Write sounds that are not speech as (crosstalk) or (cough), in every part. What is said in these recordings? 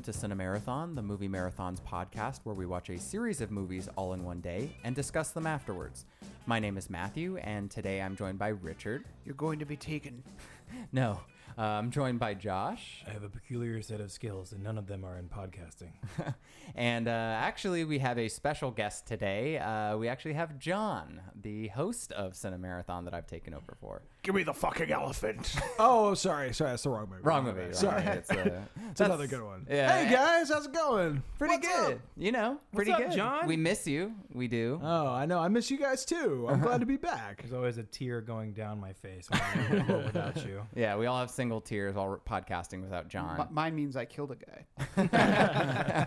welcome to Cinemarathon, the Movie Marathons podcast where we watch a series of movies all in one day and discuss them afterwards. My name is Matthew, and today I'm joined by Richard. You're going to be taken. (laughs) No, uh, I'm joined by Josh. I have a peculiar set of skills, and none of them are in podcasting. (laughs) And uh, actually, we have a special guest today. Uh, we actually have John, the host of Cinemarathon that I've taken over for. Give me the fucking elephant. (laughs) Oh, sorry, sorry, that's the wrong movie. Wrong movie. wrong Sorry, movie. It's, uh, (laughs) it's another good one. Yeah. Hey guys, how's it going? pretty What's good. up? You know, pretty up, good. John? We miss you. We do. Oh, I know. I miss you guys too. I'm glad to be back. There's always a tear going down my face when I record without you. (laughs) yeah, we all have single tears while we're podcasting without John. M- mine means I killed a guy.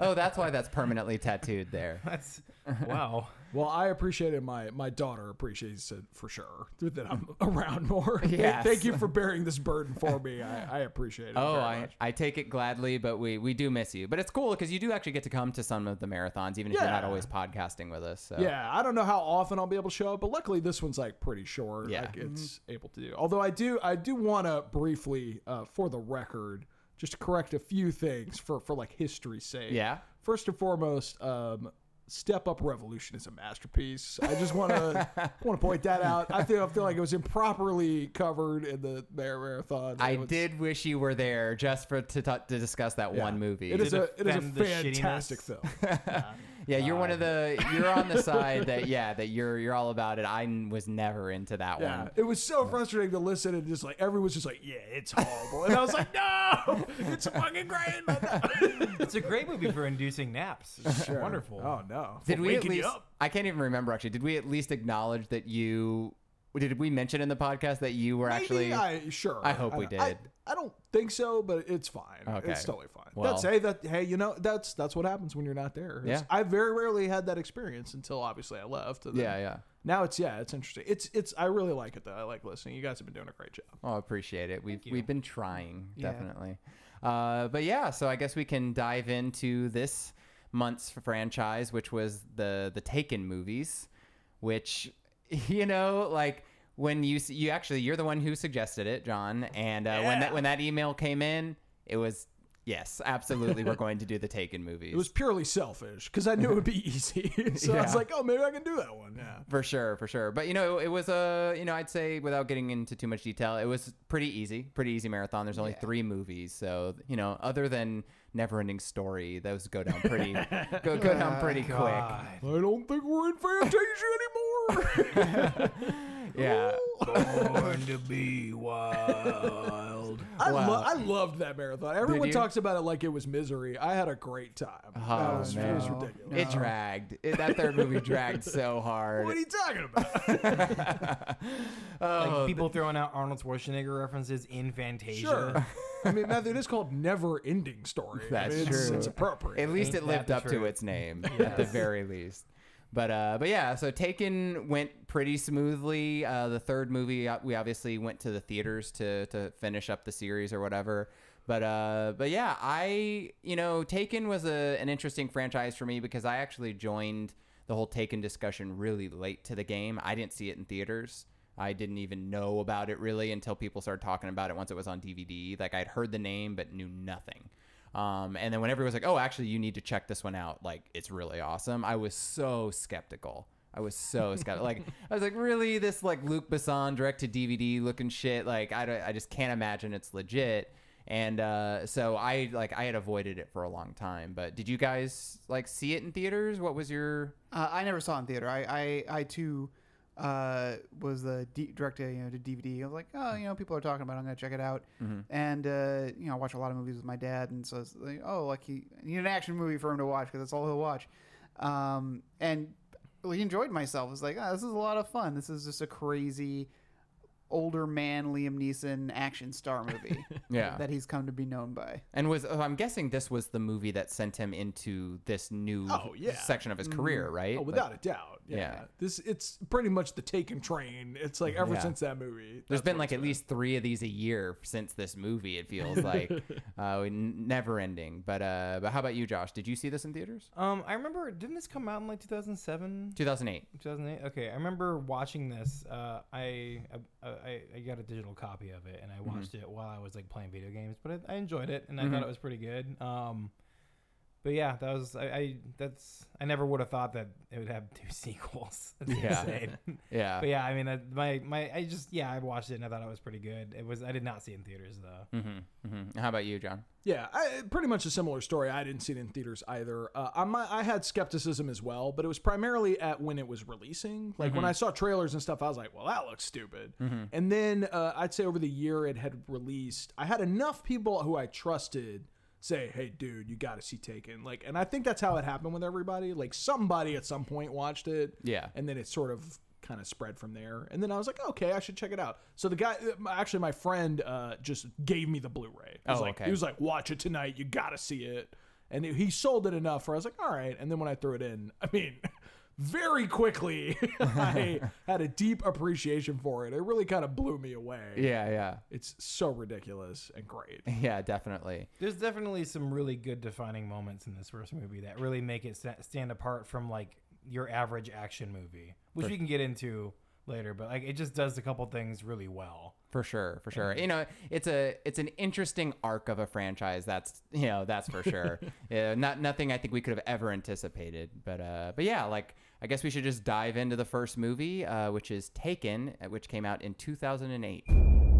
oh, that's why that's permanently tattooed there. That's wow. Well, I appreciate it. My my daughter appreciates it for sure (laughs) that I'm around more. (laughs) Yes. Thank you for bearing this burden for me. I, I appreciate it. Oh, I, much. I take it gladly, but we, we do miss you. But it's cool because you do actually get to come to some of the marathons, even if you're not always podcasting with us. So. Yeah, I don't know how often I'll be able to show up, but luckily this one's like pretty short. Yeah. like it's able to do. Although I do, I do want to briefly, uh, for the record, just correct a few things for for like history's sake. Yeah. First and foremost, um, Step Up Revolution is a masterpiece. I just want to want to point that out. I feel I feel like it was improperly covered in the Bear Marathon. I was- did wish you were there just for to, ta- to discuss that yeah. one movie. It is To a it is a fantastic film. yeah, (laughs) (laughs) you're one of the you're on the side that (laughs) yeah that you're you're all about it. I was never into that Yeah, one. it was so frustrating to listen and just like everyone's just like, yeah, it's horrible, and I was like, no, it's fucking great. but. (laughs) It's a great movie for inducing naps. It's wonderful. Oh no, Did For we at waking you least? up. I can't even remember actually. Did we at least acknowledge that you? Did we mention in the podcast that you were Maybe actually? I sure. I hope we don't- I, did. I don't think so, but it's fine. Okay. It's totally fine. Well- that's hey, that hey, you know, that's that's what happens when you're not there. It's- Yeah. I very rarely had that experience until obviously I left. yeah, yeah. Now it's yeah, it's interesting. It's it's I really like it though. I like listening. You guys have been doing a great job. Oh, I appreciate it. We've we've been trying Yeah. definitely. Uh, but yeah, so I guess we can dive into this month's franchise, which was the the Taken movies, which you know like when you you actually you're the one who suggested it, John, and uh, when that when that email came in, it was yes, absolutely, we're (laughs) going to do the Taken movies. It was purely selfish because I knew it would be (laughs) easy. (laughs) so I was like, oh, maybe I can do that one. Yeah. For sure, for sure. But you know, it was a you know, I'd say without getting into too much detail, it was pretty easy, pretty easy marathon. There's only Yeah. three movies, so you know, other than Neverending Story, those go down pretty go, go down pretty oh, quick. God. I don't think we're in Fantasia anymore. Yeah. Born to be wild. I, Wow. lo- I loved that marathon. Everyone you? talks about it like it was misery. I had a great time. Oh, that was, it was man. ridiculous. It dragged. It, that third movie dragged so hard. What are you talking about? (laughs) like oh, people throwing out Arnold Schwarzenegger references in Fantasia. sure. (laughs) I mean, Matthew, it is called Never Ending Story. I That's mean, it's, true. It's appropriate. At least Ain't it that lived the up to truth? its name, at the very least. But uh, but yeah, so Taken went pretty smoothly. Uh, the third movie, uh, we obviously went to the theaters to to finish up the series or whatever. But uh, but yeah, I you know Taken was a, an interesting franchise for me because I actually joined the whole Taken discussion really late to the game. I didn't see it in theaters. I didn't even know about it really until people started talking about it once it was on DVD. Like I'd heard the name but knew nothing. Um, and then when everyone was like, "Oh, actually, you need to check this one out. Like, it's really awesome," I was so skeptical. I was so skeptical. like, I was like, "Really, this like Luc Besson direct to DVD looking shit? Like, I, I just can't imagine it's legit." And uh, so I like I had avoided it for a long time. But did you guys like see it in theaters? What was your? Uh, I never saw it in theater. I, I, I too uh, was the D- direct to, you know, to DVD. I was like, oh, you know, people are talking about it. I'm going to check it out. And, uh, you know, I watch a lot of movies with my dad. And so it's like, oh, like he need an action movie for him to watch because that's all he'll watch. Um, and really enjoyed myself. It was like, oh, this is a lot of fun. This is just a crazy older man Liam Neeson action star (laughs) movie Yeah. that he's come to be known by. And was oh, I'm guessing this was the movie that sent him into this new Oh, yeah. section of his career, right? Oh, Like- without a doubt. Yeah. Yeah. This it's pretty much the Taken train. It's like ever Yeah. since that movie. There's that's been like it's at least three of these a year since this movie. It feels (laughs) like uh, never ending. But uh, but how about you, Josh? Did you see this in theaters? Um, I remember. Didn't this come out in like 2007? 2008. 2008. Okay, I remember watching this. Uh, I a, I, I got a digital copy of it and I Mm-hmm. watched it while I was like playing video games, but I, I enjoyed it and I Mm-hmm. thought it was pretty good. Um, but yeah, that was I, I that's I never would have thought that it would have two (laughs) sequels. (laughs) That's Yeah. insane. Yeah. But yeah, I mean, I, my my I just yeah, I watched it and I thought it was pretty good. It was I did not see it in theaters though. Mm-hmm, mm-hmm. How about you, John? Yeah, I, pretty much a similar story. I didn't see it in theaters either. Uh, I, mi- I had skepticism as well, but it was primarily at when it was releasing. Like when I saw trailers and stuff, I was like, "Well, that looks stupid." And then uh, I'd say over the year it had released, I had enough people who I trusted say, "Hey, dude, you got to see Taken." Like, and I think that's how it happened with everybody. Like somebody at some point watched it, Yeah. and then it sort of kind of spread from there. And then I was like, okay, I should check it out. So the guy, uh, actually, my friend, uh, just gave me the Blu-ray. He was Oh, like, okay. He was like, watch it tonight. You got to see it. And he sold it enough where I was like, all right. And then when I threw it in, I mean. (laughs) Very quickly, (laughs) I had a deep appreciation for it. It really kind of blew me away. Yeah, yeah, It's so ridiculous and great. (laughs) yeah, definitely. There's definitely some really good defining moments in this first movie that really make it stand apart from like your average action movie, which we can get into later. But like, it just does a couple things really well. For sure, for sure. You know, it's a it's an interesting arc of a franchise. That's you know that's for sure. (laughs) yeah, not nothing I think we could have ever anticipated. But uh, but yeah, like I guess we should just dive into the first movie, uh, which is Taken, uh, which came out in 2008.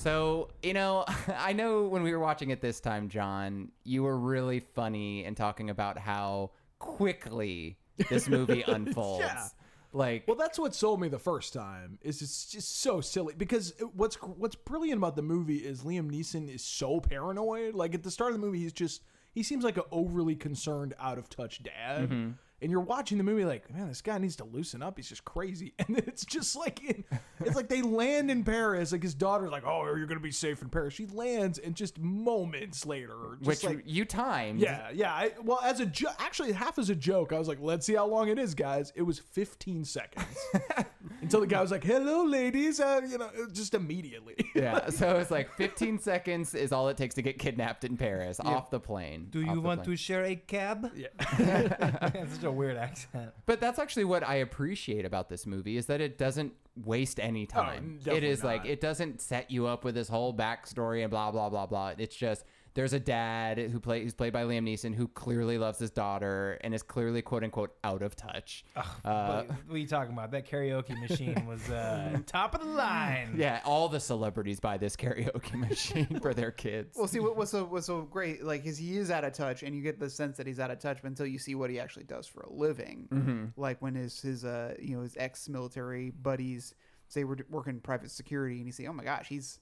So, you know, (laughs) I know when we were watching it this time, John, you were really funny in talking about how quickly this movie (laughs) unfolds. Yeah. Like, Well, that's what sold me the first time. Is it's just so silly because what's what's brilliant about the movie is Liam Neeson is so paranoid. Like at the start of the movie, he's just he seems like an overly concerned, out of touch dad. Mm-hmm. And you're watching the movie like, man, this guy needs to loosen up. He's just crazy. (laughs) And it's just like, in, it's like they land in Paris. Like his daughter's like, oh, you're gonna be safe in Paris. She lands, and just moments later, just which like you timed. yeah, yeah. I, well, as a jo- actually half as a joke, I was like, "Let's see how long it is, guys." It was 15 seconds (laughs) until the guy was like, "Hello, ladies," uh, you know, just immediately. (laughs) Yeah. So it's like 15 seconds is all it takes to get kidnapped in Paris off the plane. Do you want plane. to share a cab? yeah, (laughs) It's such a weird accent. But that's actually what I appreciate about this movie is that it doesn't waste any time. it definitely is like it doesn't set you up with this whole backstory and blah blah blah blah. It's just there's a dad who play who's played by Liam Neeson who clearly loves his daughter and is clearly quote unquote out of touch. Uh, But what are you talking about? That karaoke machine was uh, (laughs) top of the line. yeah, all the celebrities buy this karaoke machine for their kids. Well, see what, what's so what's so great, like, is he is out of touch, and you get the sense that he's out of touch until you see what he actually does for a living. Mm-hmm. Like when his his uh you know his ex-military buddies say we're working private security, and you say, oh my gosh, he's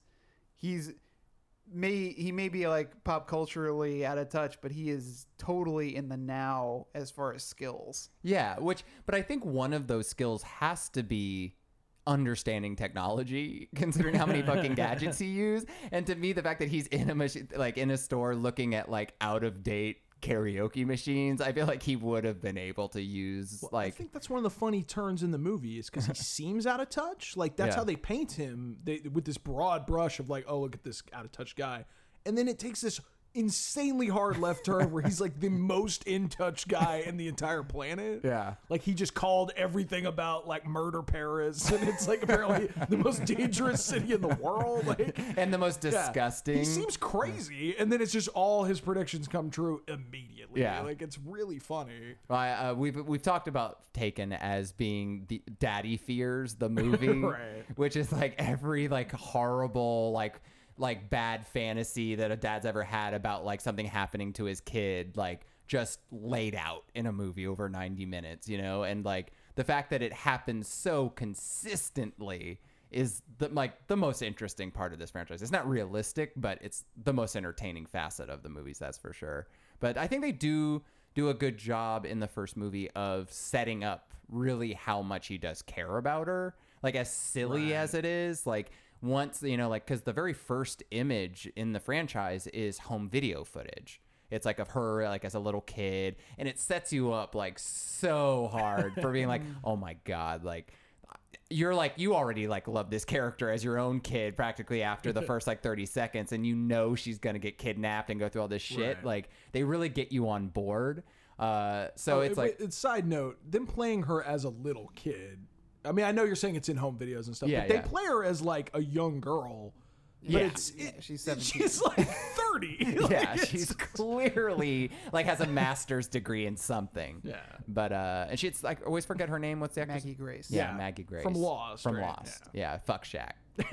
he's may he may be like pop culturally out of touch, but he is totally in the now as far as skills. Yeah, which but I think one of those skills has to be understanding technology (laughs) considering how many fucking (laughs) gadgets he used and to me the fact that he's in a machine like in a store looking at like out of date karaoke machines i feel like he would have been able to use I like I think that's one of the funny turns in the movie is because he (laughs) seems out of touch. Like that's Yeah. how they paint him they, with this broad brush of like, "Oh, look at this out of touch guy," and then it takes this insanely hard left turn where he's like the most in touch guy in the entire planet. Yeah. Like he just called everything about like murder Paris and it's like apparently the most dangerous city in the world. Like and the most yeah. disgusting He seems crazy and then it's just all his predictions come true immediately. Yeah. Like it's really funny. Uh, we've we've talked about Taken as being the Daddy Fears the movie, (laughs) Right. which is like every like horrible like like bad fantasy that a dad's ever had about like something happening to his kid, like just laid out in a movie over 90 minutes, you know, and like the fact that it happens so consistently is the like the most interesting part of this franchise. It's not realistic, but it's the most entertaining facet of the movies, that's for sure. But I think they do do a good job in the first movie of setting up really how much he does care about her. Like as silly as it is, like once you know, like because the very first image in the franchise is home video footage. It's like of her like as a little kid, and it sets you up like so hard for being like, (laughs) oh my god, like you're like you already like love this character as your own kid practically after the (laughs) first like 30 seconds and you know she's gonna get kidnapped and go through all this shit Right. like they really get you on board uh so Oh, it's it- like it's side note, them playing her as a little kid. I mean, I know you're saying it's in home videos and stuff, Yeah, but they yeah. play her as like a young girl. But Yeah. it's Yeah, it- she's 17. She's like 30. (laughs) Like, yeah it's- she's (laughs) clearly like has a master's degree in something Yeah. but uh and she's like always forget her name what's the actress Maggie Grace. yeah, Yeah. Maggie Grace From Lost, from right? Lost yeah. fuck Shack (laughs)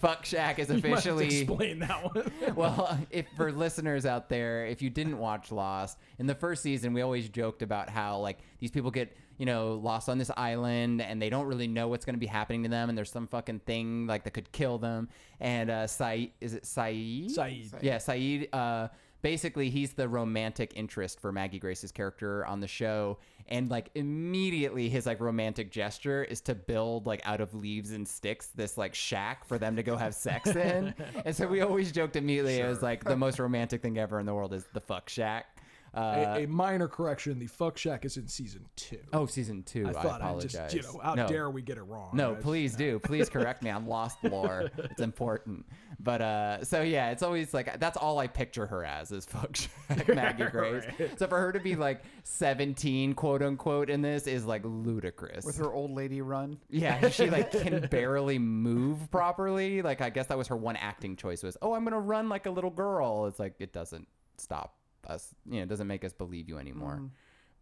fuck Shack is You might have to officially explain that one. well, if for listeners out there, if you didn't watch Lost in the first season, we always joked about how like these people get you know lost on this island and they don't really know what's going to be happening to them, and there's some fucking thing like that could kill them. And uh, Sayid, is it Sayid? Sayid. Yeah, Sayid. Uh, basically, he's the romantic interest for Maggie Grace's character on the show, and like immediately his like romantic gesture is to build like out of leaves and sticks this like shack for them to go have sex in. (laughs) and so we always joked immediately it was like the most romantic thing ever in the world is the fuck shack. Uh, a, a minor correction: the fuck shack is in season two. oh, season two. I I, thought I apologize. just, you know, how No. dare we get it wrong? No, I- please do. Please correct me. I'm (laughs) lost lore. It's important. But uh so yeah, it's always like that's all I picture her as is fuck Shack (laughs) Maggie Grace. Right. So for her to be like 17 quote unquote in this is like ludicrous. With her old lady run. yeah, she like can (laughs) barely move properly. Like I guess that was her one acting choice was, "Oh, I'm going to run like a little girl." It's like it doesn't stop us, you know, it doesn't make us believe you anymore.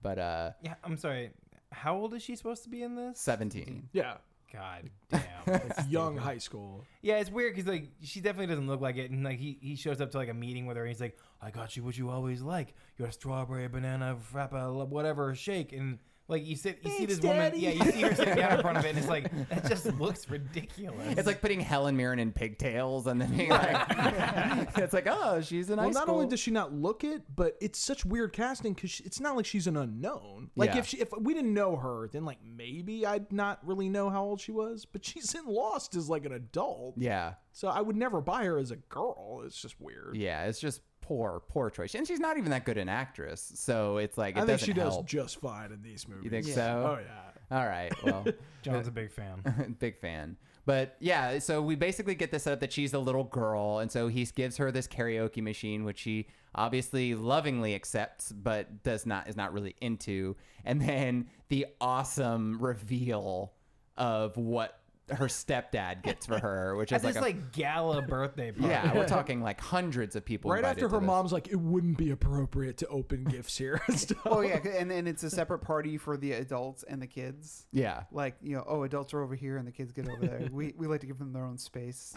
But uh Yeah, I'm sorry. How old is she supposed to be in this? 17. Yeah, God (laughs) damn. That's young high school. Yeah, it's weird because like she definitely doesn't look like it, and like he, he shows up to like a meeting with her, and he's like, "I got you what you always like, your strawberry banana frappa whatever shake," and like you sit you see Thanks, this woman, yeah, you see her sitting down in front of it, and it's like that just (laughs) looks ridiculous. It's like putting Helen Mirren in pigtails and then being like, (laughs) it's like, oh, she's in Well, not only does she not look it, but it's such weird casting because it's not like she's an unknown. Like Yeah. if she, if we didn't know her, then like maybe I'd not really know how old she was. But she's in Lost as like an adult, yeah, so I would never buy her as a girl. It's just weird. yeah, it's just poor, poor choice, and she's not even that good an actress. So it's like it I think doesn't she does help. just fine in these movies. You think Yeah. so? Oh yeah. All right, well. (laughs) John's a big fan. (laughs) big fan. But yeah, so we basically get this set up that she's a little girl, and so he gives her this karaoke machine, which she obviously lovingly accepts, but does not is not really into. And then the awesome reveal of what her stepdad gets for her, which At (laughs) is like, this a, like gala birthday party. (laughs) yeah, we're talking like hundreds of people. Right invited after to her this. mom's like, it wouldn't be appropriate to open (laughs) gifts here and stuff. Oh yeah, and and it's a separate party for the adults and the kids. yeah, Like you know, oh, adults are over here and the kids get over there. we we like to give them their own space.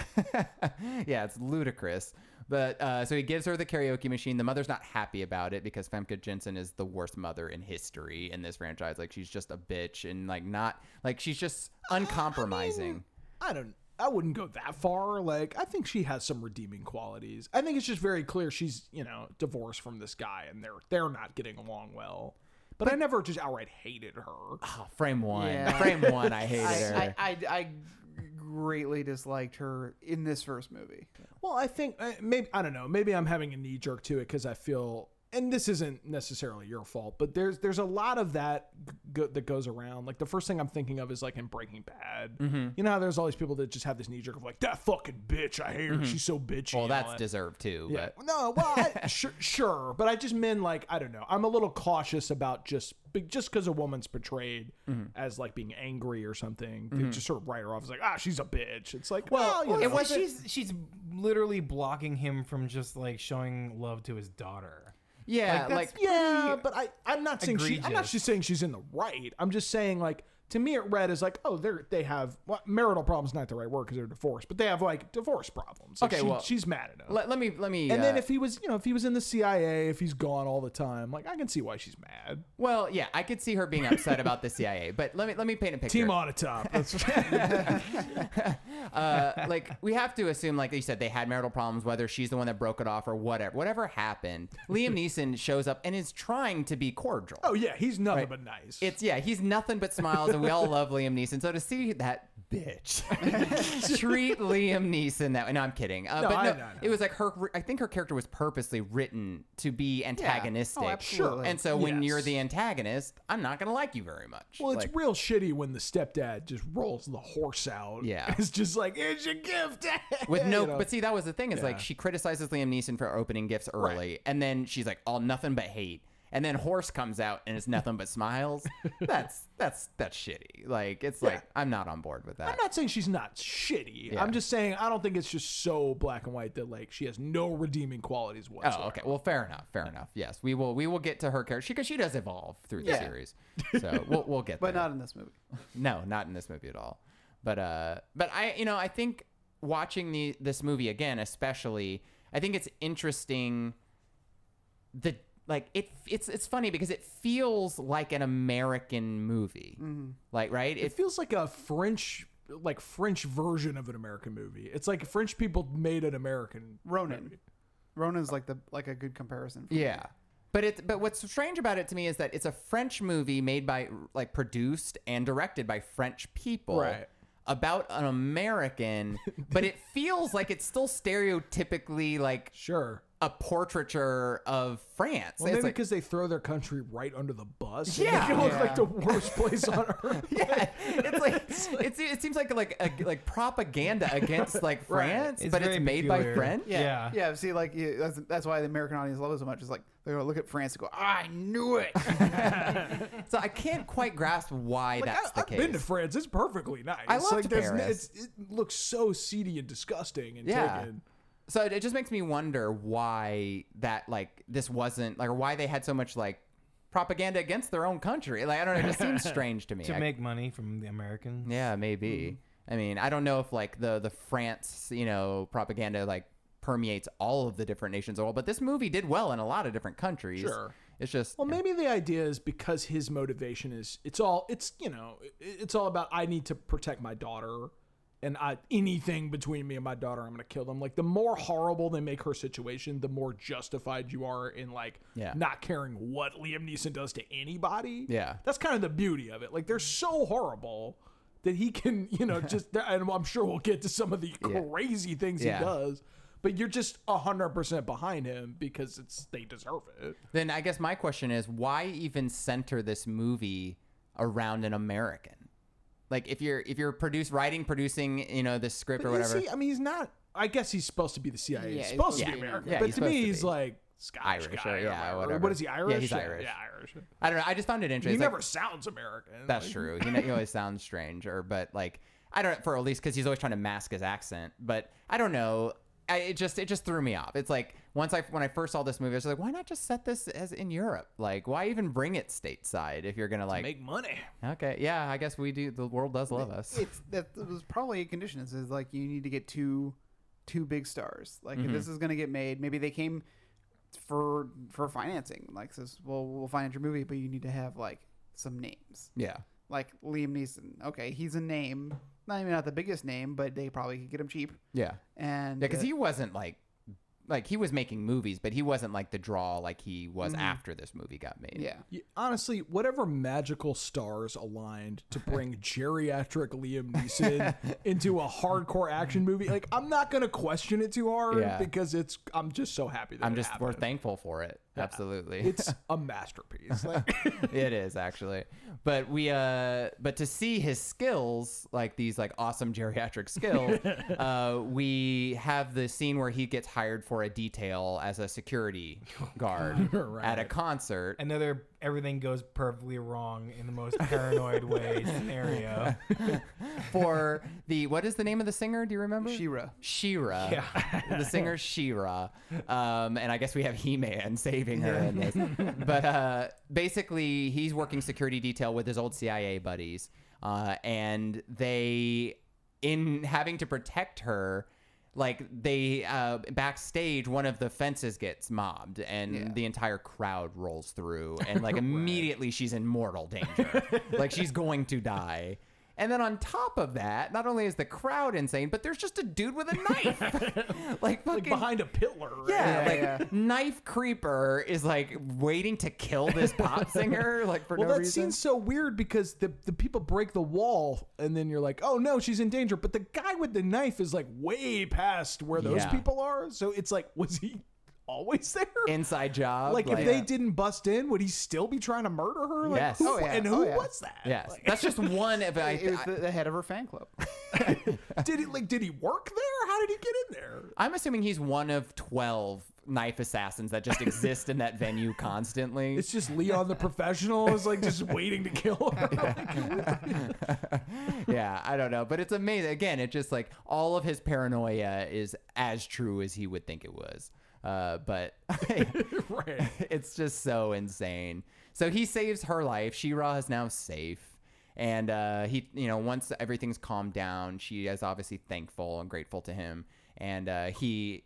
yeah, it's ludicrous. But uh, so he gives her the karaoke machine. The mother's not happy about it because Famke Janssen is the worst mother in history in this franchise. Like she's just a bitch and like not like she's just uncompromising. I don't. I wouldn't go that far. Like, I think she has some redeeming qualities. I think it's just very clear she's, you know, divorced from this guy, and they're they're not getting along well. But I never just outright hated her. Oh, frame one, Yeah. frame one, I (laughs) hated her. I, I, I, I greatly disliked her in this first movie. Well, I think uh, maybe I don't know. Maybe I'm having a knee jerk to it because I feel, and this isn't necessarily your fault, but there's there's a lot of that go, that goes around. Like the first thing I'm thinking of is like in Breaking Bad. Mm-hmm. You know how there's all these people that just have this knee jerk of like that fucking bitch. I hate her. She's so bitchy. Mm-hmm. well, that's that. deserved too. Yeah. But No, well, I, (laughs) sure, sure, but I just mean like I don't know. I'm a little cautious about just just because a woman's portrayed Mm-hmm. as like being angry or something, to just sort of write her off as like ah she's a bitch. It's like well, you know, it was she's she's literally blocking him from just like showing love to his daughter. Yeah, Like, like, yeah, but I I'm not saying she I'm not just saying she's in the right. I'm just saying like to me it read as like oh they're they have well, marital problems not the right word because they're divorced, but they have like divorce problems. Like, Okay, she- well, she's mad at him. let, let me let me. and then uh, if he was, you know, if he was in the CIA, if he's gone all the time, like I can see why she's mad. well, yeah, I could see her being upset about the CIA, but let me let me paint a picture. Team on a top. (laughs) That's uh, like we have to assume, like you said, they had marital problems, whether she's the one that broke it off or whatever. Whatever happened, Liam Neeson shows up and is trying to be cordial. oh yeah, he's nothing but nice. It's yeah, he's nothing but smiles, (laughs) and we all love Liam Neeson. So to see that bitch. (laughs) Treat Liam Neeson that way. No, I'm kidding. Uh, No, but I no, know, no. it was like her. I think her character was purposely written to be antagonistic. Oh, absolutely. And so when you're the antagonist, I'm not gonna like you very much. Well, it's Like, real shitty when the stepdad just rolls the horse out. Yeah. (laughs) It's just like, it's your gift. with no, You know? but see, that was the thing is like Yeah. she criticizes Liam Neeson for opening gifts early, and then she's like, all nothing but hate. And then Horse comes out and it's nothing but smiles. (laughs) That's that's that's shitty. Like it's like I'm not on board with that. I'm not saying she's not shitty. Yeah. I'm just saying I don't think it's just so black and white that like she has no redeeming qualities whatsoever. Oh, okay. Well, fair enough. Fair enough. Yes, we will. We will get to her character because she does evolve through the Yeah. series. So we'll we'll get (laughs) but there. not in this movie. (laughs) no, not in this movie at all. But uh, but I you know I think watching the this movie again, especially, I think it's interesting. The like it it's it's funny because it feels like an American movie, mm-hmm. like right? It It feels like a French like French version of an American movie. It's like French people made an American Ronin. movie. Ronin's like the like a good comparison. For Yeah. But it's but what's strange about it to me is that it's a French movie made by like produced and directed by French people. Right. About an American, but it (laughs) feels like it's still stereotypically like Sure. A portraiture of France. Well, It's maybe like- because they throw their country right under the bus. Yeah. It look Yeah. like the worst place on (laughs) earth. yeah, it's like it's, it seems like like a, like propaganda against like France, It's but it's very made by peculiar. French. Yeah, Yeah. yeah. See, like yeah, that's that's why the American audience loves it so much. It's like they go look at France and go, "I knew it." (laughs) So I can't quite grasp why Like, that's I, the I've case. been to France. It's perfectly nice. I loved like, Paris. It's, it looks so seedy and disgusting and Yeah. taken. So it, it just makes me wonder why that like this wasn't like or why they had so much like propaganda against their own country. Like I don't know, it just seems (laughs) strange to me. to I- make money from the Americans. yeah, maybe. Mm. I mean, I don't know if like the the France, you know, propaganda like permeates all of the different nations of the world, but this movie did well in a lot of different countries. Sure. It's just Well, maybe the idea is because his motivation is it's all it's you know it's all about I need to protect my daughter, and I, anything between me and my daughter, I'm gonna kill them. Like the more horrible they make her situation, the more justified you are in like Yeah. not caring what Liam Neeson does to anybody. Yeah. that's kind of the beauty of it. Like they're so horrible that he can (laughs) you know just (laughs) and I'm sure we'll get to some of the Yeah. crazy things Yeah. he does. But you're just hundred percent behind him because it's they deserve it. then I guess my question is why even center this movie around an American? Like if you're if you're produce writing, producing, you know, this script or whatever. I mean, he's not. I guess he's supposed to be the CIA. Yeah, he's supposed to be American. Yeah, but he's to me, supposed to he's be. like Scottish Irish guy or- yeah, whatever. What is he? Yeah, Irish? he's Irish. Yeah, Irish. I don't know. I just found it interesting. He interesting. never Like, sounds American. That's Like, true. He, he always sounds strange, or but like I don't know for at least because he's always trying to mask his accent. But I don't know. I, it just it just threw me off. It's like once I when I first saw this movie, I was like, why not just set this as in Europe? Like, why even bring it stateside if you're gonna like? Make money. okay, yeah, I guess we do. The world does love us. it's that was probably a condition. It's is like you need to get two two big stars. Like Mm-hmm. if this is gonna get made, maybe they came for for financing. Like says, well, we'll finance your movie, but you need to have like some names. Yeah, Like Liam Neeson. Okay, he's a name. Not even not the biggest name, but they probably could get him cheap. yeah, And yeah. Because uh, he wasn't like like he was making movies, but he wasn't like the draw like he was Mm-hmm. after this movie got made. yeah. You- honestly, whatever magical stars aligned to bring (laughs) geriatric Liam Neeson (laughs) into a hardcore action movie, like I'm not gonna question it too hard Yeah. because it's. I'm just so happy that I'm it just we're thankful for it. Absolutely. It's (laughs) a masterpiece. Like, (laughs) it is actually. But we uh but to see his skills like these like awesome geriatric skills (laughs) uh we have the scene where he gets hired for a detail as a security guard at a concert. Another everything goes perfectly wrong in the most paranoid way (laughs) scenario. (laughs) for the what is the name of the singer do you remember Sheerah. Sheerah. Yeah. the singer Sheerah. Um, and I guess we have He Man saving her in this. But uh, basically, he's working security detail with his old CIA buddies. Uh, and they, in having to protect her, like they uh, backstage, one of the fences gets mobbed, and Yeah. the entire crowd rolls through, and like (laughs) immediately she's in mortal danger, (laughs) like she's going to die. And then on top of that, not only is the crowd insane, but there's just a dude with a knife, (laughs) like fucking like behind a pillar. right? yeah, Yeah, like yeah. knife creeper is like waiting to kill this pop (laughs) singer, like for Well, no reason. Well, that seems so weird because the the people break the wall, and then you're like, oh no, she's in danger. But the guy with the knife is like way past where those Yeah. people are. So it's like, was he always (laughs) there? Inside job, like, if they didn't bust in, would he still be trying to murder her? Like, Yes. Oh, who- Oh, yeah. And Oh, who yeah. was that? Yes, Like, that's just one. If (laughs) I, it was the, the head of her fan club. (laughs) did he like? Did he work there? How did he get in there? I'm assuming he's one of twelve knife assassins that just exist in that venue constantly. It's just Leon the professional is like just waiting to kill her. yeah, I don't know, but it's amazing. Again, it just like all of his paranoia is as true as he would think it was. Uh, but (laughs) (laughs) right. it's just so insane. So he saves her life. Sheerah is now safe. And uh, he, you know, once everything's calmed down, she is obviously thankful and grateful to him. And uh, he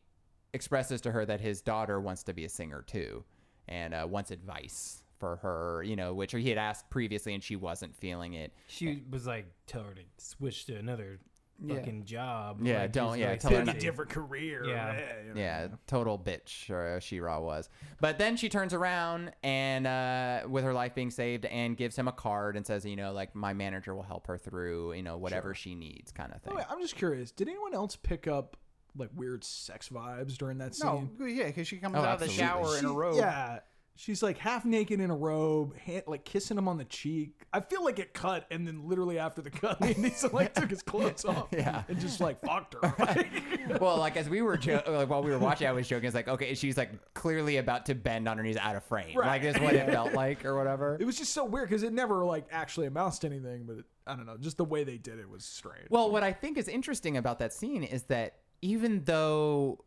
expresses to her that his daughter wants to be a singer too, and uh, wants advice for her, you know, which he had asked previously, and she wasn't feeling it. She was like, tell her to switch to another Yeah. fucking job. Yeah, Like, don't- yeah, really tell her not- a different career. Yeah. you know. Yeah, total bitch, or She-Ra was. But then she turns around and, uh, with her life being saved, and gives him a card and says, you know, like my manager will help her through, you know, whatever she needs, kind of thing. Wait, I'm just curious. Did anyone else pick up like weird sex vibes during that scene? No, yeah, because she comes Oh, out of the absolutely. shower in a robe. Yeah. She's like half naked in a robe, hand, like kissing him on the cheek. I feel like it cut, and then literally after the cut, Liam Neeson like took his clothes off, (laughs) Yeah. and just like fucked her. (laughs) Like, well, like as we were jo- (laughs) like while we were watching, I was joking. It's like, okay, she's like clearly about to bend on her knees out of frame. Right. Like is what it felt like, or whatever. it was just so weird because it never like actually amounts to anything, but it, I don't know, just the way they did it was strange. Well, what I think is interesting about that scene is that even though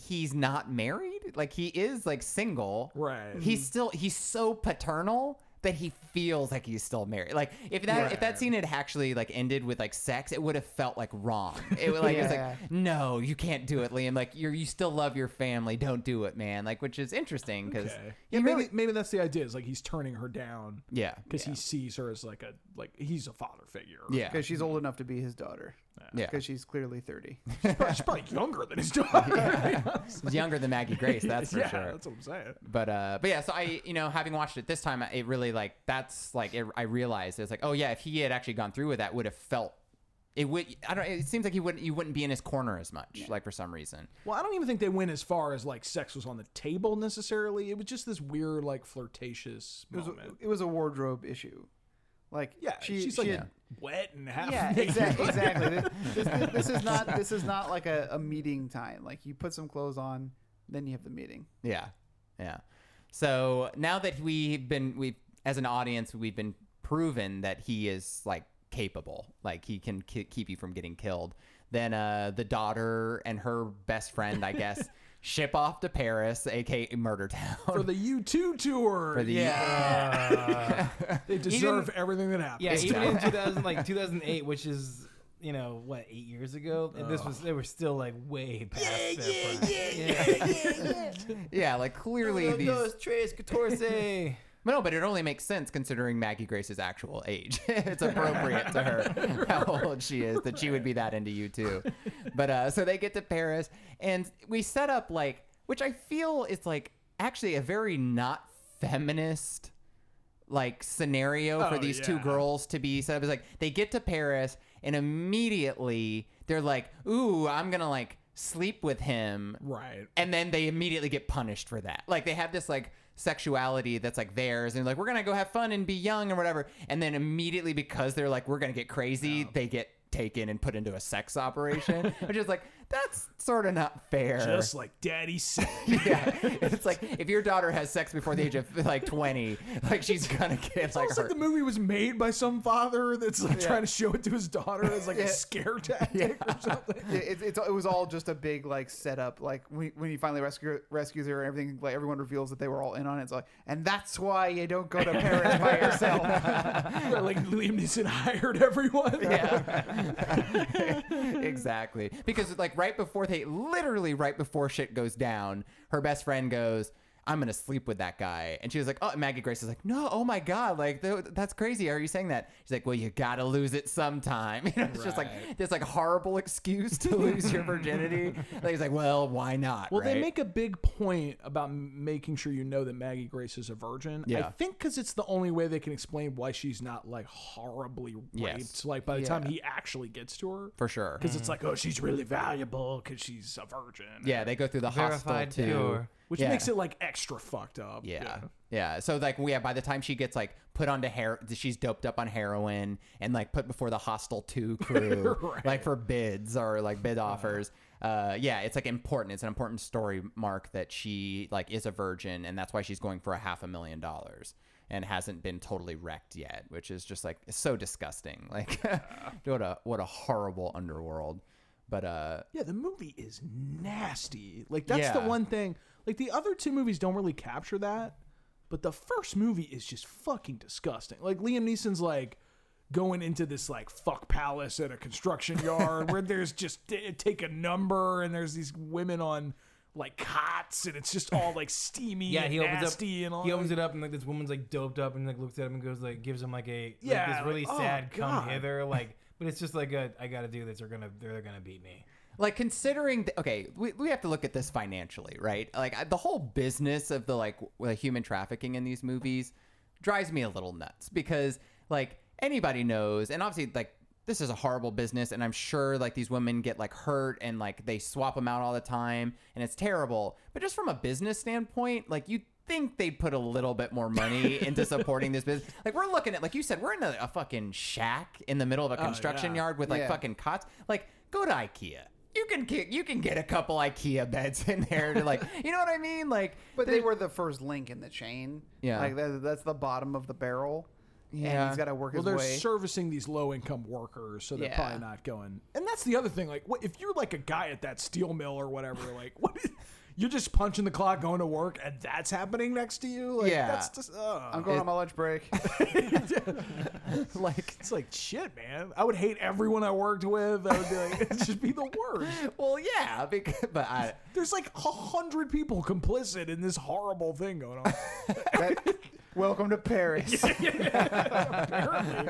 he's not married, like he is like single, Right. He's still he's so paternal that he feels like he's still married. Like if that if that scene had actually like ended with like sex, it would have felt like wrong. It would like it's Yeah. like no, you can't do it, Liam. Like you're you still love your family. Don't do it, man. Like which is interesting because okay. Yeah, maybe maybe that's the idea. Is like he's turning her down yeah because he sees her as like a like he's a father figure. yeah Because she's old enough to be his daughter. yeah. Because she's clearly 30. (laughs) She's probably, she's probably younger than his daughter. (laughs) He's younger than Maggie Grace, that's for (laughs) yeah, sure. that's what I'm saying. but uh but yeah so i you know having watched it this time it really like that's like it, i realized it's like oh yeah if he had actually gone through with that would have felt it would i don't it seems like he wouldn't you wouldn't be in his corner as much like for some reason Well, I don't even think they went as far as like sex was on the table necessarily. It was just this weird like flirtatious It was, a, moment. it was a wardrobe issue. Like, yeah, she, she's she like had- wet and half yeah, exactly. (laughs) exactly. This, this, this is not this is not like a, a meeting time. Like you put some clothes on, then you have the meeting. yeah yeah so now that we've been we've as an audience we've been proven that he is like capable like he can ki- keep you from getting killed then uh the daughter and her best friend i guess (laughs) ship off to paris aka murder town for the U2 tour. For the- Uh, (laughs) they deserve Even- everything that happened. yeah, even in 2000, like 2008, which is you know what eight years ago, and this was they were still like way past their prime. yeah yeah, yeah. Yeah, (laughs) like clearly these Tres Catorce. But no, but it only makes sense considering Maggie Grace's actual age. (laughs) it's appropriate to her (laughs) how old she is that she would be that into U2. But uh, so they get to Paris, and we set up like, which I feel is like actually a very not feminist like scenario for Oh, these two girls to be set up. It's like they get to Paris, and immediately they're like, "Ooh, I'm gonna like sleep with him." Right. and then they immediately get punished for that. Like they have this like sexuality that's like theirs, and like we're gonna go have fun and be young or whatever. And then immediately because they're like we're gonna get crazy, they get taken and put into a sex operation, (laughs) which is like that's sort of not fair. Just like Daddy said. (laughs) yeah, it's like if your daughter has sex before the age of like twenty, like she's gonna get It's like almost like the movie was made by some father that's like trying to show it to his daughter as like Yeah. a scare (laughs) tactic or something. Yeah, it, it was all just a big like setup. Like when, when he finally rescue, rescues her and everything, like everyone reveals that they were all in on it. It's like, and that's why you don't go to Paris by yourself. (laughs) Like Liam Neeson hired everyone. Yeah. exactly. Because like right before they literally right before shit goes down, her best friend goes, I'm gonna sleep with that guy. And she was like, oh, Maggie Grace is like, no, oh my god, like th- that's crazy. Are you saying that? She's like, well, you gotta lose it sometime. (laughs) You know, it's just like this like horrible excuse to lose your virginity. (laughs) like he's like, well, why not? Well, they right? make a big point about m- making sure you know that Maggie Grace is a virgin. I Yeah. think because it's the only way they can explain why she's not like horribly raped. Yes. Like by the time he actually gets to her, for sure. because it's like, oh, she's really valuable because she's a virgin. Yeah, they go through the hostel Verified too. pure. Which Yeah. makes it like extra fucked up. Yeah. yeah. So like yeah, by the time she gets like put onto hair she's doped up on heroin and like put before the hostel 2 (laughs) crew Right. like for bids or like bid offers. Uh yeah, it's like important. It's an important story mark that she like is a virgin and that's why she's going for a half a million dollars and hasn't been totally wrecked yet, which is just like so disgusting. (laughs) Like what a what a horrible underworld. But uh Yeah, the movie is nasty. Like that's the Yeah. one thing. Like the other two movies don't really capture that, but the first movie is just fucking disgusting. Like Liam Neeson's like going into this like fuck palace at a construction (laughs) yard where there's just take a number and there's these women on like cots and it's just all like steamy (laughs) Yeah, and he opens up. nasty and all He opens it up, and like this woman's like doped up, and like looks at him and goes like gives him like a Yeah, like, this really like, oh, sad come God. hither like. (laughs) But it's just like a I gotta do this. They're gonna they're gonna beat me. Like considering the, okay we, we have to look at this financially right? Like I- the whole business of the like w- the human trafficking in these movies drives me a little nuts because like anybody knows and obviously like this is a horrible business and i'm sure like these women get like hurt and like they swap them out all the time and it's terrible. But just from a business standpoint like you think they'd put a little bit more money (laughs) into supporting this business. Like we're looking at like you said we're in a, a fucking shack in the middle of a oh, construction yeah. yard with like Yeah. fucking cots. Like go to ikea you can get you can get a couple IKEA beds in there to like (laughs) you know what I mean like But they were the first link in the chain. Yeah. like that, that's the bottom of the barrel. and Yeah. he's got to work Well, his they're way. servicing these low income workers, so they're Yeah. probably not going. And that's the other thing. Like, what, if you're like a guy at that steel mill or whatever, like, (laughs) what? Is, you're just punching the clock, going to work, and that's happening next to you. Like, Yeah. that's just. Uh, I'm going on my lunch break. (laughs) (laughs) like it's like shit, man. I would hate everyone I worked with. I would be like, (laughs) it'd just be the worst. well yeah because but I There's like a hundred people complicit in this horrible thing going on. That- welcome to Paris. (laughs) Apparently,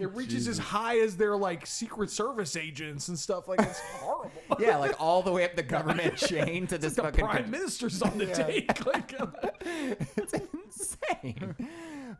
it reaches as high as their like Secret Service agents and stuff. Like it's horrible. (laughs) yeah like all the way up the government (laughs) chain to this the fucking prime minister's on the take. Like, uh, it's insane.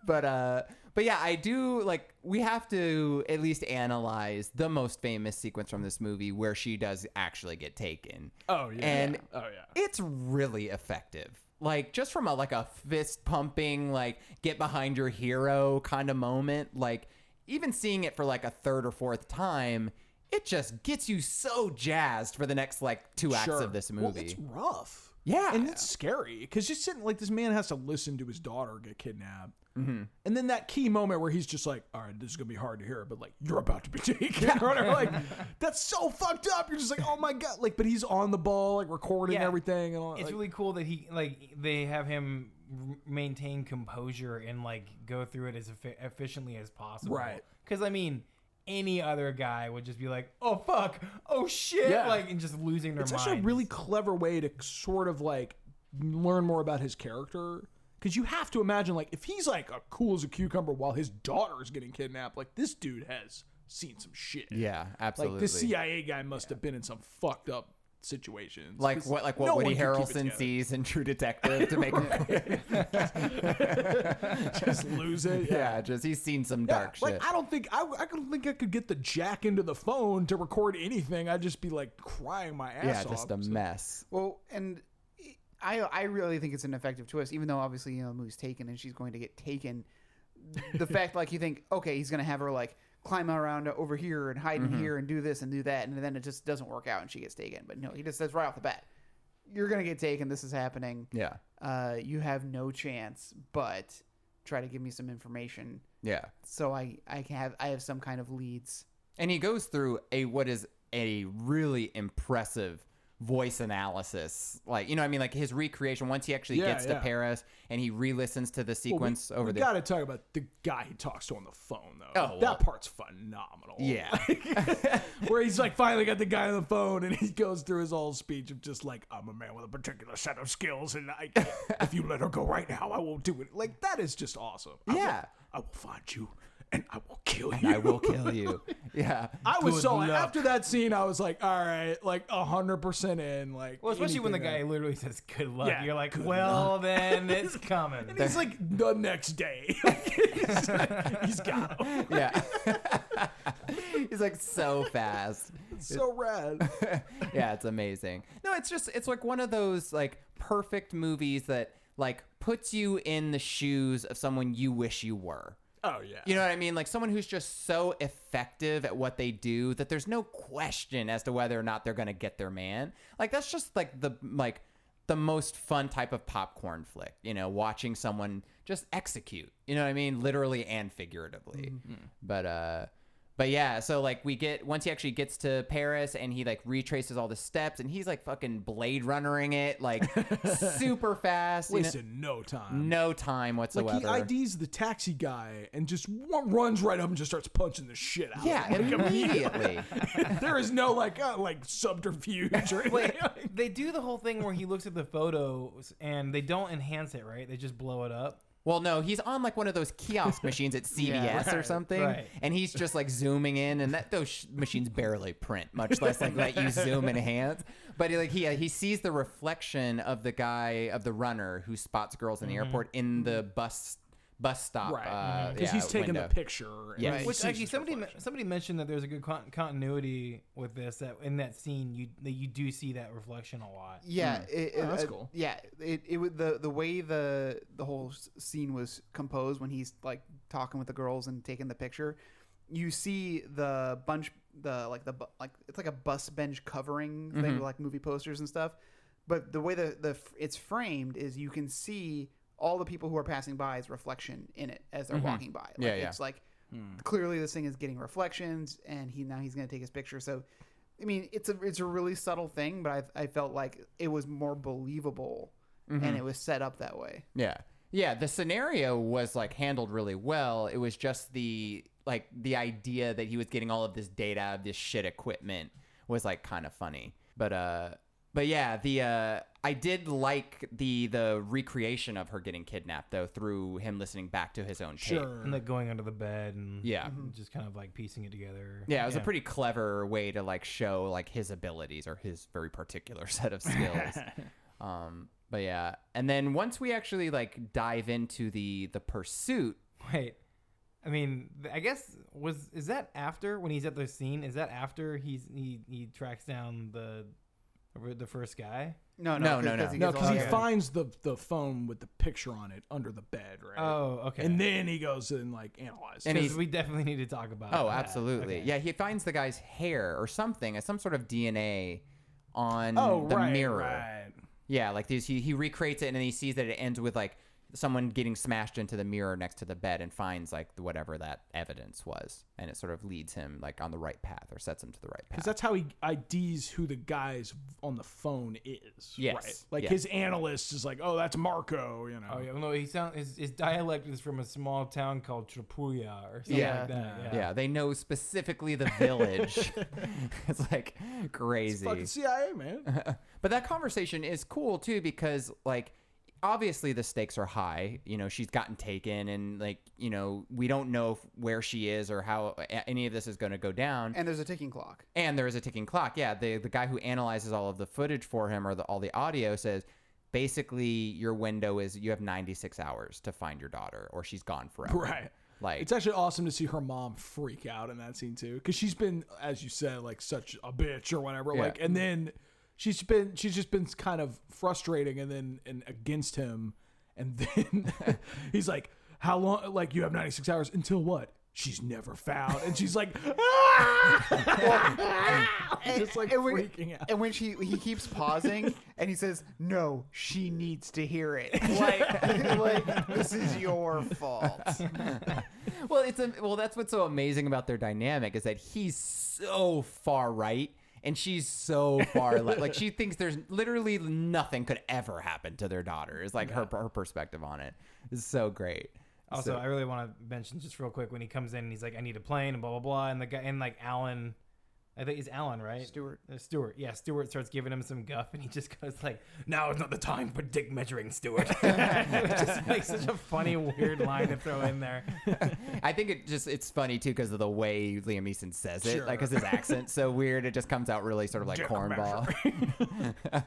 But uh but yeah, I do like we have to at least analyze the most famous sequence from this movie where she does actually get taken. Oh, yeah. And Oh, yeah. It's really effective. Like just from a like a fist pumping like get behind your hero kind of moment, like even seeing it for like a third or fourth time, it just gets you so jazzed for the next like two acts of this movie. Well, it's rough. Yeah. and it's scary because just sitting like this man has to listen to his daughter get kidnapped, mm-hmm. and then that key moment where he's just like, "All right, this is gonna be hard to hear, but like you're about to be (laughs) taken," or whatever. Like that's so fucked up. You're just like, "Oh my god!" Like, but he's on the ball, like recording Yeah. everything, and all. It's like, really cool that he like they have him r- maintain composure and like go through it as effi- efficiently as possible. Right. Because I mean, any other guy would just be like, "Oh fuck, oh shit," Yeah. like and just losing their mind. it's minds. actually a really clever way to sort of like learn more about his character. Because you have to imagine, like, if he's like a cool as a cucumber while his daughter is getting kidnapped, like this dude has seen some shit. yeah, absolutely. Like this CIA guy must have been in some fucked up situations. Like what like what no Woody one could keep it Harrelson sees in True Detective to make him (laughs) Just lose it. yeah, just he's seen some Yeah, dark like shit. I don't think I, I don't think I could get the jack into the phone to record anything. I'd just be like crying my ass yeah, off. just a So- mess. Well, and I I really think it's an effective twist, even though obviously you know the movie's taken and she's going to get taken. the fact like you think okay he's gonna have her like climb around over here and hide in here and do this and do that and then it just doesn't work out and she gets taken. But no, he just says right off the bat, "You're gonna get taken. This is happening. Yeah, Uh, you have no chance. But try to give me some information yeah. so I I can have I have some kind of leads." And he goes through a what is a really impressive voice analysis. Like, you know, what I mean, like his recreation. Once he actually Yeah, gets to yeah. Paris and he re-listens to the sequence over we the. got to talk about the guy he talks to on the phone, though. Oh, well. that part's phenomenal. Yeah. (laughs) (laughs) where he's like finally got the guy on the phone and he goes through his whole speech of just like I'm a man with a particular set of skills and I, (laughs) if you let her go right now I won't do it. Like that is just awesome. I will- Yeah. I will find you and I will kill you. I will kill you. (laughs) Yeah. I was Good so luck. after that scene I was like all right like hundred percent in like Well, especially when the guy that- literally says "good luck," Yeah, you're like, good "Well, then it's (laughs) coming." and he's like the next day (laughs) he's, he's got him. Yeah. He's like so fast. so rad. yeah, it's amazing. No, it's just it's like one of those like perfect movies that like puts you in the shoes of someone you wish you were. Oh yeah. You know what I mean? Like someone who's just so effective at what they do that there's no question as to whether or not they're going to get their man. Like that's just like the like the most fun type of popcorn flick, you know, watching someone just execute. You know what I mean? Literally and figuratively. But uh but yeah, so like we get once he actually gets to Paris and he like retraces all the steps and he's like fucking Blade Runnering it like (laughs) super fast. you know? No time. no time whatsoever. Like he IDs the taxi guy and just one runs right up and just starts punching the shit out. yeah, of him. immediately. (laughs) there is no like uh, like subterfuge or (laughs) anything. Wait, they do the whole thing where he looks at the photos and they don't enhance it, right? They just blow it up. Well, no, he's on like one of those kiosk (laughs) machines at CVS or right, something, right. and he's just like zooming in, and that those sh- machines barely print, much less like let you zoom in enhance. But he, like he uh, he sees the reflection of the guy of the runner who spots girls in the mm-hmm. airport in the bus bus stop, right, uh, because yeah, he's taking window. the picture. and Yes. he Which actually somebody reflection. somebody mentioned that there's a good con- continuity with this that in that scene you that you do see that reflection a lot. Yeah, it, Oh, that's uh, cool. Yeah, it it was the the way the the whole scene was composed when he's like talking with the girls and taking the picture. You see the bunch, the like the like it's like a bus bench covering thing with like movie posters and stuff. But the way the the it's framed is you can see all the people who are passing by is reflection in it as they're mm-hmm. walking by. Like, Yeah, yeah. It's like hmm. clearly this thing is getting reflections, and he now he's going to take his picture. So I mean, it's a it's a really subtle thing, but I I felt like it was more believable, and mm-hmm. it was set up that way. Yeah. Yeah, the scenario was like handled really well. It was just the like the idea that he was getting all of this data of this shit equipment was like kind of funny. But uh but yeah, the uh I did like the the recreation of her getting kidnapped though through him listening back to his own tape. Sure. And like going under the bed and Yeah. just kind of like piecing it together. Yeah, it was a pretty clever way to like show like his abilities or his very particular (laughs) set of skills. (laughs) um, but yeah, and then once we actually like dive into the the pursuit, Wait, I mean, th- I guess was is that after when he's at the scene? Is that after he's he he tracks down the the first guy? No, No, no, no, no. he No, because he the- finds the the phone with the picture on it under the bed, right? Oh, okay. And then he goes and like analyzes. And it. he's- Because we definitely need to talk about. Oh, that. absolutely. Okay. Yeah, he finds the guy's hair or something, some sort of DNA on oh, the right, mirror. right. Yeah, like these, he he recreates it and then he sees that it ends with like someone getting smashed into the mirror next to the bed and finds like whatever that evidence was, and it sort of leads him like on the right path or sets him to the right path. Because that's how he IDs who the guys on the phone is. Yes, Right. Like yeah. his analyst is like, oh, that's Marco, you know. Oh yeah, well, no, he sound his, his dialect is from a small town called Trapuya or something Yeah. like that. Yeah. yeah, they know specifically the village. (laughs) (laughs) it's like crazy. Fucking CIA, man. (laughs) but that conversation is cool too because like obviously the stakes are high you know she's gotten taken and like you know we don't know where she is or how any of this is going to go down and there's a ticking clock. and there is a ticking clock yeah the the guy who analyzes all of the footage for him or the, all the audio says basically your window is you have 96 hours to find your daughter or she's gone forever (laughs) right. like It's actually awesome to see her mom freak out in that scene too, because she's been, as you said, like such a bitch or whatever. Yeah. Like, and then she's been, she's just been kind of frustrating, and then and against him, and then (laughs) he's like, "How long? Like, you have ninety six hours until what?" She's never found, and she's like, (laughs) "Ah!" just like and when, freaking out. And when she he keeps pausing and he says, "No, she needs to hear it." (laughs) Like, like this is your fault. well, it's a, well. That's what's so amazing about their dynamic is that he's so far right, and she's so far left. Like she thinks there's literally nothing could ever happen to their daughter. Is like her her perspective on it is so great. Also, So- I really want to mention just real quick when he comes in and he's like, "I need a plane," and blah blah blah, and the guy and like Alan, I think he's Alan, right? Stuart. Uh, Stuart, yeah. Stuart starts giving him some guff, and he just goes like, "Now is not the time for dick measuring, Stuart." (laughs) it just makes such a funny, weird line to throw in there. (laughs) I think it just it's funny too because of the way Liam Neeson says it, Sure. like because his accent's so weird, it just comes out really sort of like Dick cornball. (laughs)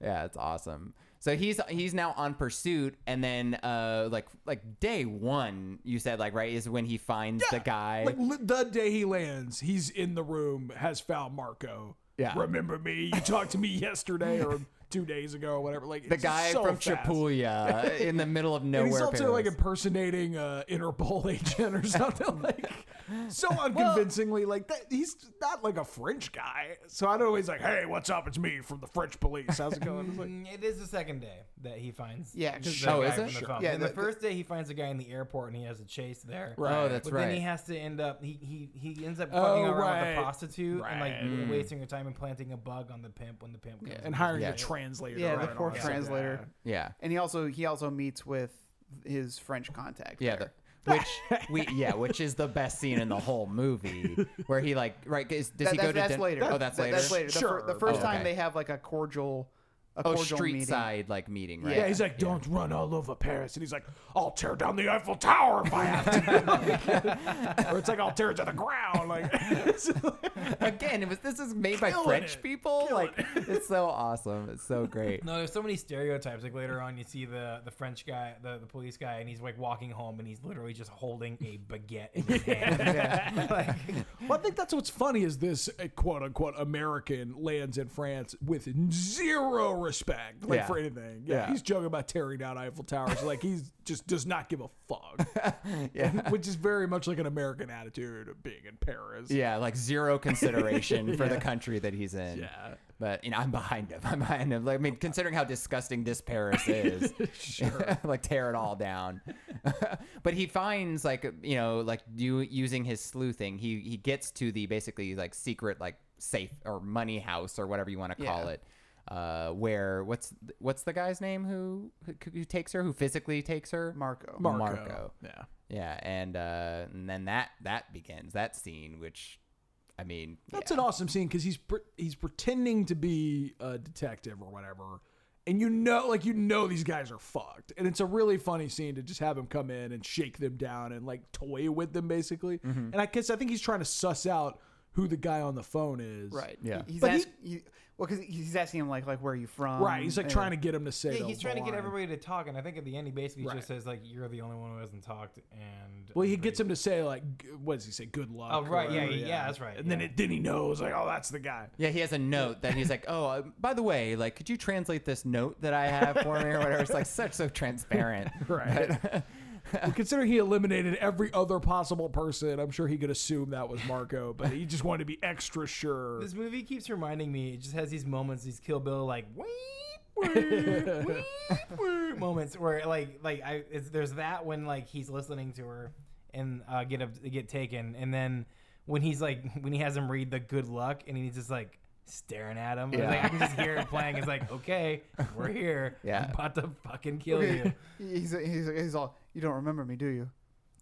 yeah, it's awesome. So he's he's now on pursuit, and then uh like like day one, you said like right is when he finds the guy. Like li- the day he lands, he's in the room, has found Marco. Yeah. Remember me? You talked to me (laughs) yesterday or two days ago or whatever. Like the guy so from fast. Chapulia (laughs) in the middle of And nowhere. he's also like Paris. impersonating uh, Interpol (laughs) agent or something (laughs) like so unconvincingly. like that, he's not like a French guy. So I don't know. He's like, "Hey, what's up? It's me from the French police. How's it going?" It's like, Mm, it is the second day that he finds. Yeah, 'cause- the Oh, guy is it? the Sure. Yeah, the, the- the- first day he finds a guy in the airport and he has a chase there. Oh, that's but right. then he has to end up he he, he ends up Oh, fucking around with right. the prostitute and like Right. wasting her time and planting a bug on the pimp when the pimp comes and hiring Yeah. a translator. Yeah, the and poor translator. yeah. And he also he also meets with his French contact. Yeah, there. the, which we yeah, which is the best scene in the whole movie, where he like right is, does That- he go that's, to that's din- later. Oh, that's That- later. That's later. The, fir- Sure. the first Oh, time okay. they have like a cordial, a Oh, cordial street meeting. side like meeting, right? Yeah, he's like, "Don't run all over Paris," and he's like, "I'll tear down the Eiffel Tower if I have to," (laughs) or it's like, "I'll tear it to the ground." Like, (laughs) (laughs) Again, it was this is made by French it. people. Like it's so awesome. It's so great. No, there's so many stereotypes. Like later on, you see the the French guy, the, the police guy, and he's like walking home, and he's literally just holding a baguette in his hand. like, Well, I think that's what's funny is this uh, quote unquote American lands in France with zero respect, like Yeah. for anything. Yeah, Yeah. he's joking about tearing down Eiffel Towers, like he's (laughs) just does not give a fuck. (laughs) Yeah. (laughs) which is very much like an American attitude of being in Paris. Yeah, like zero consideration for the country that he's in. Yeah. But you know, I'm behind him. I'm behind him. Like, I mean, considering how disgusting this Paris is, sure, like tear it all down. but he finds like you know, like you using his sleuthing, he he gets to the basically like secret like safe or money house or whatever you want to call Yeah. it. Uh, where what's what's the guy's name who, who who takes her who physically takes her? Marco. Marco. Marco. Yeah. Yeah, and uh, and then that that begins that scene, which, I mean, That's yeah. an awesome scene because he's pre- he's pretending to be a detective or whatever, and you know, like you know, these guys are fucked, and it's a really funny scene to just have him come in and shake them down and like toy with them basically. Mm-hmm. And I guess I think he's trying to suss out who the guy on the phone is. Right. Yeah. He- He's But he- asking. he, well, because he's asking him like like where are you from? Right. He's like and- trying to get him to say. yeah, he's the trying to get line. everybody to talk, and I think at the end he basically Right. just says like, "You're the only one who hasn't talked," and Well, he gets him to say like, g- what does he say? Good luck. Oh, or right, yeah, whatever, yeah, yeah, that's right, And then yeah. it, then he knows like, oh, that's the guy. Yeah, he has a note that he's like, oh, uh, by the way, like, could you translate this note that I have for me or whatever? It's like such so transparent. (laughs) Right. Well, considering he eliminated every other possible person, I'm sure he could assume that was Marco, but he just wanted to be extra sure. This movie keeps reminding me. It just has these moments, these Kill Bill like "Wee, wee, wee, (laughs) wee," moments where like like I it's, there's that when like he's listening to her and uh, get a, get taken, and then when he's like when he has him read the good luck and he's just like staring at him. It's Yeah. Like, I can just hear it playing. It's like okay, we're here. Yeah. I'm about to fucking kill you. (laughs) He's he's he's all. You don't remember me, do you?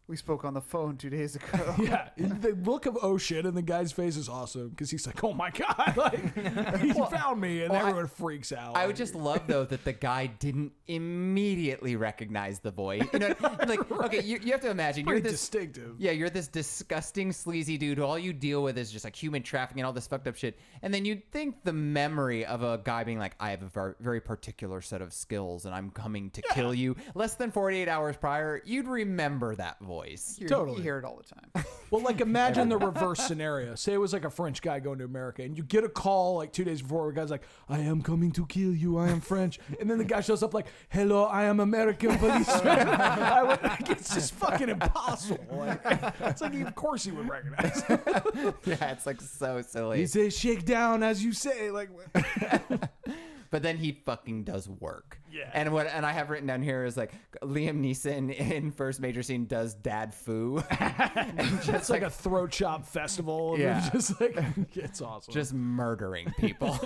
We spoke on the phone two days ago. (laughs) yeah, (laughs) the look of oh shit in the guy's face is awesome because he's like, oh my (laughs) god, like he found me, and well, I- everyone freaks out. I would just love though that the guy didn't immediately recognize the voice. You know, like okay, you, you have to imagine you're this distinctive. Yeah, you're this disgusting, sleazy dude all you deal with is just like human trafficking and all this fucked up shit. And then you'd think the memory of a guy being like, I have a ver- very particular set of skills and I'm coming to kill you less than 48 hours prior, you'd remember that voice. You, Totally. You hear it all the time. (laughs) Well, like imagine the (laughs) reverse scenario. Say it was like a French guy going to America, and you get a call like two days before where a guy's like, "I am coming to kill you. I am French," (laughs) and then the guy shows up like, "Hello, I am American policeman." I would, like, it's just fucking impossible. Like, it's like, of course he would recognize. yeah, it's like so silly. he says, "Shake down," as you say. Like, but then he fucking does work. Yeah. And what and I have written down here is like Liam Neeson in first major scene does dad foo. (laughs) and just It's like a throat chop festival. (laughs) And Yeah. Just like (laughs) it's awesome. just murdering people.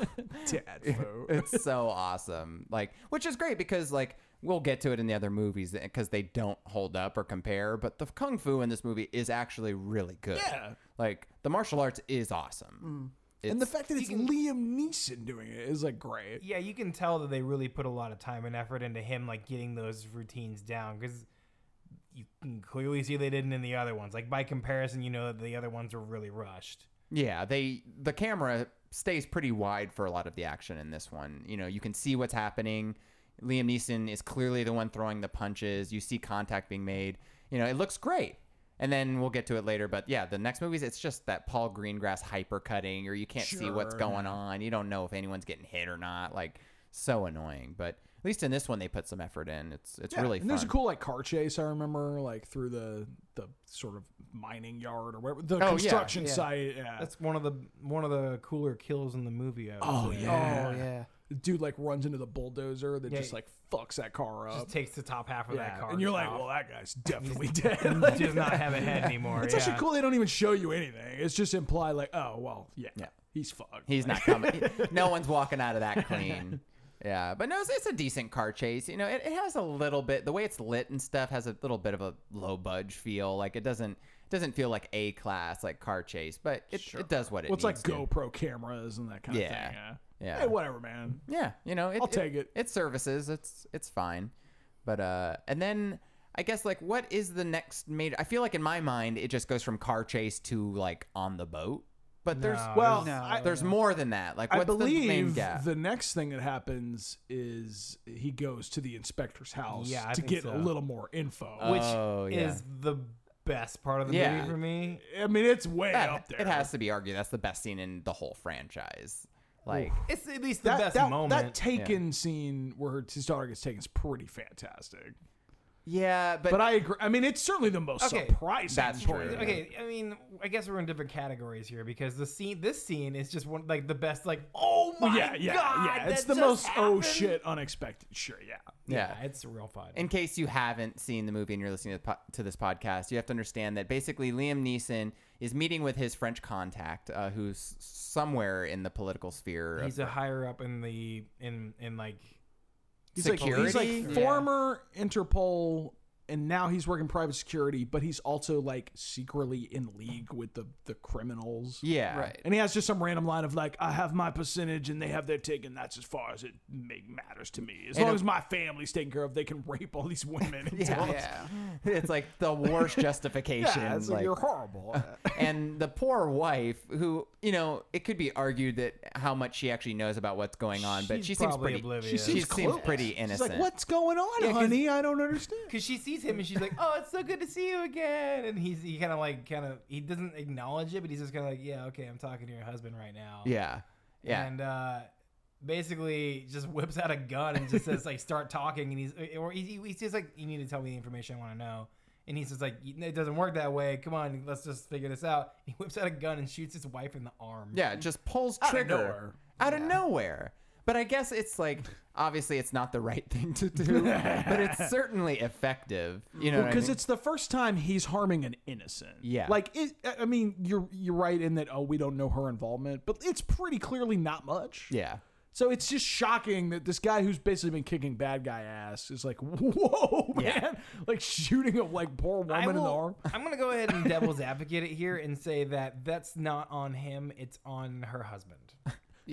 dad food. it's so awesome. Like, which is great because like we'll get to it in the other movies eh, because they don't hold up or compare. But the kung fu in this movie is actually really good. Yeah. Like the martial arts is awesome. Mm. And the fact that it's Liam Neeson doing it is like great. Yeah, you can tell that they really put a lot of time and effort into him like getting those routines down because you can clearly see they didn't in the other ones. Like by comparison, you know that the other ones were really rushed. Yeah, they the camera stays pretty wide for a lot of the action in this one. You know, you can see what's happening. Liam Neeson is clearly the one throwing the punches. You see contact being made. You know, it looks great. And then we'll get to it later, but yeah, the next movies it's just that Paul Greengrass hyper cutting or you can't see what's Sure, going on. You don't know if anyone's getting hit or not. Like so annoying. But at least in this one they put some effort in. It's it's Yeah, really and fun. there's a cool like car chase I remember like through the the sort of mining yard or whatever the oh, yeah, construction yeah. site. Yeah, That's one of the one of the cooler kills in the movie. I Oh, say. yeah. Oh yeah. the dude like runs into the bulldozer that Yeah, just like fucks that car up. just takes the top half of that car. and you're like, off. well, that guy's (laughs) definitely dead. He (laughs) does not have a head anymore. It's yeah. actually cool. They don't even show you anything. It's just implied like, oh well, yeah, Yeah. he's fucked. He's not coming. (laughs) no one's walking out of that clean. Yeah, but no, it's, it's a decent car chase. You know, it, it has a little bit the way it's lit and stuff has a little bit of a low budge feel. Like it doesn't it doesn't feel like a class like car chase, but it, it does what it well, it's like to. GoPro cameras and that kind Yeah. of thing. Yeah. Yeah. Hey, whatever, man. Yeah, you know, it, I'll take it. It services. It's it's fine. But uh and then I guess like what is the next major I feel like in my mind it just goes from car chase to like on the boat. But there's No, Well, No. I, there's more than that. Like I what's the main believe gap? the next thing that happens is he goes to the inspector's house Yeah, I to think get so. a little more info. which Oh, yeah. is the best part of the Yeah. movie for me. I mean, it's way That- up there. It has to be argued that's the best scene in the whole franchise. Like, It's at least the that, best that, moment. that taken scene where his daughter gets taken is pretty fantastic. Yeah, but, But I agree. I mean, it's certainly the most Okay, surprising. that's part. true. Okay, I mean, I guess we're in different categories here because the scene, this scene is just one like the best. Like, oh my yeah, yeah, god, yeah. It's that the just most oh happened. shit unexpected. Sure, yeah. Yeah, yeah. it's real fun. In case you haven't seen the movie and you're listening to, the po- to this podcast, you have to understand that basically Liam Neeson is meeting with his French contact, uh, who's somewhere in the political sphere. he's of, a higher up in the in in like He's like he's like Yeah. former Interpol, and now he's working private security, but he's also like secretly in league with the the criminals. yeah, Right. And he has just some random line of like, "I have my percentage, and they have their take, and that's as far as it make matters to me. As And long a- as my family's taken care of, they can rape all these women." (laughs) And Yeah. tell us- Yeah. It's like the worst (laughs) justification. yeah, like, like- you're horrible. Uh, and the poor wife, who you know, it could be argued that how much she actually knows about what's going on, but she seems pretty. oblivious. She She seems, seems clueless. pretty She's innocent. like, "What's going on, Yeah, 'cause- honey? I don't understand." (laughs) because she sees him and she's like, "Oh, it's so good to see you again," and he's he kind of like kind of he doesn't acknowledge it, but he's just kind of like, "Yeah, okay, I'm talking to your husband right now." Yeah, yeah. and uh, basically just whips out a gun and just says like start talking and he's or he, he's just like you need to tell me the information I want to know and he's just like it doesn't work that way come on let's just figure this out he whips out a gun and shoots his wife in the arm Yeah, just pulls of trigger nowhere. out of nowhere. But I guess it's like obviously it's not the right (laughs) thing to do, but it's (laughs) certainly effective. You know, what I because mean? it's the first time he's harming an innocent. Yeah. like it, I mean, you're you're right in that. Oh, we don't know her involvement, but it's pretty clearly not much. yeah. So it's just shocking that this guy who's basically been kicking bad guy ass is like, (laughs) whoa, man, Yeah. like shooting a like poor woman I in the arm. I'm gonna go ahead and devil's advocate it here and say that that's not on him it's on her husband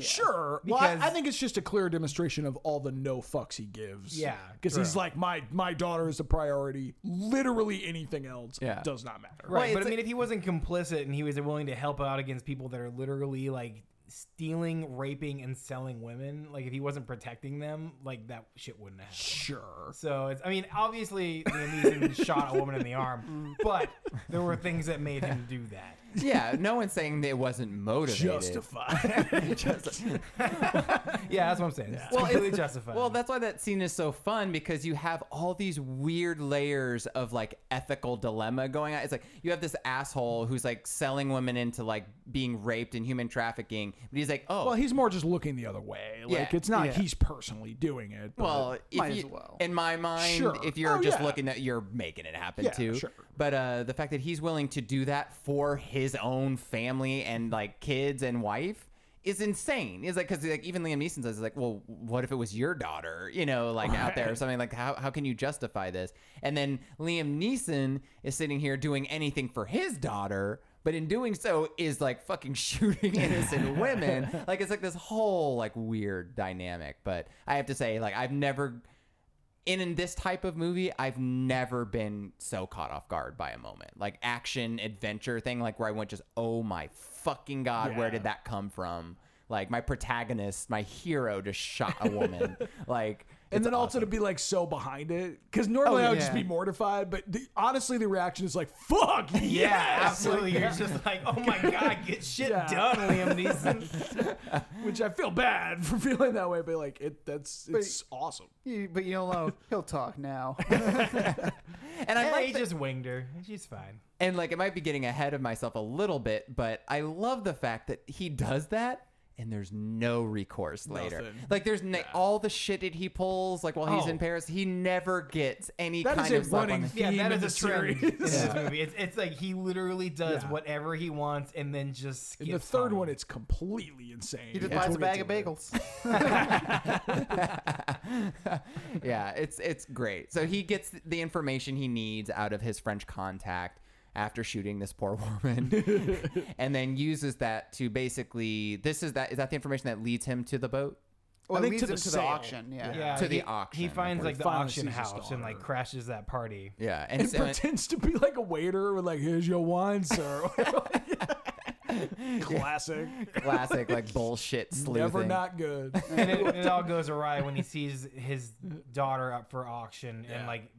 Sure. Well, I, I think it's just a clear demonstration of all the no fucks he gives. Yeah, Because he's true. like, my my daughter is a priority. Literally anything else Yeah. does not matter. Right, Well, but I mean, if he wasn't complicit and he was willing to help out against people that are literally like stealing, raping, and selling women, like if he wasn't protecting them, like that shit wouldn't have happened. Sure. So it's, I mean, obviously Liam Neeson shot a woman in the arm, (laughs) but there were things that made him do that. Yeah, no one's saying it wasn't motivated. Justified. (laughs) (laughs) Yeah, that's what I'm saying. It's Well, completely it's- justified. Well, that's why that scene is so fun because you have all these weird layers of like ethical dilemma going on. It's like you have this asshole who's like selling women into like being raped and human trafficking, but he's like, oh, well, he's more just looking the other way. Like Yeah. it's not Yeah. he's personally doing it. but- Well, if Might as you, well. in my mind, Sure. if you're Oh, just yeah. looking at, you're making it happen Yeah, too. sure. But uh, the fact that he's willing to do that for his own family and like kids and wife is insane. Is like because like even Liam Neeson says like, well, what if it was your daughter? You know, like out there or something like how how can you justify this? And then Liam Neeson is sitting here doing anything for his daughter. But in doing so, is like fucking (laughs) shooting innocent women. (laughs) Like it's like this whole like weird dynamic. But I have to say, like I've never in, in this type of movie, I've never been so caught off guard by a moment. Like action adventure thing, like where I went just, oh my fucking god, where did that come from? Like my protagonist, my hero, just shot a woman. (laughs) like, and it's then also to be like so behind it because oh, normally I would just be mortified, but the, honestly the reaction is like fuck (laughs) yeah, yes! (laughs) absolutely. You're just like, oh my (laughs) god, get shit Yeah. done, Liam Neeson. which I feel bad for feeling that way, but like it that's But- it's awesome. You- but you don't know. He'll talk now. and I Yeah, like he just winged her. She's fine. and like it might be getting ahead of myself a little bit, but I love the fact that he does that and there's no recourse later. Nothing. Like there's na all the shit that he pulls, like while he's Oh. in Paris, he never gets any That is kind a of slap on running the- Yeah, theme that in is the a trend in series. this movie. It's, it's like he literally does Yeah. whatever he wants and then just skips In the third home. one, it's completely insane. He just That's buys a bag of bagels. (laughs) (laughs) yeah, it's it's great. So he gets the information he needs out of his French contact after shooting this poor (laughs) woman, (laughs) and then uses that to basically this is that is that the information that leads him to the boat. Well, think it to leads the him to the auction. Yeah. Yeah, To the auction, He finds like the finally auction house and like crashes that party. Yeah, and, and so- pretends to be like a waiter with like, "Here's your wine, sir." (laughs) Classic. classic like bullshit sleuthing. Never not good. and it, it all goes awry when he sees his daughter up for auction Yeah. and like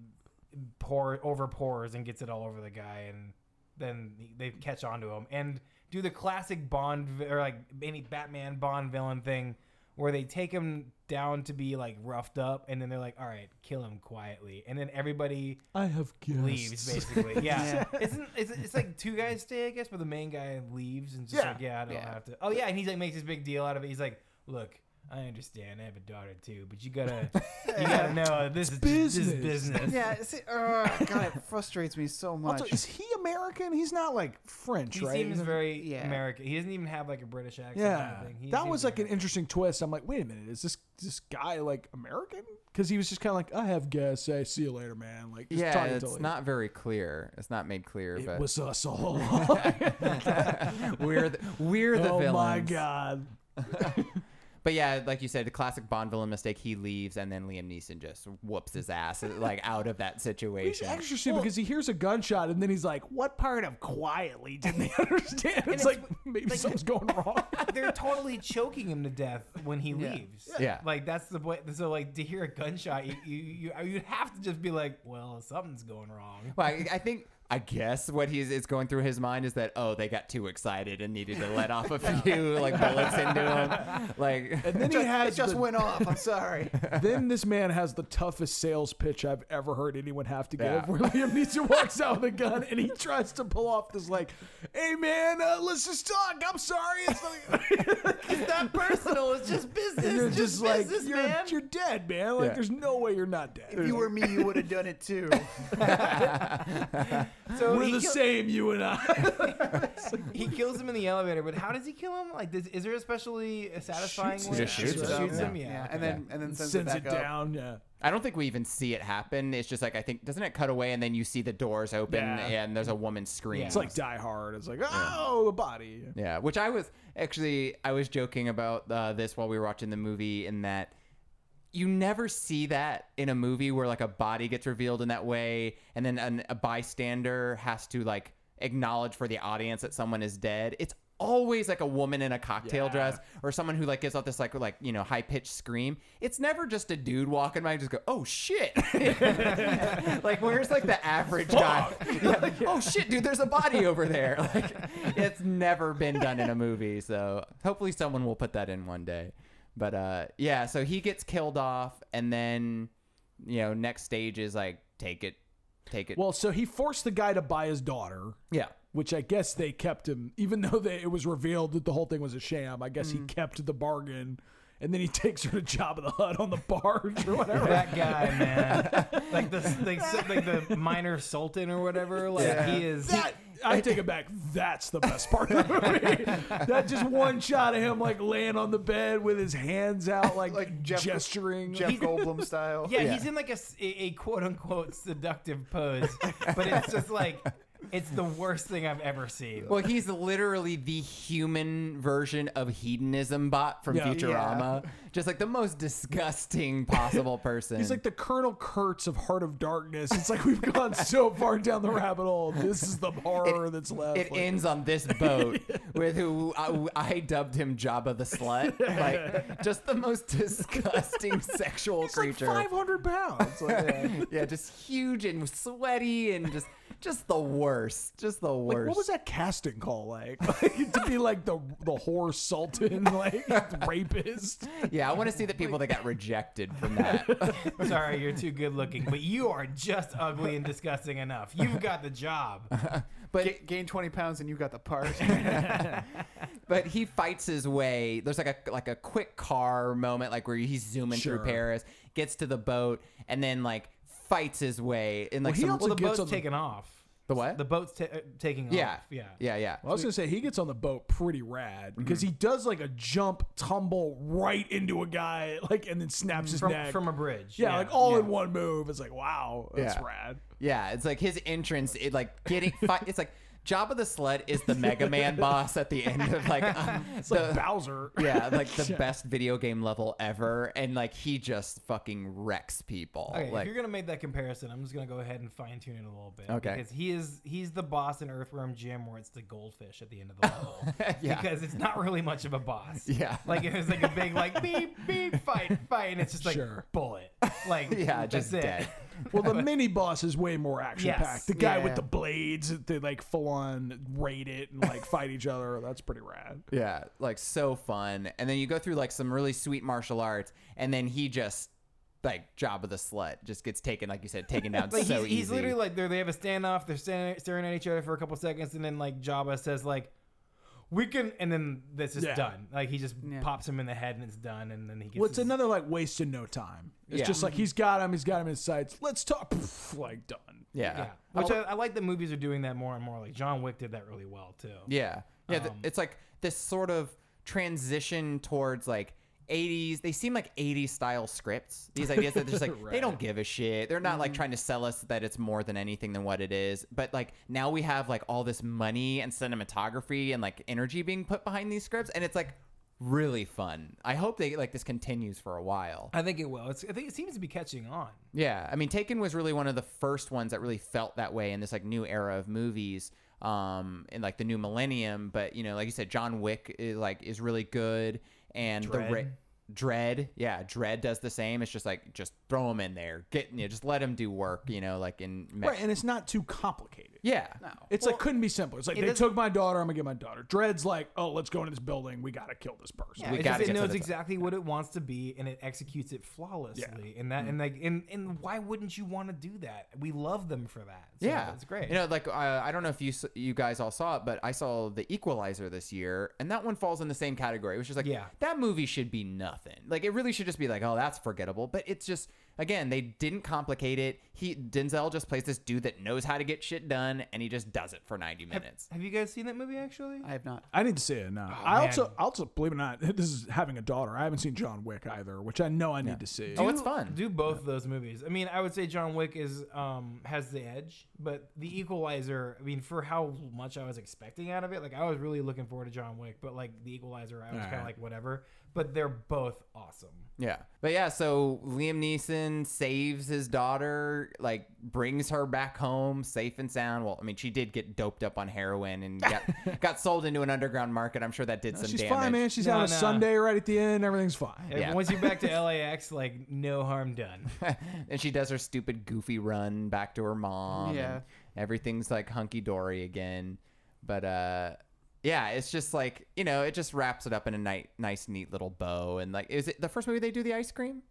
pour over pours and gets it all over the guy and then they catch on to him. And do the classic Bond or like any Batman Bond villain thing where they take him down to be like roughed up and then they're like all right kill him quietly. And then everybody I have guests. leaves basically. (laughs) Yeah, Isn't, it's, it's like two guys stay I guess but the main guy leaves and just Yeah. like yeah I don't Yeah. have to. Oh yeah and he's like makes this big deal out of it. He's like look I understand I have a daughter too but you gotta (laughs) you gotta know this is this is business. business Yeah. See, uh, God, it frustrates me so much. Also, is he American? He's not like French, he right? seems He's- very Yeah. American he doesn't even have like a British accent or Yeah, anything. He that seems was like an interesting twist. I'm like, wait a minute, is this this guy like American? Because he was just kind of like, I have guests. Say, see you later, man. Like, just Yeah, talking it's to, like, not very clear. It's not made clear, It but was us all. (laughs) we're the, we're the (laughs) oh villains. my god. But yeah, like you said, the classic Bond villain mistake. He leaves, and then Liam Neeson just whoops his ass uh, like out of that He's situation. extra stupid because he hears a gunshot and then he's like, "What part of quietly didn't they (laughs) understand?" It's, it's like maybe something's going wrong. (laughs) they're totally choking him to death when he Yeah. leaves. Yeah. like that's the point. So like to hear a gunshot, you you you you'd have to just be like, well, something's going wrong. Well, I, I think I guess what he's is going through his mind is that oh they got too excited and needed to let off a (laughs) few like bullets into him. Like And then he it has just the- went off. I'm sorry. (laughs) then this man has the toughest sales pitch I've ever heard anyone have to give. Yeah. Where Liam Neeson walks out with a gun and he tries to pull off this like, "Hey man, uh, let's just talk. I'm sorry. It's like, (laughs) It's not personal. It's just business. and you're It's just, like, business, you're man. you're dead, man. Like Yeah. there's no way you're not dead. if you were me, you would have done it too. So We're the kill- same, you and I. (laughs) He kills him in the elevator, but how does he kill him? Like, does, is there a especially satisfying Shoots way? him. Just shoots Shoots him. him, Yeah. yeah. and then and then sends, Sends it, it back up. down. Yeah. I don't think we even see it happen. It's just like I think doesn't it cut away and then you see the doors open Yeah. and there's a woman scream. Yeah. It's like Die Hard. It's like, oh, the body. Yeah, which I was actually I was joking about uh, this while we were watching the movie in that you never see that in a movie where like a body gets revealed in that way and then an, a bystander has to like acknowledge for the audience that someone is dead. It's always like a woman in a cocktail Yeah. dress or someone who like gives out this like like you know high pitched scream. It's never just a dude walking by and just go, "Oh shit!" (laughs) like where's like the average guy? (laughs) Yeah. Oh shit, dude, there's a body over there. (laughs) Like it's never been done in a movie, so hopefully someone will put that in one day. But uh, yeah, so he gets killed off, and then you know next stage is like take it, take it. Well, so he forced the guy to buy his daughter, yeah. which I guess they kept him, even though they, it was revealed that the whole thing was a sham. I guess Mm. he kept the bargain, and then he (laughs) takes her to Jabba the Hutt on the barge or whatever. that guy, man, (laughs) like the like, like the minor sultan or whatever. Like Yeah. he is. That, I take it back. That's the best part of the movie. (laughs) that just one shot of him like laying on the bed with his hands out, like, Like Jeff- gesturing. Jeff Goldblum style. yeah, (laughs) Yeah. he's in like a, a quote unquote seductive pose, but it's just like it's the worst thing I've ever seen. Well, he's literally the human version of Hedonismbot from Yeah. Futurama. Just like the most disgusting (laughs) possible person. He's like the Colonel Kurtz of Heart of Darkness. It's like we've gone so far down the rabbit hole. This is the horror that's left. it Like, ends on this (laughs) boat with who I, I dubbed him Jabba the Slut. Like just the most disgusting (laughs) sexual He's like creature. 500 pounds. Like, yeah. yeah, just huge and sweaty and just just the worst. Just the Like, worst. what was that casting call like? Like, to be like the the whore sultan, like rapist. Yeah, I want to see the people that got rejected from (laughs) that. Sorry, you're too good looking, but you are just ugly and disgusting enough. You've got the job. (laughs) But Ga- gain 20 pounds and you got the part. (laughs) but he fights his way. There's like a like a quick car moment, like where he's zooming Sure. through Paris, gets to the boat, and then like fights his way in like he some also Well, the gets boat's on the- taken off. The what? The boat's ta- uh, taking yeah, off. Yeah. yeah, yeah. Well, I was gonna say he gets on the boat pretty rad because Mm-hmm. he does like a jump tumble right into a guy, like and then snaps his From, neck from a bridge. Yeah, like all yeah. in one move. It's like wow, that's Yeah. rad. Yeah, it's like his entrance. It like getting. Fi- it's like Jabba the Slut is the Mega Man (laughs) boss at the end of like. uh, It's the, like Bowser. yeah, like the (laughs) best video game level ever, and like he just fucking wrecks people. Okay, like if you're gonna make that comparison, I'm just gonna go ahead and fine tune it a little bit. Okay. Because he is he's the boss in Earthworm Jim where it's the goldfish at the end of the level. (laughs) Yeah. Because it's not really much of a boss. Yeah. Like it was like a big like beep beep fight fight and it's just like Sure. bullet. Like yeah, just it. dead. Well, the (laughs) mini boss is way more action packed. Yes. The guy Yeah. with the blades, they like full on raid it and like fight each other. That's pretty rad. (laughs) Yeah, like so fun. And then you go through like some really sweet martial arts, and then he just like Jabba the Slut just gets taken, like you said, taken down (laughs) Like so he's, he's easy. literally like they have a standoff. They're staring, staring at each other for a couple seconds, and then like Jabba says like, "We can," and then this is Yeah. done. Like he just Yeah. pops him in the head, and it's done. And then he gets. Well, it's his- another like wasting no time. It's Yeah. just like he's got him, he's got him in his sights. Let's talk. Pff, like done. yeah. Yeah, which I, I like that movies are doing that more and more. Like John Wick did that really well too. Yeah. Yeah. th- Um, it's like this sort of transition towards like 80s. They seem like 80s style scripts. These ideas that they're just like, (laughs) they don't give a shit. They're not like trying to sell us that it's more than anything than what it is. But like now we have like all this money and cinematography and like energy being put behind these scripts. And it's like really fun. I hope they like this continues for a while. I think it will. It's, I think it seems to be catching on. Yeah, I mean, Taken was really one of the first ones that really felt that way in this like new era of movies, um, in like the new millennium. But you know, like you said, John Wick is like is really good, and the Ra- Dredd. Dredd, yeah, Dredd does the same. It's just like just throw him in there, get you know, just let him do work, you know, like in me- Right, and it's not too complicated. Yeah, It's like couldn't be simpler. It's like it they does- took my daughter. I'm gonna get my daughter. Dredd's like, oh, let's go into this building. We gotta kill this person. Yeah, We it, gotta just, get it to knows the- exactly what it wants to be, and it executes it flawlessly. And that, and like, and, and why wouldn't you want to do that? We love them for that. So yeah, it's great. You know, like uh, I don't know if you s- you guys all saw it, but I saw the Equalizer this year, and that one falls in the same category. It was just like, Yeah. that movie should be nothing. Like it really should just be like, oh, that's forgettable. But it's just again, they didn't complicate it. He Denzel just plays this dude that knows how to get shit done, and he just does it for ninety minutes. Have you guys seen that movie actually? I have not. I need to see it now. Oh, I man. also, I also believe it or not, (laughs) this is having a daughter. I haven't seen John Wick either, which I know I need to see. Oh, it's fun. Do both of those movies. I mean, I would say John Wick is um has the edge, but The Equalizer. I mean, for how much I was expecting out of it, like I was really looking forward to John Wick, but like The Equalizer, I was kind of Alright. like whatever. But they're both awesome. Yeah, but yeah, so Liam Neeson saves his daughter, like brings her back home safe and sound. Well, I mean, she did get doped up on heroin and got (laughs) got sold into an underground market. I'm sure that did some She's damage. fine, man. She's No, having a. Sunday right at the end. Everything's fine. And Yeah. Once you're back to (laughs) LAX, like no harm done. (laughs) and she does her stupid goofy run back to her mom. Yeah. and everything's like hunky dory again. But uh yeah, it's just like, you know, it just wraps it up in a nice nice neat little bow and like is it the first movie they do the ice cream?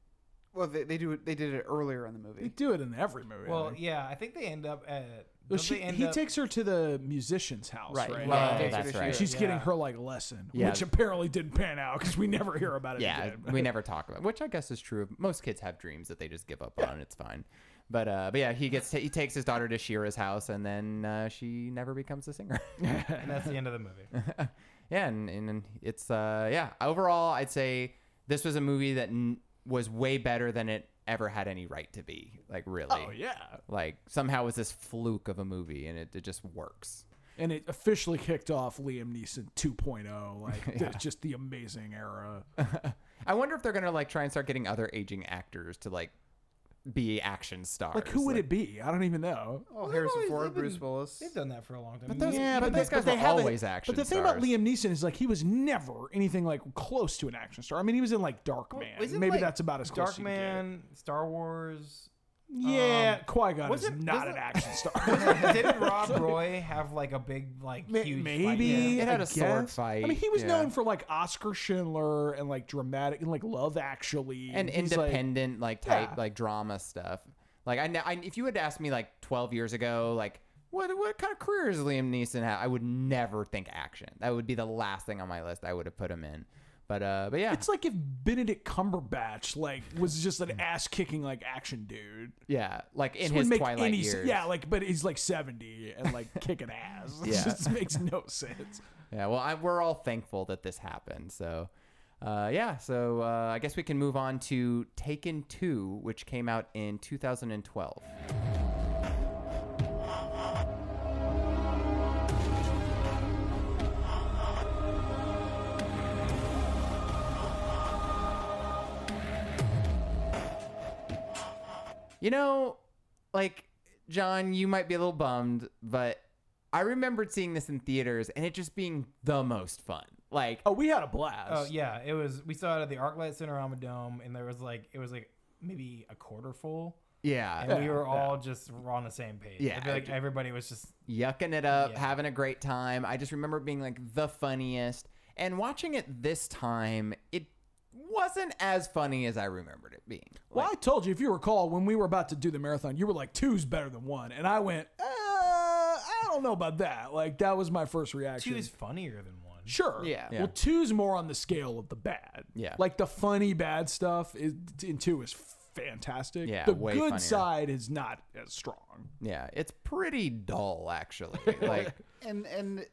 Well, they, they do it. They did it earlier in the movie. They do it in every movie. I Well, think. yeah, I think they end up at. Well, she, end he up- takes her to the musician's house, right? Right. Well, Yeah, that's takes her to right. shoot. She's getting her like lesson, Yeah. which apparently didn't pan out because we never hear about it Yeah, again. we (laughs) never talk about, it, which I guess is true. Most kids have dreams that they just give up on. It's fine. But uh, but yeah, he gets he takes his daughter to Sheerah's house, and then uh, she never becomes a singer. (laughs) and that's the end of the movie. (laughs) yeah, and, and it's uh yeah. Overall, I'd say this was a movie that n- was way better than it ever had any right to be. Like really, Oh yeah, like somehow it's this fluke of a movie, and it, it just works. and it officially kicked off Liam Neeson 2.0, like (laughs) the- just the amazing era. I wonder if they're gonna like try and start getting other aging actors to like be action stars. Like who would it be? I don't even know. Oh, Well, Harrison they've Ford, been- Bruce Willis. They've done that for a long time. But those- Yeah, but but, those guys but they were haven't- always action But the thing about stars. Liam Neeson is like he was never anything like close to an action star. I mean, he was in like Darkman. Isn't, Maybe like, that's about as close. Dark you can get. Man, Star Wars. Yeah, Um, Qui Gon is it- not an it- action star. (laughs) (laughs) Didn't Rob Roy have like a big like Ma- huge Maybe Fight? Yeah. It had I a sword fight, I mean, he was yeah. known for like Oskar Schindler and like dramatic and like Love Actually and he's, like- independent like, type Yeah. like drama stuff. Like I, I, if you had asked me like 12 years ago, like what what kind of career does Liam Neeson have? I would never think action. That would be the last thing on my list. I would have put him in. But uh, but yeah, It's like if Benedict Cumberbatch like was just an ass kicking like action dude. yeah, like in his wouldn't make twilight any years. sense. Yeah, like but he's like seventy and like (laughs) kicking ass. It Yeah. just makes no sense. Yeah, well, I, we're all thankful that this happened. So, uh, yeah, so uh, I guess we can move on to Taken 2, which came out in 2012. You know, like, John, you might be a little bummed, but I remembered seeing this in theaters and it just being the most fun. Like, Oh, we had a blast. Oh yeah, it was. We saw it at the ArcLight Cinerama Dome, and there was like it was like maybe a quarter full, yeah, and we were all just on the same page. Yeah, I feel like everybody was just yucking it up, Yeah. having a great time. I just remember being like the funniest. And watching it this time, it wasn't as funny as I remembered it being. Well, I told you, if you recall, when we were about to do the marathon, you were like, two's better than one. And I went, uh, I don't know about that. Like, that was my first reaction. two is funnier than one. Sure. Yeah. Yeah. Well, two's more on the scale of the bad. Yeah. Like, the funny bad stuff is in two is fantastic. Yeah, The way good funnier. side is not as strong. Yeah, it's pretty dull actually. (laughs) Like, and and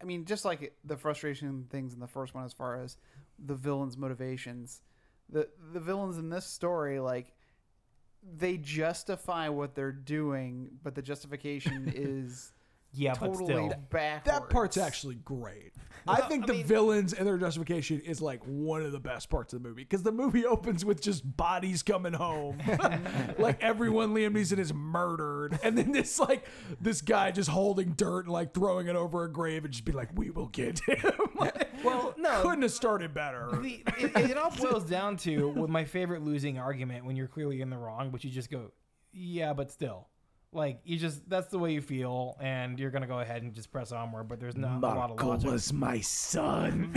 I mean, just like the frustration things in the first one, as far as the villain's motivations, the the villains in this story, like they justify what they're doing, but the justification (laughs) is Yeah, but totally still, backwards. That part's actually great. I think I the mean- villains and their justification is like one of the best parts of the movie because the movie (laughs) opens with just bodies coming home, (laughs) like everyone Liam Neeson is murdered, and then this like this guy just holding dirt and like throwing it over a grave and just be like, "We will get him." Like, well, no. couldn't have started better. The, (laughs) it, it all boils down to with my favorite losing argument when you're clearly in the wrong, but you just go, yeah, but still. Like you just that's the way you feel, and you're gonna go ahead and just press onward. But there's not a lot of logic. was my son.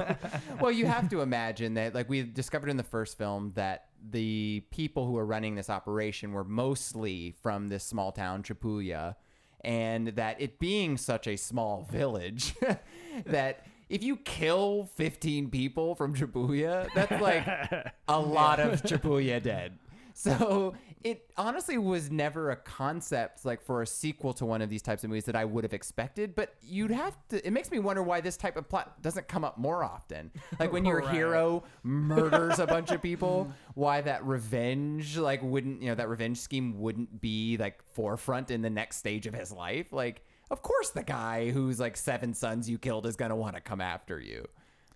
(laughs) well, you have to imagine that, like we discovered in the first film, that the people who were running this operation were mostly from this small town, Chipuya, and that it being such a small village, (laughs) that if you kill 15 people from Chipuya, that's like (laughs) a lot of Chipuya (laughs) dead. So it honestly was never a concept like for a sequel to one of these types of movies that I would have expected. But you'd have to. It makes me wonder why this type of plot doesn't come up more often. Like when your (laughs) Right. hero murders a bunch of people, why that revenge like wouldn't you know that revenge scheme wouldn't be like forefront in the next stage of his life? Like of course the guy whose like seven sons you killed is gonna want to come after you.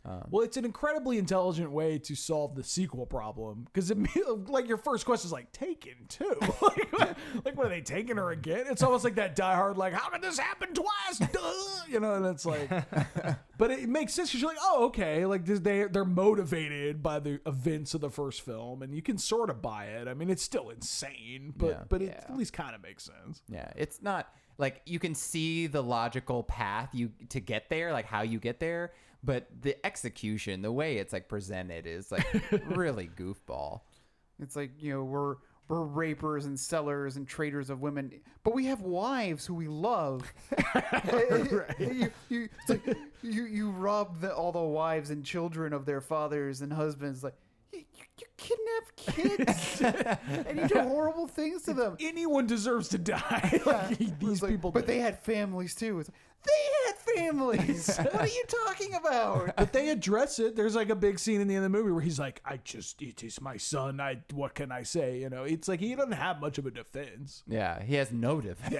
Um, well, it's an incredibly intelligent way to solve the sequel problem because (laughs) like your first question is like taken too. (laughs) like, what- like, what are they taking her again? It's almost like that Die Hard. Like, how could this happen twice? Duh! You know, and it's like, (laughs) but it makes sense because you're like, oh, okay, like this- they they're motivated by the events of the first film, and you can sort of buy it. I mean, it's still insane, but Yeah. but it Yeah. at least kind of makes sense. Yeah, it's not like you can see the logical path you to get there, like how you get there, but the execution, the way it's like presented, is like (laughs) really goofball. It's like you know we're we're rapers and sellers and traders of women, but we have wives who we love. (laughs) you, you, like you you rob the, all the wives and children of their fathers and husbands. Like you, you, you kidnap kids (laughs) and you do horrible things to them. Anyone deserves to die. (laughs) like, these It's like, people, but do. they had families too. It's like, they had families. (laughs) what are you talking about? But they address it. There's like a big scene in the end of the movie where he's like, "I just, it is my son. I, what can I say?" You know, it's like he doesn't have much of a defense. Yeah, he has no defense.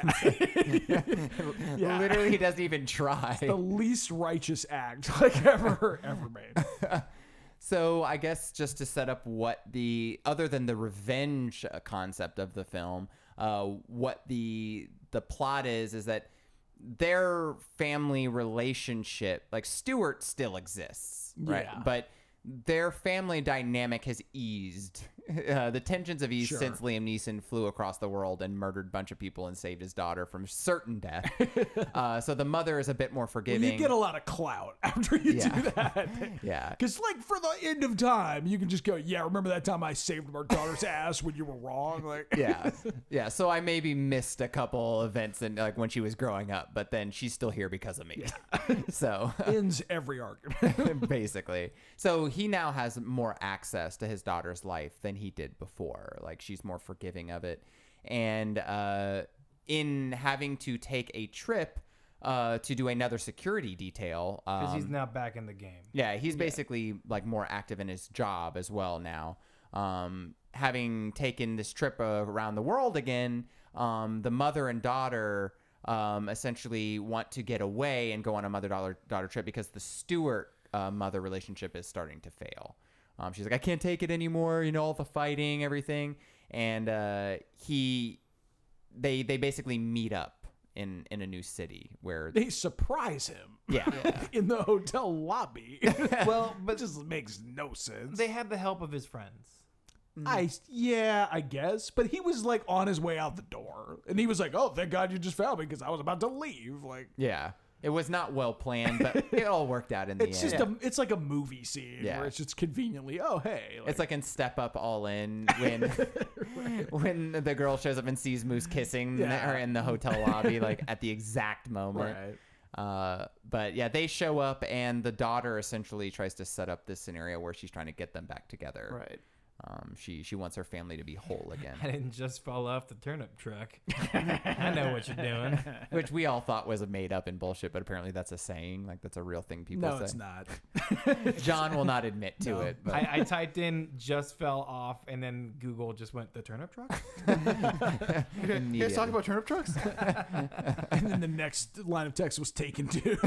Yeah. Literally, he doesn't even try. The least righteous act like ever, ever made. So I guess just to set up what the other than the revenge uh, concept of the film, uh, what the the plot is is that their family relationship, like Stuart, still exists, right? Yeah. But their family dynamic has eased. (laughs) Uh, the tensions have eased Sure. since Liam Neeson flew across the world and murdered a bunch of people and saved his daughter from certain death. (laughs) uh, so the mother is a bit more forgiving. You get a lot of clout (laughs) after you Yeah. do that. yeah. Because, like, for the end of time, you can just go, yeah, remember that time I saved our daughter's ass when you were wrong? Like, yeah yeah so i maybe missed a couple events and like when she was growing up but then she's still here because of me so ends every argument. basically so he now has more access to his daughter's life than he did before like she's more forgiving of it and uh in having to take a trip uh to do another security detail because he's um, now back in the game. yeah, he's basically like more active in his job as well now. Um, having taken this trip around the world again, um, the mother and daughter um, essentially want to get away and go on a mother daughter daughter trip because the Stuart uh, mother relationship is starting to fail. Um, she's like, I can't take it anymore. You know, all the fighting, everything, and uh, he, they, they basically meet up in in a new city where they surprise him yeah. (laughs) in the hotel lobby. (laughs) Well, but just makes no sense. They had the help of his friends. I yeah, I guess, but he was like on his way out the door, and he was like, "Oh, thank God you just found me because I was about to leave." Like, Yeah. It was not well planned, but (laughs) it all worked out in the it's end. just a, it's like a movie scene Yeah. where it's just conveniently, oh hey, it's like in Step Up All In (laughs) when when the girl shows up and sees Moose kissing Yeah. her in the hotel lobby, like at the exact moment. Uh, but yeah, they show up and the daughter essentially tries to set up this scenario where she's trying to get them back together. Right. Um, she she wants her family to be whole (laughs) again, I didn't just fall off the turnip truck. (laughs) I know what you're doing. (laughs) which we all thought was a made up and bullshit, but apparently that's a saying. Like that's a real thing people No, say. it's not. John will not admit to No. it, but I, I typed in just fell off, and then Google just went the turnip truck. You guys talk about turnip trucks? and then the next line of text was taken too.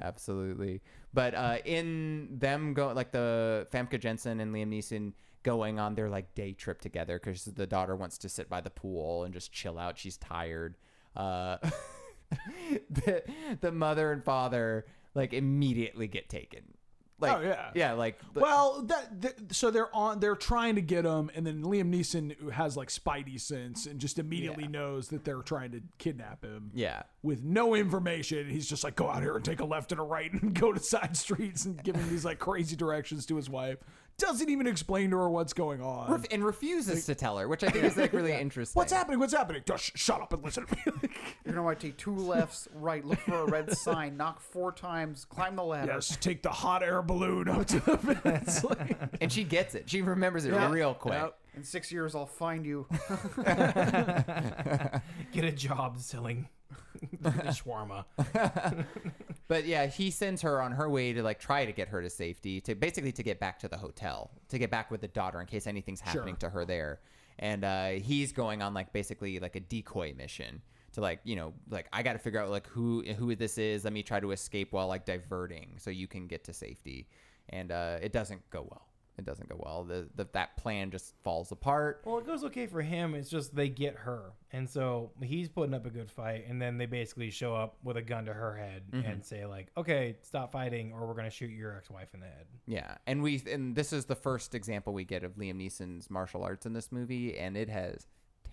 Absolutely. But uh, in them go like the Famke Janssen and Liam Neeson going on their like day trip together because the daughter wants to sit by the pool and just chill out. She's tired. Uh, (laughs) the the mother and father like immediately get taken. Like Oh, yeah. yeah. Like well, that, th- so they're on. They're trying to get him, and then Liam Neeson has like Spidey sense and just immediately Yeah. knows that they're trying to kidnap him. yeah. with no information. He's just like, go out here and take a left and a right and (laughs) go to side streets and giving these like crazy directions to his wife. Doesn't even explain to her what's going on. Ref- and refuses to tell her, which I think is like really interesting. What's happening? What's happening? Just shut up and listen to me. (laughs) You're gonna want to take two lefts, right, look for a red (laughs) sign, knock four times, climb the ladder. yes, take the hot air balloon up to the fence. (laughs) Like, And she gets it. She remembers it Yeah. real quick. Yep. In six years, I'll find you. Get a job selling (laughs) shawarma. (laughs) But yeah, he sends her on her way to like try to get her to safety, to basically to get back to the hotel, to get back with the daughter in case anything's happening to her there. And uh, he's going on like basically like a decoy mission to like you know like I got to figure out like who who this is. Let me try to escape while like diverting so you can get to safety, and uh, it doesn't go well. It doesn't go well. The, the that plan just falls apart. Well, it goes okay for him. It's just they get her, and so he's putting up a good fight, and then they basically show up with a gun to her head and mm-hmm. say like, "Okay, stop fighting, or we're gonna shoot your ex-wife in the head." Yeah, and we and this is the first example we get of Liam Neeson's martial arts in this movie, and it has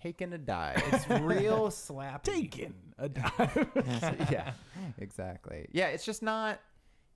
taken a dive. It's real (laughs) slap. Taken a dive. (laughs) yeah, exactly. Yeah, it's just not.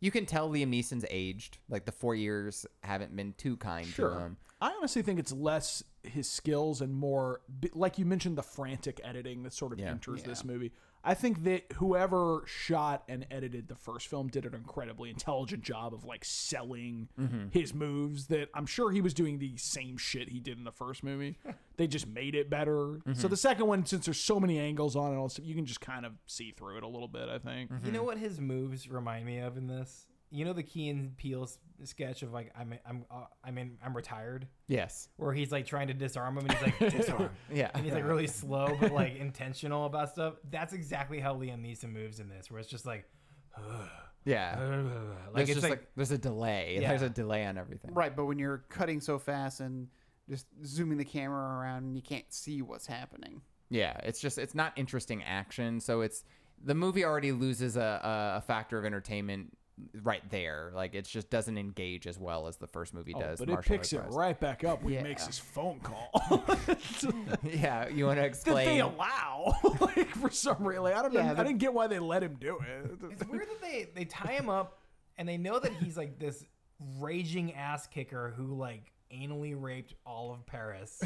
You can tell Liam Neeson's aged. Like the four years haven't been too kind to him. I honestly think it's less his skills and more, like you mentioned, the frantic editing that sort of Yeah. enters this movie. I think that whoever shot and edited the first film did an incredibly intelligent job of like selling mm-hmm. his moves. That I'm sure he was doing the same shit he did in the first movie. (laughs) they just made it better. So mm-hmm. the second one, since there's so many angles on it, and all you can just kind of see through it a little bit. I think. Mm-hmm. You know what his moves remind me of in this? You know the Key and Peele sketch of like I'm I'm uh, I'm in I'm retired, Yes. where he's like trying to disarm him and he's like (laughs) disarm. (laughs) Yeah. and he's like really (laughs) slow but like intentional about stuff. That's exactly how Liam Neeson moves in this, where it's just like, (sighs) Yeah. (sighs) like There's it's just like, like, there's a delay. Yeah. There's a delay on everything. Right, but when you're cutting so fast and just zooming the camera around and you can't see what's happening. Yeah, it's just it's not interesting action. So it's the movie already loses a, a, a factor of entertainment right there. Like it just doesn't engage as well as the first movie Oh, does. but it martial picks it right back up when Yeah. he makes his phone call. (laughs) (laughs) yeah, you want to that explain? they allow. (laughs) like for some reason, like, I don't know. Yeah, I didn't get why they let him do it. it's weird that they they tie him up and they know that he's like this raging ass kicker who like anally raped all of Paris,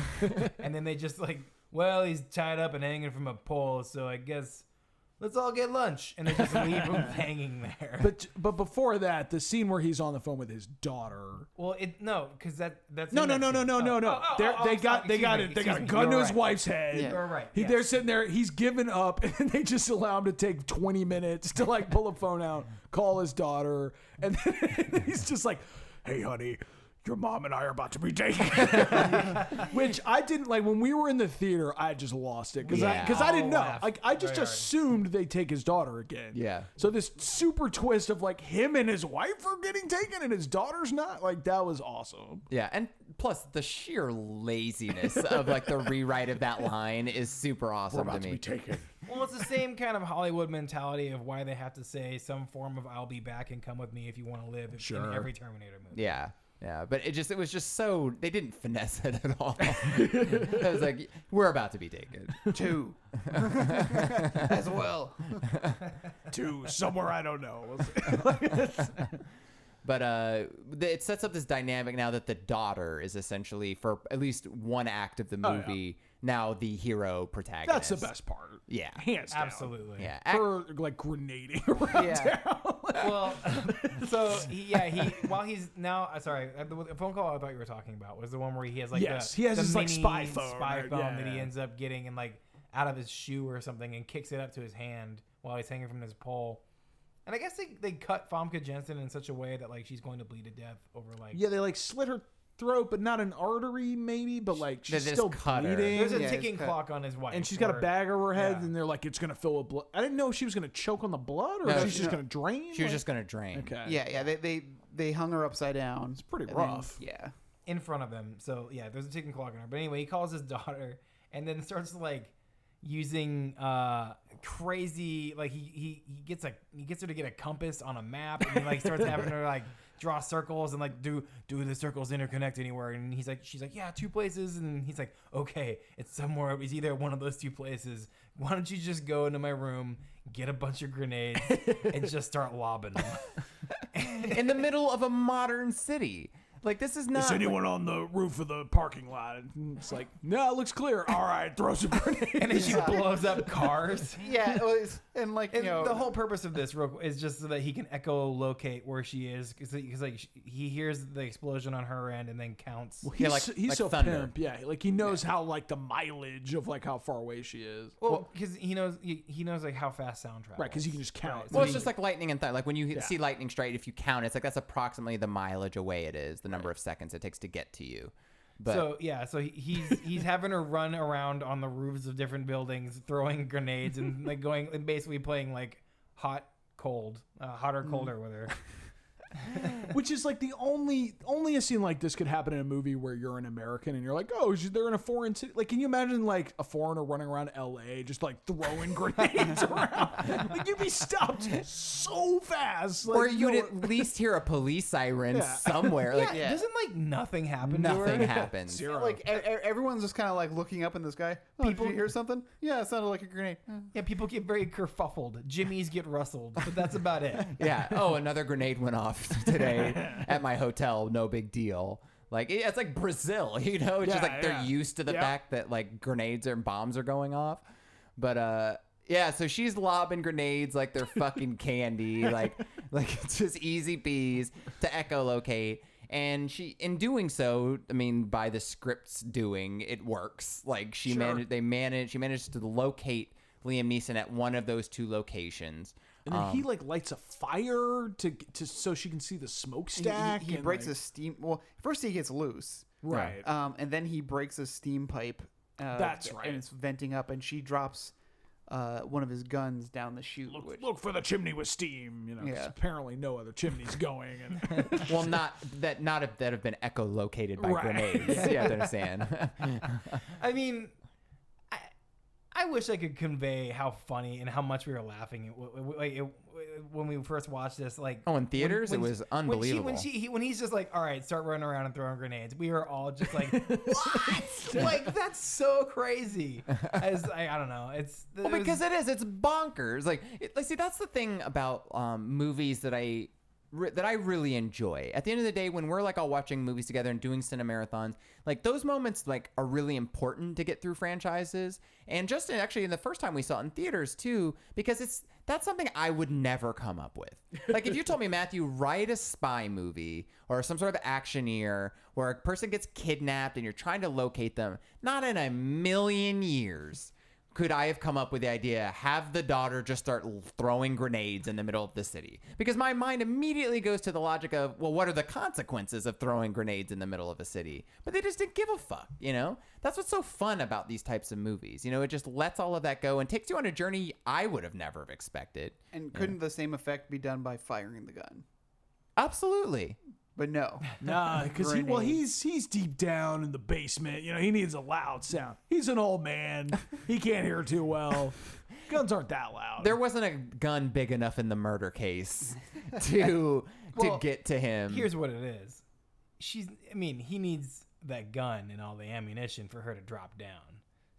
and then they just like, well, he's tied up and hanging from a pole, so I guess. Let's all get lunch, and they just leave him (laughs) hanging there. But but before that, the scene where he's on the phone with his daughter. well, it no, because that that's No, in no, that no, no, scene. no, Oh, no, no. Oh, oh, oh, They're- oh, they I'm got sorry. they got Excuse it. me, They got a me. gun to You're his right. wife's head. Yeah. You're right. He, yes. They're sitting there. He's given up, (laughs) and they just allow him to take 20 minutes to like pull a phone out, call his daughter, and then (laughs) he's just like, "Hey, honey." Your mom and I are about to be taken, (laughs) (laughs) which I didn't like when we were in the theater. I just lost it because I Yeah. because I, didn't oh, know. laughed Like I just very hard. assumed they take his daughter again. Yeah. So this super twist of like him and his wife are getting taken and his daughter's not. Like that was awesome. Yeah, and plus the sheer laziness of like the rewrite of that line is super awesome to me. taken. (laughs) Well, it's the same kind of Hollywood mentality of why they have to say some form of "I'll be back" and "Come with me if you want to live" in Sure. every Terminator movie. Yeah. Yeah, but it just it was just so they didn't finesse it at all. (laughs) it was like we're about to be taken. Two. (laughs) As well. to somewhere I don't know. (laughs) But uh, it sets up this dynamic now that the daughter is essentially for at least one act of the Oh, yeah. movie now the hero protagonist. That's the best part. Yeah. Hands down. Absolutely. Yeah. Act- Her like grenading around Yeah. town. Well, (laughs) so he, yeah, he while he's now uh, sorry, uh, the, the phone call I thought you were talking about was the one where he has like Yes, the, he has the his, like, mini spy phone, spy right? phone Yeah, that he yeah. ends up getting and like out of his shoe or something and kicks it up to his hand while he's hanging from his pole. And I guess they, they cut Famke Janssen in such a way that like she's going to bleed to death over like yeah, they like slit her throat, but not an artery, maybe. But like she's just still cut her. bleeding. There's a Yeah, it's ticking cut. clock on his wife, and she's got a where- bag over her head, yeah. and they're like, "It's gonna fill with blood." I didn't know she was gonna choke on the blood, or No, she's she- just no. gonna drain. She was just gonna drain. okay. Yeah, yeah. They they they hung her upside down. It's pretty rough. yeah. in front of him. So yeah, there's a ticking clock on her. But anyway, he calls his (laughs) daughter and then starts like using uh crazy like he he, he gets a he gets her to get a compass on a map and he like starts (laughs) having her like draw circles and like do do the circles interconnect anywhere? And he's like she's like yeah two places. And he's like okay it's somewhere it's either one of those two places. Why don't you just go into my room get a bunch of grenades and just start lobbing them? (laughs) In the middle of a modern city. Like this is not Is anyone on the roof of the parking lot? And it's like, no, it looks clear. All right, throw some (laughs) grenades. and then she blows up cars (laughs) Yeah, well, it's, and like And you know, the whole purpose of this real qu- is just so that he can echolocate where she is, because like sh- he hears the explosion on her end and then counts. He's, Yeah, like- he's like so thunder. pimp, yeah. Like he knows how like the mileage of like how far away she is. Well, because he knows he, he knows like how fast sound travels. Right, because you can just count. Right, Well, so it's he- just like lightning and thunder. Like when you Yeah. see lightning strike, if you count, it's like that's approximately the mileage away it is, the number of seconds it takes to get to you. But so yeah, so he's he's having her run around on the roofs of different buildings, throwing grenades and like going and basically playing like hot, cold, uh, hotter, colder with her. (laughs) (laughs) Which is like the only only a scene like this could happen in a movie where you're an American and you're like, oh, they're in a foreign city. Like, can you imagine like a foreigner running around L.A. just like throwing (laughs) grenades around? Like, you'd be stopped so fast. Like, or you'd no- at least hear a police siren Yeah. somewhere. Like yeah, doesn't like nothing happen. nothing to her? happens. (laughs) Zero. Like e- everyone's just kind of like looking up in the sky. Oh, People- did you hear something? Yeah, it sounded like a grenade. Eh. Yeah, people get very kerfuffled. Jimmies get rustled, but that's about it. yeah. Oh, another grenade went off (laughs) today (laughs) at my hotel. No big deal. Like it- it's like Brazil, (laughs) you know. It's just Yeah, like they're used to the Yeah. fact that like grenades and bombs are going off. But uh, yeah. So she's lobbing grenades like they're fucking candy. Like like it's just easy peas to echolocate. And she, in doing so, I mean, by the script's doing, it works. Like she Sure. managed, they managed, she managed to locate Liam Neeson at one of those two locations. And then Um, he like lights a fire to to so she can see the He- smokestack. He, he and, breaks like, a steam. Well, first he gets loose, right. um, and then he breaks a steam pipe. Uh, That's right. And it's venting up, and she drops uh, one of his guns down the chute. look, which- look for the chimney with steam. You know, Yeah. apparently no other chimney's going. And (laughs) well, not that not if that have been echolocated by Right. grenades. (laughs) You have to understand. I mean, I wish I could convey how funny and how much we were laughing at- w- w- it- when we first watched this. Like, Oh, in theaters? It was When, unbelievable. she, when, she, he, when he's just like, "All right, start running around and throwing grenades," we were all just like, (laughs) "What? (laughs) like that's so crazy." As I, I don't know, it's well, it was- because it is. It's bonkers. Like, like, see, that's the thing about um, movies that I re- that I really enjoy. At the end of the day, when we're like all watching movies together and doing cinemarathons, like those moments like are really important to get through franchises. And just in, actually, in the first time we saw it in theaters too, because it's that's something I would never come up with. Like if you told me, (laughs) Matthew, write a spy movie or some sort of actioneer where a person gets kidnapped and you're trying to locate them, not in a million years could I have come up with the idea have the daughter just start throwing grenades in the middle of the city? Because my mind immediately goes to the logic of, well, what are the consequences of throwing grenades in the middle of a city? But they just didn't give a fuck, you know? That's what's so fun about these types of movies. You know, it just lets all of that go and takes you on a journey I would have never have expected. and couldn't the same effect be done by firing the gun? Absolutely. But no. (laughs) Nah, because he well Grenade. he's he's deep down in the basement. You know, he needs a loud sound. He's an old man. (laughs) he can't hear too well. Guns aren't that loud. There wasn't a gun big enough in the murder case (laughs) to Well, to get to him. here's what it is. She's. I mean, he needs that gun and all the ammunition for her to drop down.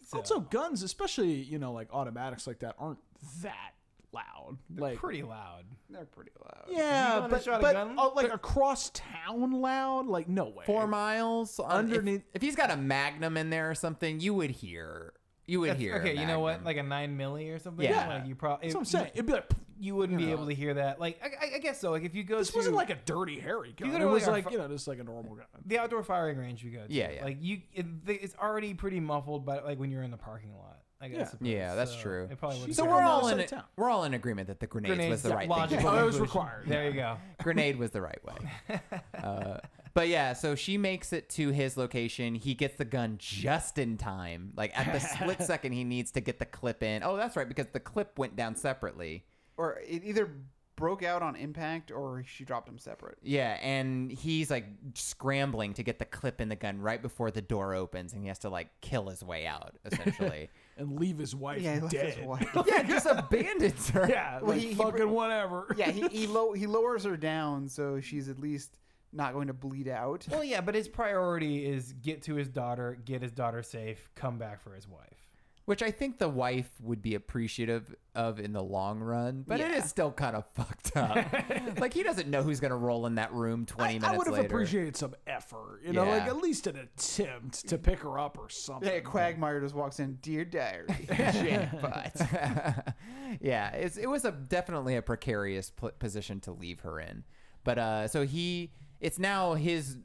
So, also guns, especially you know like automatics like that, aren't that loud. Like pretty loud. They're pretty loud. yeah, gonna but, a but gun? uh, like across town loud, like no way. four miles on- if- Underneath- If, he's got a magnum in there or something, you would hear. You would That's- hear. a okay, you know what? Like a nine milli or something. Yeah. like you probably. That's what I'm saying. It'd be like You wouldn't be able to hear that. Like I, I- I guess so. Like if you go this to wasn't like a dirty Harry gun. go It to, was like, like fu- you know just like a normal gun. the outdoor firing range we go to. Yeah, yeah. Like you, it, it's already pretty muffled, but like when you're in the parking lot. I guess. Yeah. suppose. Yeah, that's So true. It probably would. So we're all in a, town. we're all in agreement that the grenades, was the yeah, right thing. to logical. Oh, it was conclusion. required, There you go. (laughs) Grenade was the right way. (laughs) Uh, but yeah, so she makes it to his location. He gets the gun just in time, like at the split (laughs) second he needs to get the clip in. Oh, that's right, because the clip went down separately. Or it either broke out on impact or she dropped them separate. Yeah, and he's like scrambling to get the clip in the gun right before the door opens, and he has to like kill his way out, essentially. And leave his wife Yeah, he left dead. his wife. (laughs) yeah, just abandons her. Yeah, Well, like he- he fucking br- whatever. yeah, he he, low, he (laughs) lowers her down so she's at least not going to bleed out. Well, yeah, but his priority is get to his daughter, get his daughter safe, come back for his wife. Which I think the wife would be appreciative of in the long run, but it Yeah. is still kind of fucked up. (laughs) like he doesn't know who's gonna roll in that room twenty I, minutes I would have later. appreciated some effort, you know, like at least an attempt to pick her up or something. Yeah, Quagmire just walks in, dear diary, (laughs) jackpot. (laughs) yeah, it's, it was a definitely a precarious pl- position to leave her in. But uh, so he, it's now his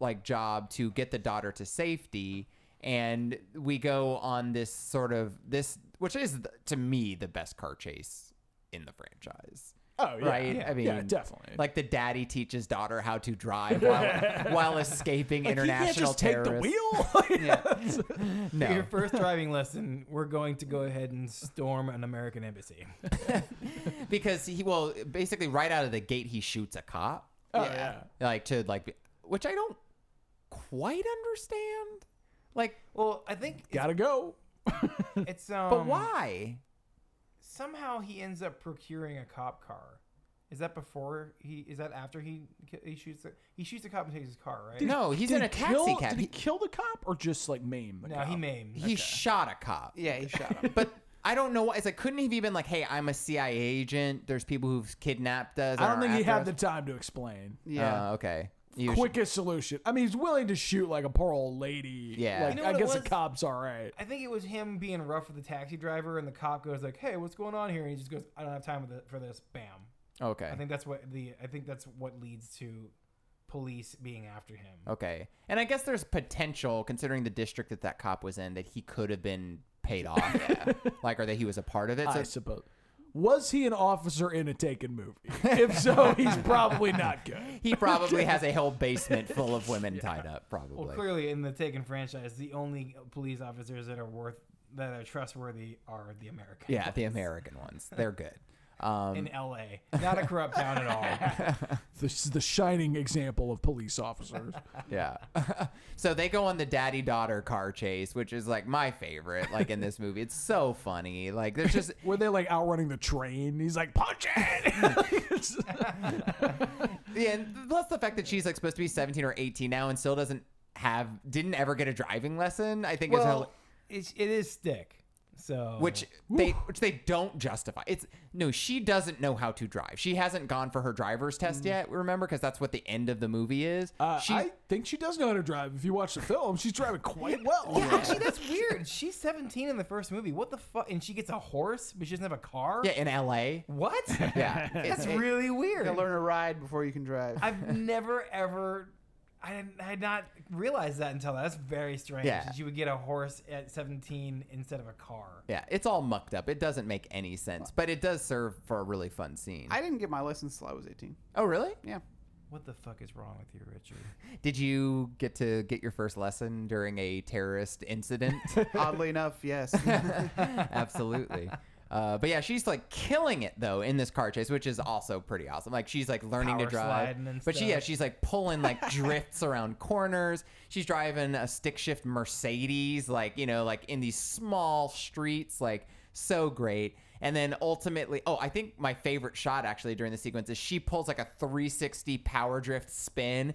like job to get the daughter to safety, and we go on this sort of this, which is to me the best car chase in the franchise. Oh yeah, Right? yeah, I mean, yeah, definitely. Like the daddy teaches daughter how to drive (laughs) while, while escaping Like, international you can't just terrorists. take the wheel. (laughs) (laughs) No. Your first driving lesson, we're going to go ahead and storm an American embassy. because he well basically right out of the gate he shoots a cop oh yeah. like to like which I don't quite understand. Like, Well, I think it's, Gotta go. (laughs) it's um. but why? Somehow he ends up procuring a cop car. Is that before he? Is that after he he shoots the, he shoots the cop and takes his car, right? No, he's in a taxi kill, cab. Did he He, kill the cop or just like maim the no, cop? he maimed. he shot a cop. Yeah, he shot him. But I don't know why. It's like, couldn't he have been like, hey, I'm a CIA agent. There's people who've kidnapped us. I don't think he after had us." the time to explain. yeah. Uh, okay. You should- Quickest solution. I mean, he's willing to shoot like a poor old lady. Yeah. Like, You know I it guess a was? cop's all right. I think it was him being rough with the taxi driver, and the cop goes like, "Hey, what's going on here?" And he just goes, "I don't have time with it for this." Bam. Okay. I think that's what the I think that's what leads to police being after him. Okay. And I guess there's potential, considering the district that that cop was in, that he could have been paid off. (laughs) like, or that he was a part of it. So I suppose. Was he an officer in a Taken movie? if so, he's probably not good. (laughs) he probably has a whole basement full of women (laughs) tied up, probably. Well, clearly in the Taken franchise, the only police officers that are worth that are trustworthy are the American. yeah, the American ones. They're good. Um, in L.A. Not a corrupt town at all. (laughs) This is the shining example of police officers. Yeah. (laughs) so they go on the daddy daughter car chase, which is like my favorite, like in this movie. It's so funny. Like there's just (laughs) Were they like outrunning the train? He's like, punch it! yeah, and plus the fact that she's like supposed to be 17 or 18 now and still doesn't have didn't ever get a driving lesson. I think is how it's, it is stick. So which they which they don't justify. It's no, she doesn't know how to drive. She hasn't gone for her driver's test yet. Remember, because that's what the end of the movie is. Uh, she I think she does know how to drive. If you watch the film, she's driving quite (laughs) well. Yeah, actually, that's weird. She's 17 in the first movie. What the fuck? And she gets a horse, but she doesn't have a car. yeah in L.A. What? (laughs) Yeah, that's It- really weird. gotta learn to ride before you can drive. I've never ever. I, didn't, I had not realized that until that. That's very strange. Yeah. That you would get a horse at 17 instead of a car. Yeah, it's all mucked up. It doesn't make any sense, but it does serve for a really fun scene. I didn't get my license till I was 18. oh, really? Yeah. What the fuck is wrong with you, Richard? (laughs) Did you get to get your first lesson during a terrorist incident? (laughs) Oddly enough, yes. (laughs) Absolutely. Uh, but yeah, she's like killing it though in this car chase, which is also pretty awesome. Like she's like learning to drive, and but she yeah she's like pulling like (laughs) drifts around corners. She's driving a stick shift Mercedes, like you know, like in these small streets, like so great. And then ultimately, oh, I think my favorite shot actually during the sequence is she pulls like a 360 power drift spin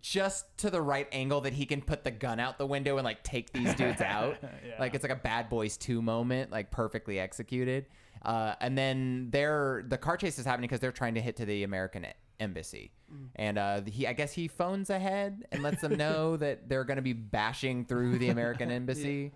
just to the right angle that he can put the gun out the window and like take these dudes (laughs) out. Like it's like a Bad Boys 2 moment, like perfectly executed. Uh, and then they're the car chase is happening because they're trying to hit to the American embassy, and uh, he I guess he phones ahead and lets them know (laughs) that they're going to be bashing through the American (laughs) embassy.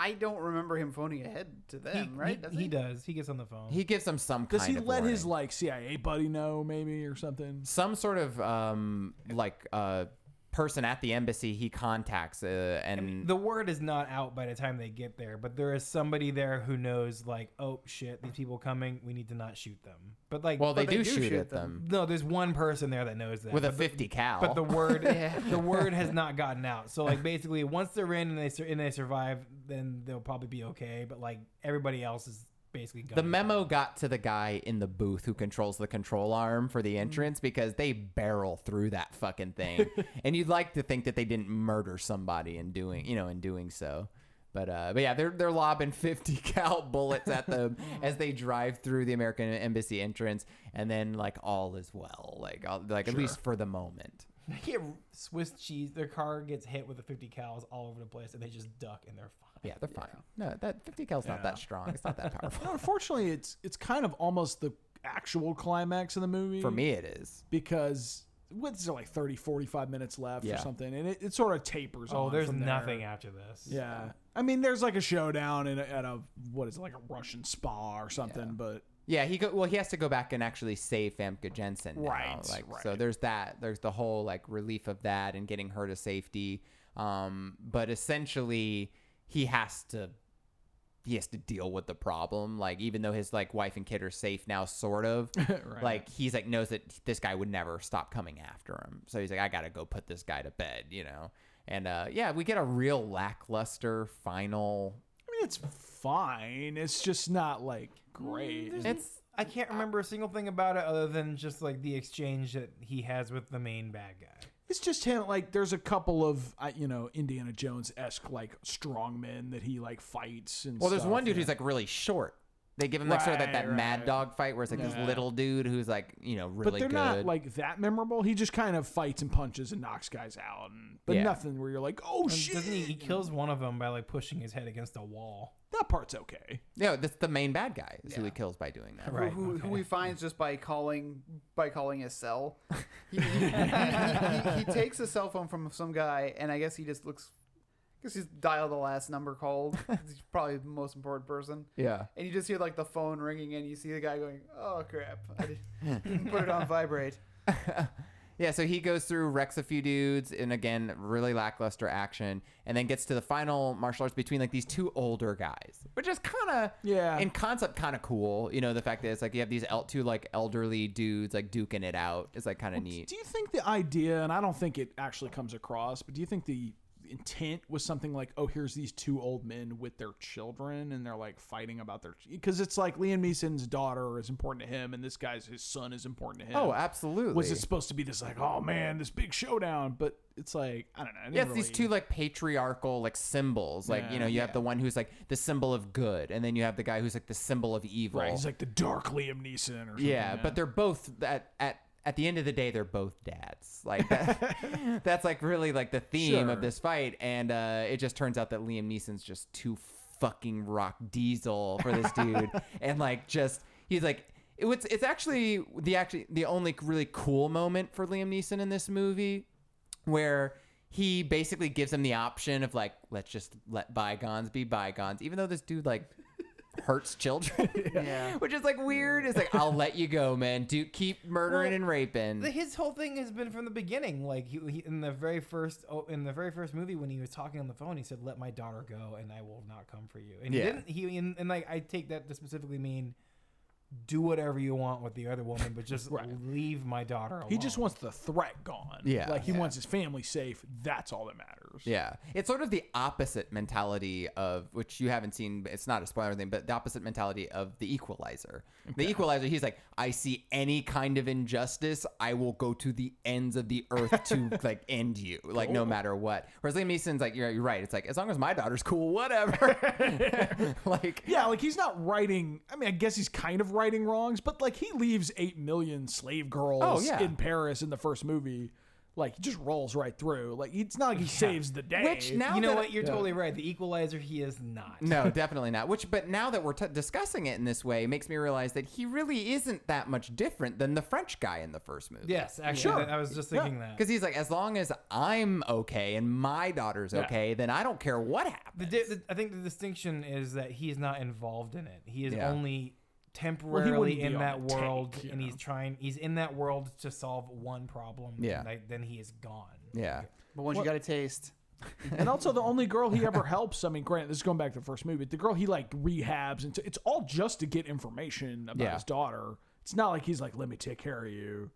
I don't remember him phoning ahead to them, he, right? He, Does he does. He gets on the phone. He gives them some Does kind he of let his like CIA buddy know, maybe or something? some sort of um like uh person at the embassy he contacts uh, and the word is not out by the time they get there, but there is somebody there who knows, like, oh shit, these people coming. We need to not shoot them. But like, well they, they do, do shoot, shoot at them, no, there's one person there that knows that with a but the- 50 cal But the word, (laughs) the word has not gotten out. So like, basically, once they're in and they sur- and they survive, then they'll probably be okay. But like, everybody else is basically the memo got to the guy in the booth who controls the control arm for the entrance because they barrel through that fucking thing. (laughs) And you'd like to think that they didn't murder somebody in doing you know in doing so. But uh but yeah they're they're lobbing (laughs) 50 cal bullets at them (laughs) as they drive through the american embassy entrance. And then like all is well. Like all, like at least for the moment They get Swiss cheese. Their car gets hit with the 50 cals all over the place, and they just duck and they're fine. yeah they're fine no that 50 cal's not that strong it's not that (laughs) powerful No, unfortunately, it's it's kind of almost the actual climax of the movie for me it is because what's there like 30, 45 minutes left Yeah. or something, and it, it sort of tapers. Oh, on there's from there. nothing after this. Yeah, I mean, there's like a showdown in a, at a what is it like a Russian spa or something, but Yeah, he go, well he has to go back and actually save Famke Janssen now. Right, Like so there's that. There's the whole like relief of that and getting her to safety. Um but essentially he has to he has to deal with the problem. Like even though his like wife and kid are safe now, sort of. (laughs) Right. Like he's like knows that this guy would never stop coming after him. So he's like, I gotta go put this guy to bed, you know. And uh, yeah, we get a real lackluster final. I mean, it's fine. It's just not like great. It's I can't remember a single thing about it other than just like the exchange that he has with the main bad guy. It's just him. Like, there's a couple of uh, you know Indiana Jones esque like strongmen that he like fights and. well, there's stuff, one dude yeah. who's like really short. They give him like sort of like Right, that mad right. dog fight where it's like this little dude who's like you know really But they're good. not like that memorable. He just kind of fights and punches and knocks guys out, and, but Yeah. nothing where you're like, oh And shit. Doesn't he? He kills one of them by like pushing his head against a wall. That part's okay. yeah, that's the main bad guy is who he kills by doing that. Right. who, who okay. he finds just by calling by calling his cell. (laughs) He, he, he, he, he takes a cell phone from some guy, and I guess he just looks. I guess he's dialed the last number called. (laughs) he's probably the most important person. Yeah. And you just hear like the phone ringing, and you see the guy going, "Oh crap!" I didn't (laughs) put it on vibrate. (laughs) Yeah, so he goes through, wrecks a few dudes, and again, really lackluster action, and then gets to the final martial arts between like these two older guys, which is kind of Yeah. in concept kind of cool. You know, the fact that it's like you have these el- two like elderly dudes like duking it out is like kind of neat. Do you think the idea, and I don't think it actually comes across, but do you think the intent was something like, oh, here's these two old men with their children, and they're like fighting about their because it's like Liam Neeson's daughter is important to him, and this guy's his son is important to him. Oh, absolutely. Was it supposed to be this like, oh man, this big showdown? But it's like I don't know. I Yeah, didn't these two like patriarchal like symbols. Like you know, you have the one who's like the symbol of good, and then you have the guy who's like the symbol of evil. Right, he's like the dark Liam Neeson or something. Yeah, but they're both at at at the end of the day they're both dads. Like that, (laughs) that's like really like the theme Sure. of this fight, and uh, it just turns out that Liam Neeson's just too fucking rock diesel for this dude, (laughs) and like just he's like. It was, it's actually the actually the only really cool moment for Liam Neeson in this movie where he basically gives him the option of like let's just let bygones be bygones even though this dude like hurts children (laughs) Yeah. which is like weird it's like i'll let you go man do keep murdering Well, and raping The- His whole thing has been from the beginning. Like he, he in the very first oh, in the very first movie when he was talking on the phone, he said, "Let my daughter go, and I will not come for you." And Yeah. he didn't. He and, and like I take that to specifically mean do whatever you want with the other woman, but just (laughs) Right. leave my daughter alone. he just wants the threat gone. Yeah. like he Yeah. wants his family safe. That's all that matters. yeah it's sort of the opposite mentality of which you haven't seen but it's not a spoiler thing but the opposite mentality of the equalizer the equalizer he's like i see any kind of injustice i will go to the ends of the earth to (laughs) like end you like no matter what whereas liam neeson's like you're, you're right it's like as long as my daughter's cool whatever (laughs) like Yeah, like he's not writing. I mean, I guess he's kind of righting wrongs, but like he leaves eight million slave girls Oh, yeah. in Paris in the first movie. Like he just rolls right through. Like it's not like he saves the day. Which now You know that- what? You're totally right. The equalizer, he is not. No, definitely not. Which, but now that we're t- discussing it in this way, makes me realize that he really isn't that much different than the French guy in the first movie. Yes, actually, Sure. I was just thinking that. Because he's like, as long as I'm okay and my daughter's Yeah. okay, then I don't care what The, happens. di- the, I think the distinction is that he is not involved in it. He is Yeah. only wouldn't temporarily be in that world, tank, and know? he's trying. He's in that world to solve one problem. Yeah. and then he is gone. yeah. But once What- you got a taste, (laughs) and also the only girl he ever helps. I mean, Grant, this is going back to the first movie. But the girl he like rehabs, and it's all just to get information about Yeah. his daughter. It's not like he's like, "Let me take care of you,"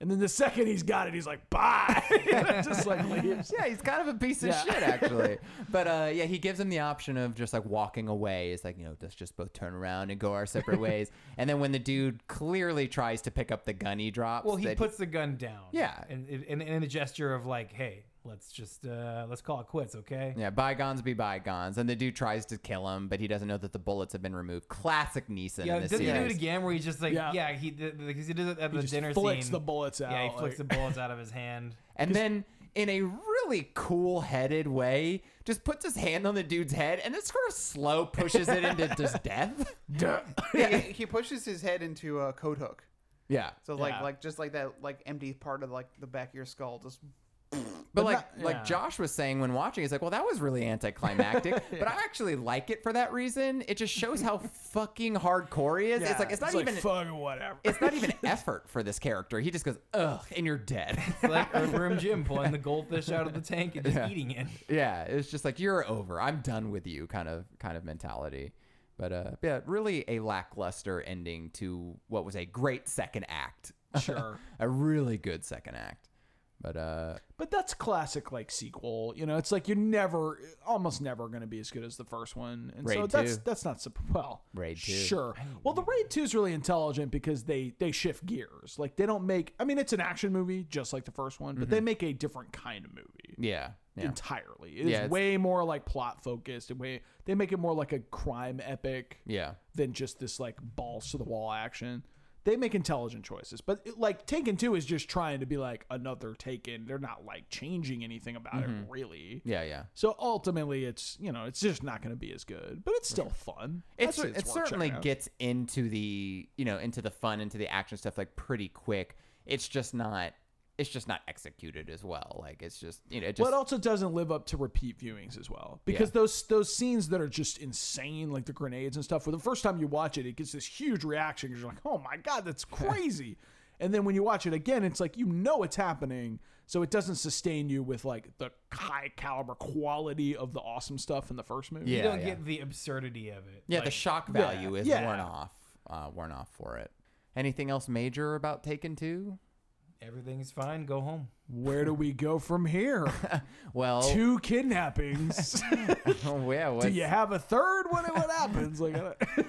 and then the second he's got it, he's like, "Bye," (laughs) just like leaves. Yeah, he's kind of a piece of Yeah. shit, actually. (laughs) but uh, yeah, he gives him the option of just like walking away. It's like, you know, let's just both turn around and go our separate (laughs) ways. And then when the dude clearly tries to pick up the gun he drops, Well, he that puts the gun down. Yeah. and in, in a gesture of like, "Hey, let's just uh, let's call it quits, okay?" Yeah, bygones be bygones. And the dude tries to kill him, but he doesn't know that the bullets have been removed. Classic Neeson Yeah, in this doesn't he do it again where he's just like, Yeah. yeah, he did because he did it at He the just dinner flicks scene. the bullets out. yeah, he flicks like- the bullets out of his hand. And then, in a really cool headed way, just puts his hand on the dude's head and then sort of slow pushes it into (laughs) just death. yeah, he, he pushes his head into a coat hook. Yeah. So like Yeah. like just like that like empty part of like the back of your skull just But, But like not- like yeah. Josh was saying when watching, he's like, "Well, that was really anticlimactic." (laughs) But I actually like it for that reason. It just shows how (laughs) fucking hardcore he is. Yeah, it's like it's not It's like even fucking whatever. it's not even (laughs) effort for this character. He just goes, "Ugh," and you're dead. It's like Earthworm Jim pulling the goldfish out of the tank and just Yeah. eating it. yeah, it's just like you're over. I'm done with you, kind of kind of mentality. But uh, yeah, really a lackluster ending to what was a great second act. Sure. a really good second act. But uh, But that's classic like sequel. You know, it's like you're never almost never going to be as good as the first one. And so Raid that's 2. that's not sup- well. Raid 2. Sure. Well, the Raid 2 is really intelligent because they they shift gears. Like they don't make I mean it's an action movie just like the first one, but they make a different kind of movie. yeah, yeah, Entirely. It is Yeah, it's- way more like plot focused and way they make it more like a crime epic yeah. than just this like balls to the wall action. They make intelligent choices, but it, like Taken Two is just trying to be like another Taken. They're not like changing anything about it mm-hmm. really. Yeah, yeah. So ultimately, it's you know it's just not going to be as good, but it's still fun. It's, I'd it certainly gets into the you know into the fun into the action stuff like pretty quick. It's just not it's just not executed as well. Like it's just you know it just But it also doesn't live up to repeat viewings as well because Yeah. those those scenes that are just insane, like the grenades and stuff. For the first time you watch it, it gets this huge reaction because you're like, "Oh my god, that's (laughs) crazy!" and then when you watch it again, it's like you know it's happening, so it doesn't sustain you with like the high caliber quality of the awesome stuff in the first movie. Yeah. you don't get the absurdity of it. yeah the shock value is yeah. worn off uh, worn off for it. Anything else major about Taken Two? Everything's fine. Go home. Where do we go from here? (laughs) Well, Two kidnappings. oh, (laughs) yeah. do you have a third? What what happens? Like,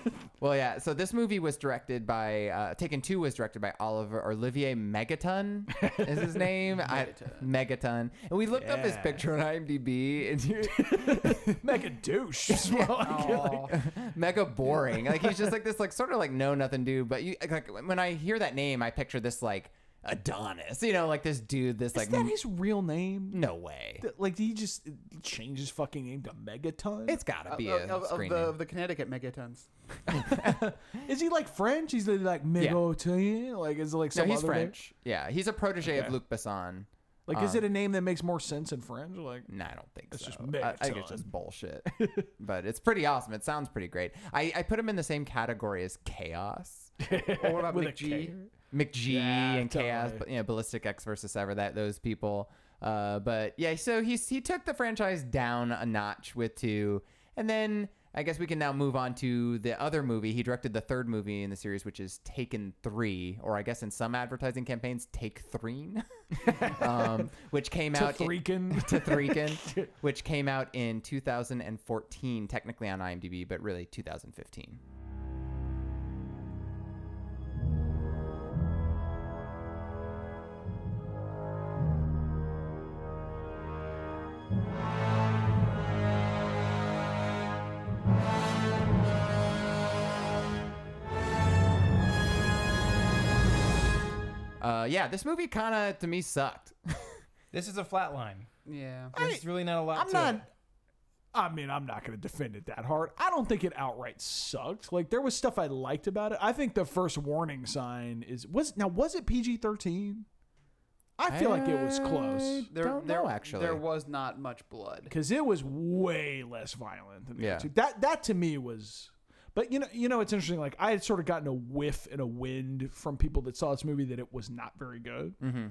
(laughs) Well, yeah. So this movie was directed by uh, Taken Two was directed by Oliver Olivier Megaton is his name. I, Megaton. And we looked up his picture on IMDb, and you, mega douche. is what like- mega boring. Like he's just like this, like sort of like no nothing dude. But you like when I hear that name, I picture this like Adonis. You know, like this dude. This like Is that his real name? no way. Th- Like, did he just change his fucking name to Megaton? It's got to be of- a of, of screen the, name. of the Connecticut megatons. (laughs) is he like French? He's like Megaton? Like, is it like No, he's other name? French. Yeah, he's a protege of Okay. Luc Besson. Like, is it um, a name that makes more sense in French? Like, No, I don't think It's so. just I, I think it's Megaton. just bullshit. (laughs) but it's pretty awesome. It sounds pretty great. I, I put him in the same category as Kaos. (laughs) Or what about With a McG? K? McG Yeah, and Kaos, totally. but you know, Ballistic Ecks versus Sever that those people. Uh, but yeah, so he's he took the franchise down a notch with two, and then I guess we can now move on to the other movie. He directed the third movie in the series, which is Taken Three, or I guess in some advertising campaigns, Take Three, (laughs) um, (laughs) (laughs) which came out. in- Tethreekin. to Threekin, which came out in 2014, technically on IMDb, but really 2015. Uh, yeah, this movie kind of to me sucked. (laughs) This is a flat line. Yeah. There's really not a lot I'm to not. it. I mean, I'm not going to defend it that hard. I don't think it outright sucked. Like there was stuff I liked about it. I think the first warning sign is was now was it PG-13? I feel like it was close There, don't there, know, actually. There was not much blood. because it was way less violent than the Yeah. other two. That that to me was. But you know, you know, it's interesting. Like I had sort of gotten a whiff and a wind from people that saw this movie that it was not very good. Mm-hmm.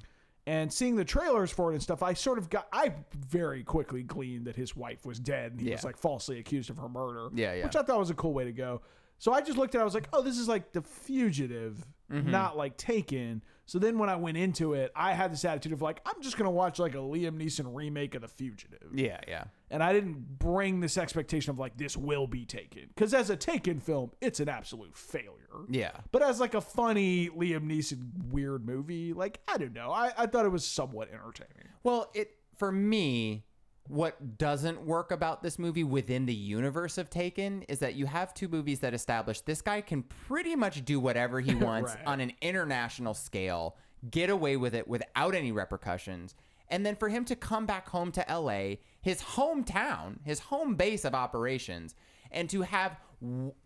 And seeing the trailers for it and stuff, I sort of got. I very quickly gleaned that his wife was dead and he was like falsely accused of her murder. Yeah, yeah. Which I thought was a cool way to go. So I just looked at. it, I was like, oh, this is like the fugitive, Mm-hmm. not like Taken. So then when I went into it, I had this attitude of like, I'm just gonna watch like a Liam Neeson remake of The Fugitive Yeah, yeah. and I didn't bring this expectation of like this will be taken because as a taken film, it's an absolute failure. Yeah. But as like a funny Liam Neeson weird movie, like I don't know, I, I thought it was somewhat entertaining. Well, it for me, what doesn't work about this movie within the universe of Taken is that you have two movies that establish this guy can pretty much do whatever he (laughs) wants Right. on an international scale, get away with it without any repercussions. And then for him to come back home to LA, his hometown, his home base of operations, and to have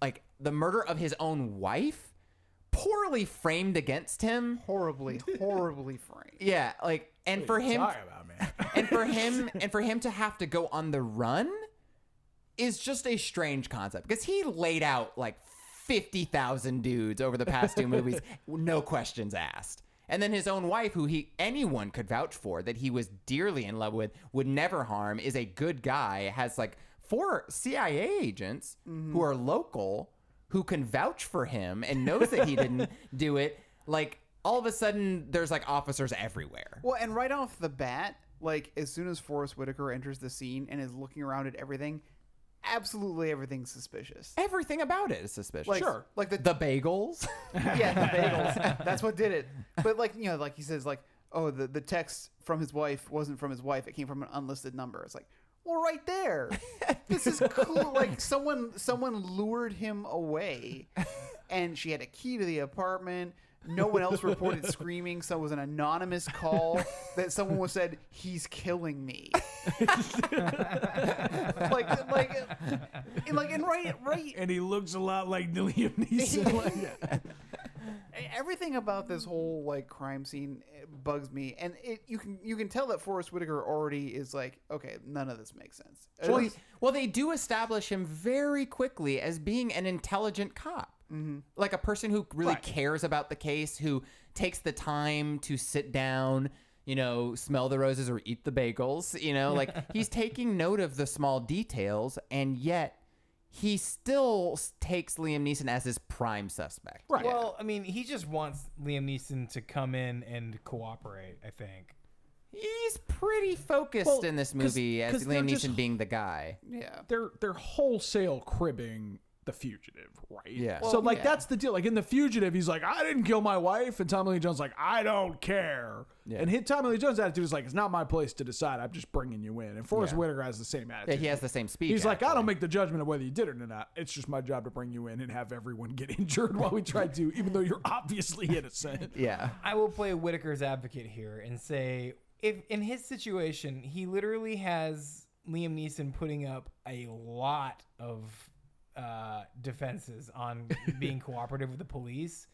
like the murder of his own wife poorly framed against him. Horribly, horribly (laughs) framed. Yeah, like and for him Talk about man. And for him and for him to have to go on the run is just a strange concept because he laid out like 50,000 dudes over the past two movies (laughs) no questions asked and then his own wife who he anyone could vouch for that he was dearly in love with would never harm is a good guy has like four CIA agents mm-hmm. who are local who can vouch for him and knows that he didn't (laughs) do it. Like all of a sudden, there's like officers everywhere. Well, and right off the bat, like as soon as Forest Whitaker enters the scene and is looking around at everything, absolutely everything's suspicious. Everything about it is suspicious. Like, sure, like the the bagels. (laughs) yeah, the (laughs) bagels. That's what did it. But like you know, like he says, like oh, the the text from his wife wasn't from his wife; it came from an unlisted number. It's like, well, right there. (laughs) This is cool. like someone someone lured him away, and she had a key to the apartment. No one else (laughs) reported screaming, so it was an anonymous call that someone was said, "He's killing me." (laughs) like, like, and like, and right, right, and he looks a lot like Liam Neeson. (laughs) everything about this whole like crime scene eh, bugs me, and it you can you can tell that Forest Whitaker already is like, okay, none of this makes sense. At well, least, well, they do establish him very quickly as being an intelligent cop. Mm-hmm. Like a person who really Right. cares about the case, who takes the time to sit down, you know, smell the roses or eat the bagels. You know, like (laughs) he's taking note of the small details, and yet he still takes Liam Neeson as his prime suspect. Right. Well, I mean, he just wants Liam Neeson to come in and cooperate. I think. He's pretty focused Well, in this movie as 'cause they're Liam just- Neeson being the guy. yeah, they're they're wholesale cribbing the fugitive, right? Yeah. so Well, like yeah. that's the deal. Like in the fugitive, he's like, I didn't kill my wife, and Tommy Lee Jones like, I don't care. Yeah. And hit Tommy Lee Jones' attitude is like, it's not my place to decide. I'm just bringing you in. And Forest Yeah. Whitaker has the same attitude. Yeah, he has the same speech. He's like, I don't make the judgment of whether you did it or not. It's just my job to bring you in and have everyone get (laughs) injured while we try to, even though you're obviously innocent. (laughs) Yeah. I will play Whitaker's advocate here and say, if in his situation, he literally has Liam Neeson putting up a lot of uh, defenses on being (laughs) cooperative with the police,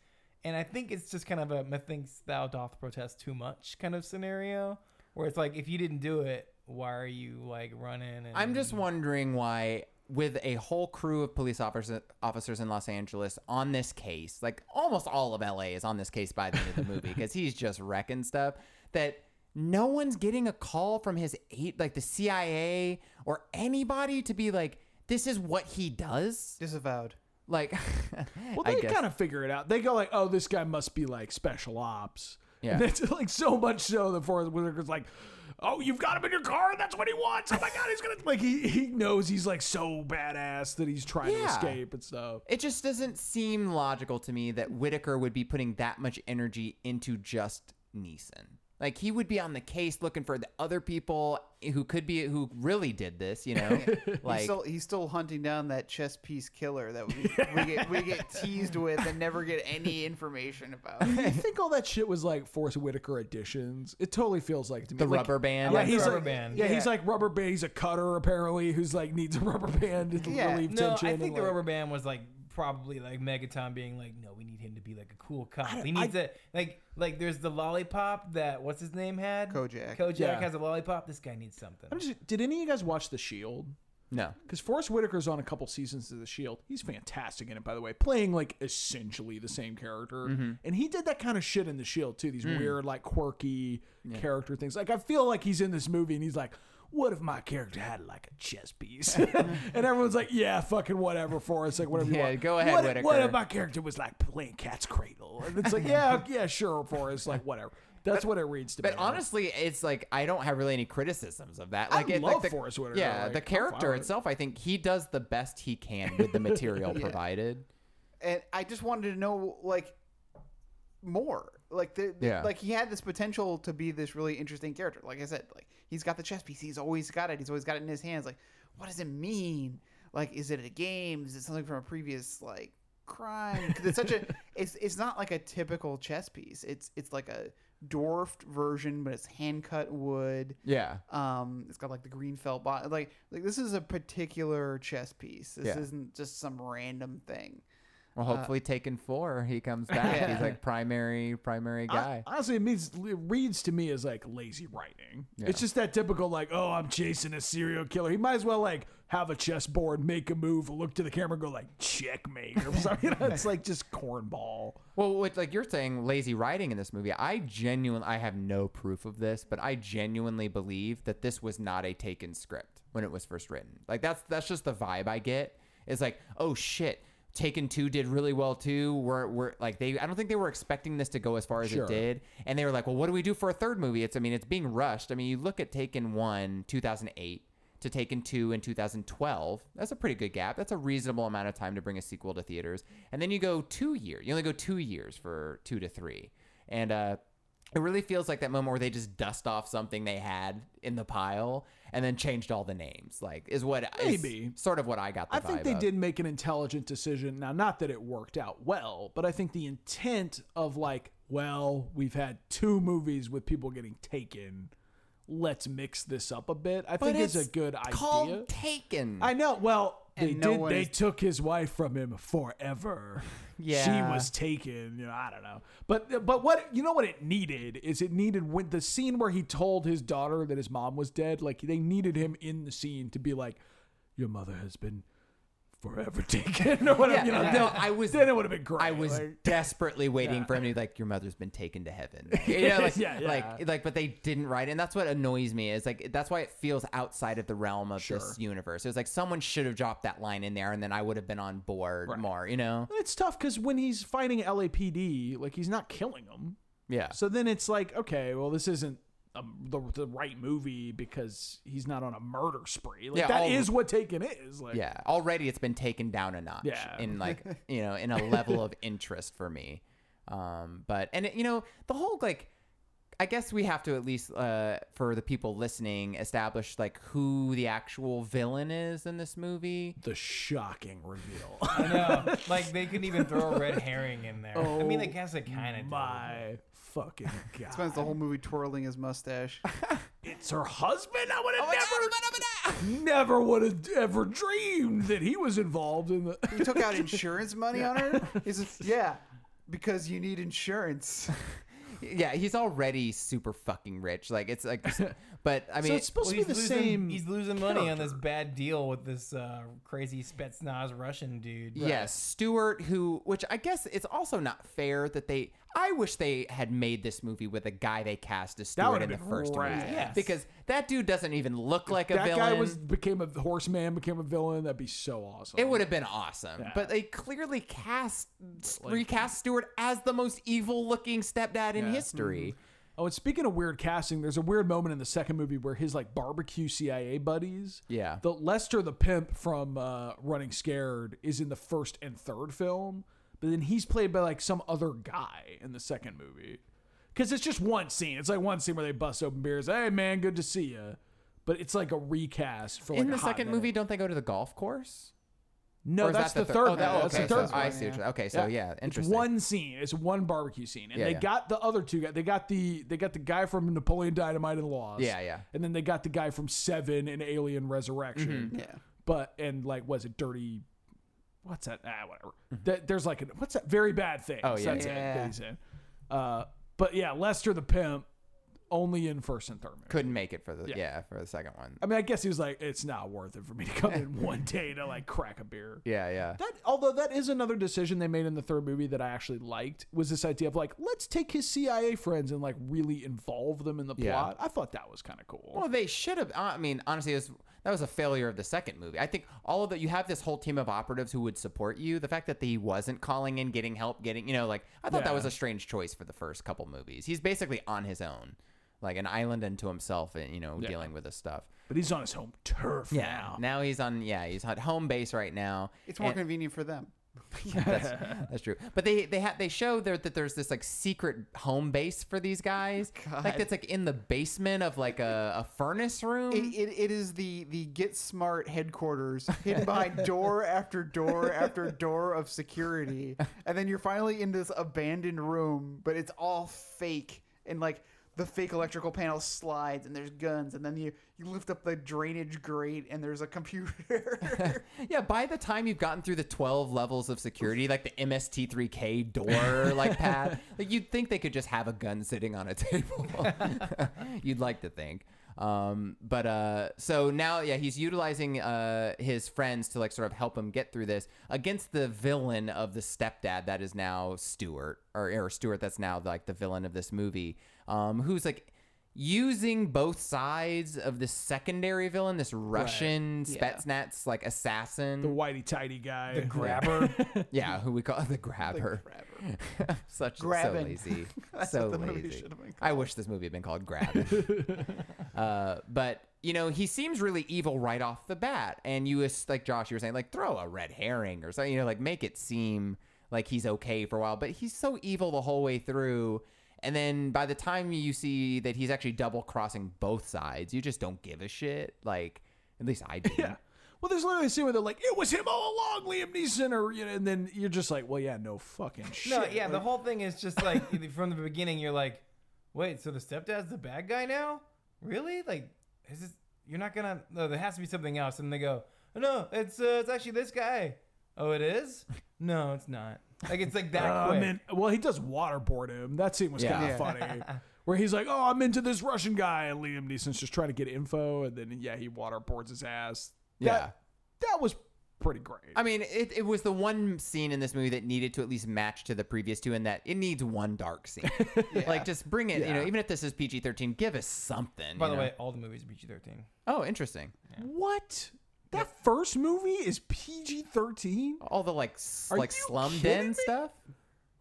and I think it's just kind of a methinks thou doth protest too much kind of scenario, where it's like if you didn't do it, why are you like running? And I'm just wondering why, with a whole crew of police officers officers in Los Angeles on this case, like almost all of LA is on this case by the end of the movie (laughs) because he's just wrecking stuff. That no one's getting a call from his eight, like the CIA or anybody to be like, this is what he does. disavowed. Like, (laughs) Well, I they guess. kind of figure it out. They go like, "Oh, this guy must be like special ops." Yeah. And it's like so much so that Forest Whitaker's like, "Oh, you've got him in your car, and that's what he wants." Oh my god, he's gonna like he he knows he's like so badass that he's trying to Yeah. escape and stuff. It just doesn't seem logical to me that Whitaker would be putting that much energy into just Neeson. Like he would be on the case looking for the other people who could be who really did this, you know? (laughs) like he's still he's still hunting down that chess piece killer that we, (laughs) we get we get teased with and never get any information about. you think all that shit was like Forest Whitaker additions? It totally feels like to me. the Like, rubber band. Yeah, like he's rubber like, band. Yeah, he's like rubber band. He's a cutter apparently, who's like needs a rubber band to Yeah. relieve No, tension. I think the like- rubber band was like probably like Megaton being like, no, we need him to be like a cool cop. He needs to like like there's the lollipop that what's his name had Kojak. Kojak Yeah. has a lollipop. This guy needs something. I'm just, did any of you guys watch The Shield? no. Because Forest Whitaker's on a couple seasons of The Shield. He's fantastic in it, by the way, playing like essentially the same character. And he did that kind of shit in The Shield too. These weird, like quirky character things. Like I feel like he's in this movie and he's like, "What if my character had like a chess piece?" (laughs) and everyone's like, "Yeah, fucking whatever, Forest. Like whatever you Yeah, want." go ahead, what, if- What Whitaker. if my character was like playing cat's cradle? And it's like, "Yeah, (laughs) yeah, sure, Forest. Like whatever." That's what it reads to me. But me. honestly, it's like I don't have really any criticisms of that. I Like, it, like love the, Forest Whitaker, Yeah, like, the I'm fine character with it. itself, I think he does the best he can with the (laughs) material provided. and I just wanted to know like more. Like the, the- Yeah. like he had this potential to be this really interesting character. Like I said, like he's got the chess piece. He's always got it. He's always got it in his hands. Like what does it mean? Like is it a game? Is it something from a previous like crime? 'Cause it's such a (laughs) it's it's not like a typical chess piece. It's it's like a dwarfed version, but it's hand cut wood. Yeah. Um, it's got like the green felt bottom. Like like this is a particular chess piece. This Yeah. isn't just some random thing. Well, uh, hopefully, Taken Four, he comes (laughs) back. He's like primary, primary guy. Hon- Honestly, it means it reads to me as like lazy writing. Yeah. It's just that typical like, oh, I'm chasing a serial killer. He might as well like have a chessboard, make a move, look to the camera, go like checkmate or (laughs) something. You know, it's like just cornball. Well, with, like you're saying, lazy writing in this movie, I genuinely, I have no proof of this, but I genuinely believe that this was not a taken script when it was first written. Like that's that's just the vibe I get. It's like, oh shit, Taken Two did really well too. We're we're like they, I don't think they were expecting this to go as far as Sure. it did, and they were like, well, what do we do for a third movie? It's, I mean, it's being rushed. I mean, you look at Taken One, 2008. To Taken 2 in 2012. That's a pretty good gap. That's a reasonable amount of time to bring a sequel to theaters. And then you go two years. You only go two years for two to three. And uh, it really feels like that moment where they just dust off something they had in the pile and then changed all the names. Like, is what Maybe. sort of what I got. The I think they of. did make an intelligent decision. Now, not that it worked out well, but I think the intent of like, well, we've had two movies with people getting taken. Let's mix this up a bit. I But think it's, it's a good idea. Called Taken. I know. Well, they no did. one They is- took his wife from him forever. (laughs) yeah, she was taken. You know, I don't know. But but what you know what it needed is it needed when the scene where he told his daughter that his mom was dead. Like they needed him in the scene to be like, "Your mother has been forever (laughs) taken," or whatever. Yeah, you know, no, then- I was- Then it would have been great. I was Like, desperately waiting Yeah. for him to be like, "Your mother's been taken to heaven." (laughs) You know, like, Yeah, yeah. like, like, but they didn't write, it. and that's what annoys me. Is like that's why it feels outside of the realm of Sure. this universe. It was like someone should have dropped that line in there, and then I would have been on board Right. more. You know? it's tough because when he's fighting LAPD, like he's not killing them. Yeah. So then it's like, okay, well, this isn't um, the, the right movie because he's not on a murder spree. Like Yeah, that is all- what Taken is. Like, Yeah, already it's been taken down a notch Yeah. in like (laughs) you know in a level of interest for me. Um, but and it, you know the whole like, I guess we have to at least uh, for the people listening establish like who the actual villain is in this movie. the shocking reveal. (laughs) I know. Like they couldn't even throw a red herring in there. I mean, I Oh guess they kind of My fucking god! Spends the whole movie twirling his mustache. (laughs) it's her husband. I would Oh have never, (laughs) never would have ever dreamed that he was involved in the. He took out insurance money on her. He says, "Yeah, because you need insurance." Yeah, he's already super fucking rich. Like it's like, (laughs) but I mean, so it's supposed Well, to be the losing, same. He's losing money on this bad deal with this uh, crazy Spetsnaz Russian dude. Yes, Stuart, who, which I guess it's also not fair that they. I wish they had made this movie with a guy they cast as Stuart in the first movie. Yes. Because that dude doesn't even look like a that villain. guy was became a horseman, became a villain. That'd be so awesome. It would have been awesome, Yeah. but they clearly cast Like- recast Stuart as the most evil-looking stepdad in Yeah. history. Oh, and speaking of weird casting, there's a weird moment in the second movie where his like barbecue CIA buddies. Yeah. The Lester the pimp from uh, Running Scared is in the first and third film, but then he's played by like some other guy in the second movie. Because it's just one scene. It's like one scene where they bust open beers. Hey man, good to see you. But it's like a recast for like in a the hot second minute. movie, don't they go to the golf course? No, Or is that's that the, third. Oh, that, movie. that's okay, the third. so I one. see. what Okay, so yeah, It's interesting. one scene. It's one barbecue scene, and Yeah, they yeah. got the other two guys. They got the they got the guy from Napoleon Dynamite and Lost. Yeah, yeah. And then they got the guy from Seven and Alien Resurrection. Mm-hmm. Yeah. But and like, was it Dirty? What's that? Ah, whatever. Mm-hmm. There's like a what's that? Very bad thing. Oh, yeah, That's it yeah. that he's in. Uh, but yeah, Lester the pimp only in first and third. Movie. Couldn't make it for the Yeah. yeah, for the second one. I mean, I guess he was like, it's not worth it for me to come in (laughs) one day to like crack a beer. Yeah, yeah. That although that is another decision they made in the third movie that I actually liked was this idea of like let's take his CIA friends and like really involve them in the Yeah. plot. I thought that was kind of cool. Well, they should have. I mean, honestly, it was, that was a failure of the second movie. I think all of that. You have this whole team of operatives who would support you. The fact that he wasn't calling in, getting help, getting you know, like I thought that was a strange choice for the first couple movies. He's basically on his own, like an island unto himself, and you know, Yeah. dealing with this stuff. but he's on his home turf now. Now he's on. Yeah, he's at home base right now. It's more And- convenient for them. (laughs) that's, that's true. But they they ha- they show there that there's this like secret home base for these guys. (laughs) Like God. that's like in the basement of like a, a furnace room. It, it, it is the the Get Smart headquarters, hidden behind (laughs) door after door after door of security, and then you're finally in this abandoned room, but it's all fake and like the fake electrical panel slides and there's guns and then you you lift up the drainage grate and there's a computer. (laughs) Yeah, by the time you've gotten through the 12 levels of security, like the MST3K door, (laughs) like pad, like you'd think they could just have a gun sitting on a table. (laughs) you'd like to think. Um, but uh, so now, yeah, he's utilizing uh, his friends to like sort of help him get through this against the villain of the stepdad that is now Stuart, or, or Stuart that's now like the villain of this movie, um, who's like using both sides of this secondary villain, this Russian Yeah. Spetsnaz like assassin. the whitey tighty guy. The grabber. (laughs) yeah, who we call the grabber. (laughs) Such Grabbing. (laughs) so lazy, That's so what the lazy. should have been I wish this movie had been called Grabbing. uh, but you know, he seems really evil right off the bat, and you as- like Josh, you were saying, like throw a red herring or something, you know, like make it seem like he's okay for a while, but he's so evil the whole way through. And then by the time you see that he's actually double crossing both sides, you just don't give a shit. Like at least I (laughs) do. Yeah. Well, there's literally a scene where they're like, "It was him all along, Liam Neeson," or you know, and then you're just like, "Well, yeah, no fucking shit." No, yeah, the whole thing is just like (laughs) from the beginning. You're like, wait, so the stepdad's the bad guy now? Really? Like, is this? You're not gonna? No, there has to be something else. And they go, oh, no, it's uh, it's actually this guy. Oh, it is? (laughs) No, it's not. Like it's like that Uh, quick. man, well, he does waterboard him. That scene was Yeah. kind Yeah. of funny. (laughs) Where he's like, "Oh, I'm into this Russian guy," and Liam Neeson's just trying to get info, and then yeah, he waterboards his ass. Yeah. That, that was pretty great. I mean, it, it was the one scene in this movie that needed to at least match to the previous two, in that it needs one dark scene. (laughs) Like, just bring it. You know, even if this is PG thirteen, give us something. By you the know? way, all the movies are PG-13. oh, interesting. what? That first movie is PG-13. All the like s- Are like you slum kidding den me? stuff.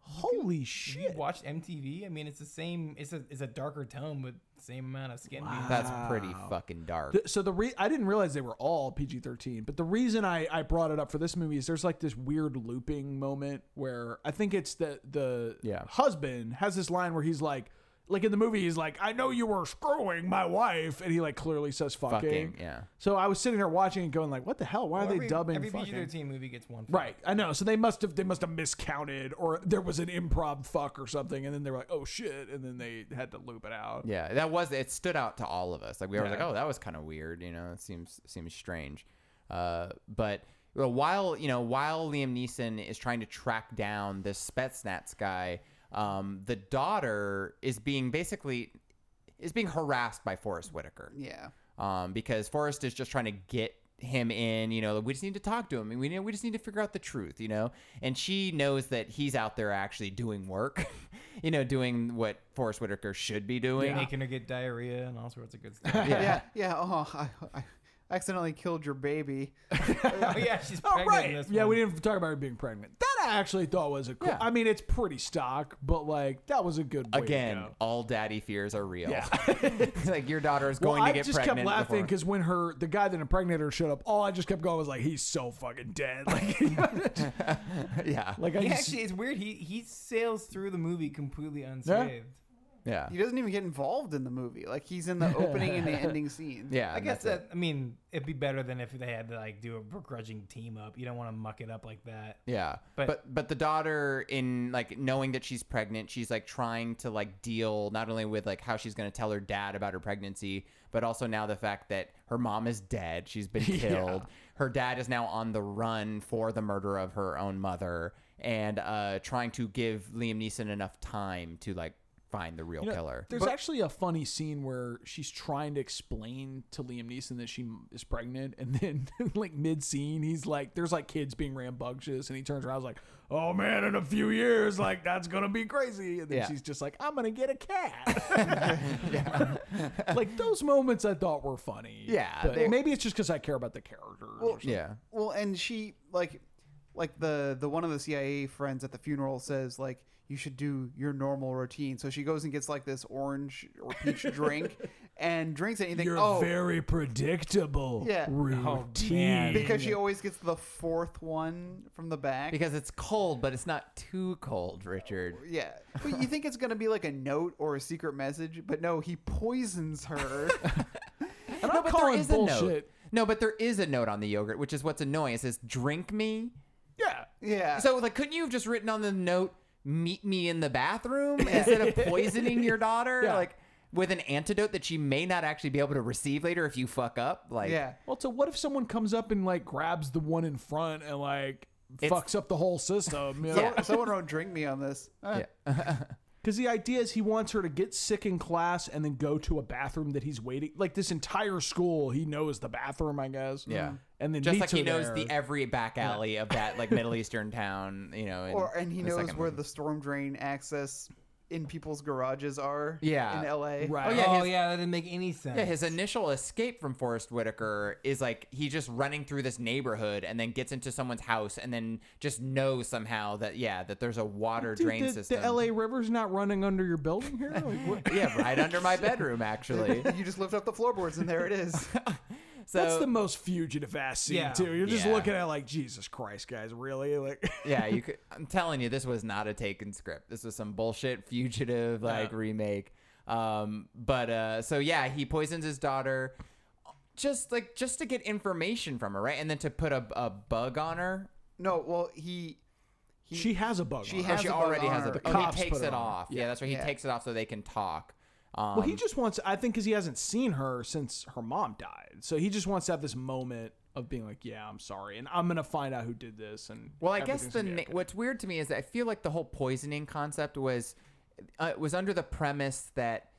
Holy If you shit! watched MTV, I mean, it's the same. It's a it's a darker tone with the same amount of skin. being That's pretty fucking dark. The- so the re- I didn't realize they were all PG-13, but the reason I, I brought it up for this movie is there's like this weird looping moment where I think it's the the Yeah. husband has this line where he's like like in the movie he's like I know you were screwing my wife and he like clearly says fucking. Fucking yeah. So I was sitting there watching and going like what the hell why are they every, dubbing every fucking? PG-13 movie gets one. fuck. Right, I know. So they must have they must have miscounted, or there was an improv fuck or something, and then they were like, "Oh shit!" and then they had to loop it out. Yeah, that was it. Stood out to all of us. Like we were like, oh, that was kind of weird. You know, it seems seems strange. Uh, but while you know, while Liam Neeson is trying to track down this Spetsnaz guy, um, the daughter is being basically is being harassed by Forest Whitaker. yeah. Um, because Forest is just trying to get him in. You know, we just need to talk to him. and We we just need to figure out the truth. You know, and she knows that he's out there actually doing work. (laughs) you know, doing what Forest Whitaker should be doing. Making her get diarrhea and all sorts of good stuff. (laughs) Yeah. Yeah. Yeah. Oh, I, I accidentally killed your baby. (laughs) oh yeah, she's Oh pregnant right, in this yeah. one. We didn't talk about her being pregnant. That I actually thought was a. Cool, Yeah. I mean, it's pretty stock, but like that was a good. Way Again, to go. all daddy fears are real. Yeah. (laughs) like your daughter is Well, going I to get just pregnant. kept laughing before- because when her the guy that impregnated her showed up, all I just kept going was like, "He's so fucking dead." (laughs) Like, (laughs) yeah, like I He just, actually, it's weird. He he sails through the movie completely unscathed. Yeah, He doesn't even get involved in the movie. Like he's in the opening and the (laughs) ending scene. yeah. I guess that's it. that. I mean, it'd be better than if they had to like do a begrudging team up. You don't want to muck it up like that. Yeah, But- but, but the daughter, in like knowing that she's pregnant, she's like trying to like deal not only with like how she's gonna tell her dad about her pregnancy, but also now the fact that her mom is dead, she's been (laughs) Yeah. killed. Her dad is now on the run for the murder of her own mother, and uh, trying to give Liam Neeson enough time to like find the real You know, killer. There's actually a funny scene where she's trying to explain to Liam Neeson that she is pregnant, and then (laughs) like mid scene, he's like, "There's like kids being rambunctious," and he turns around, and is like, "Oh man, in a few years, like that's gonna be crazy," and then Yeah. she's just like, "I'm gonna get a cat." (laughs) like those moments, I thought were funny. Yeah, but they- maybe it's just because I care about the characters. or. Yeah, Well, and she like like the the one of the CIA friends at the funeral says like you should do your normal routine. So she goes and gets like this orange or peach (laughs) drink and drinks it and you think, You're "Oh, very predictable. Yeah. Oh, oh, routine. man. because she always gets the fourth one from the back." because it's cold, but it's not too cold, Richard. yeah. But you think it's going to be like a note or a secret message, but no, he poisons her. and (laughs) I'm but there calling a note. bullshit. No, but there is a note on the yogurt, which is what's annoying. It says "drink me." Yeah. yeah. So, like, couldn't you have just written on the note "meet me in the bathroom" (laughs) instead of poisoning your daughter? Yeah. Like, with an antidote that she may not actually be able to receive later if you fuck up. Like, yeah. Well, so what if someone comes up and like grabs the one in front and like It's- fucks up the whole system? You know? Yeah. Someone wrote drink me on this. Uh, yeah. (laughs) (laughs) Because the idea is he wants her to get sick in class and then go to a bathroom that he's waiting. Like this entire school, he knows the bathroom, I guess. Yeah. Mm-hmm. And then just like he knows there. the every back alley of that like Middle Eastern town, you know. in Or and he knows where movie. the storm drain access in people's garages are. Yeah. In L.A. Right. Oh, yeah, oh yeah, that didn't make any sense. Yeah, his initial escape from Forest Whitaker is like he's just running through this neighborhood and then gets into someone's house and then just knows somehow that yeah that there's a water Dude, drain the, system. the LA River's not running under your building here. Like, what? (laughs) yeah, right under my (laughs) bedroom actually. (laughs) you just lift up the floorboards and there it is. So That's the most fugitive ass scene Yeah. too. You're just Yeah. looking at like Jesus Christ, guys, really? Like, (laughs) yeah, you could. I'm telling you, this was not a taken script. This was some bullshit fugitive like Yeah. remake. Um, but uh, so yeah, he poisons his daughter, just like just to get information from her, right? And then to put a, a bug on her. no, well he. he she has a bug. She on her. Oh, has she a bug already on has her. a. The Oh, cops he takes put it it on. off. Yeah, that's right. He Yeah. takes it off so they can talk. Um, Well, he just wants. I think because he hasn't seen her since her mom died, so he just wants to have this moment of being like, "Yeah, I'm sorry, and I'm gonna find out who did this." And Well, I guess the gonna be na- okay. what's weird to me is that I feel like the whole poisoning concept was uh, was under the premise that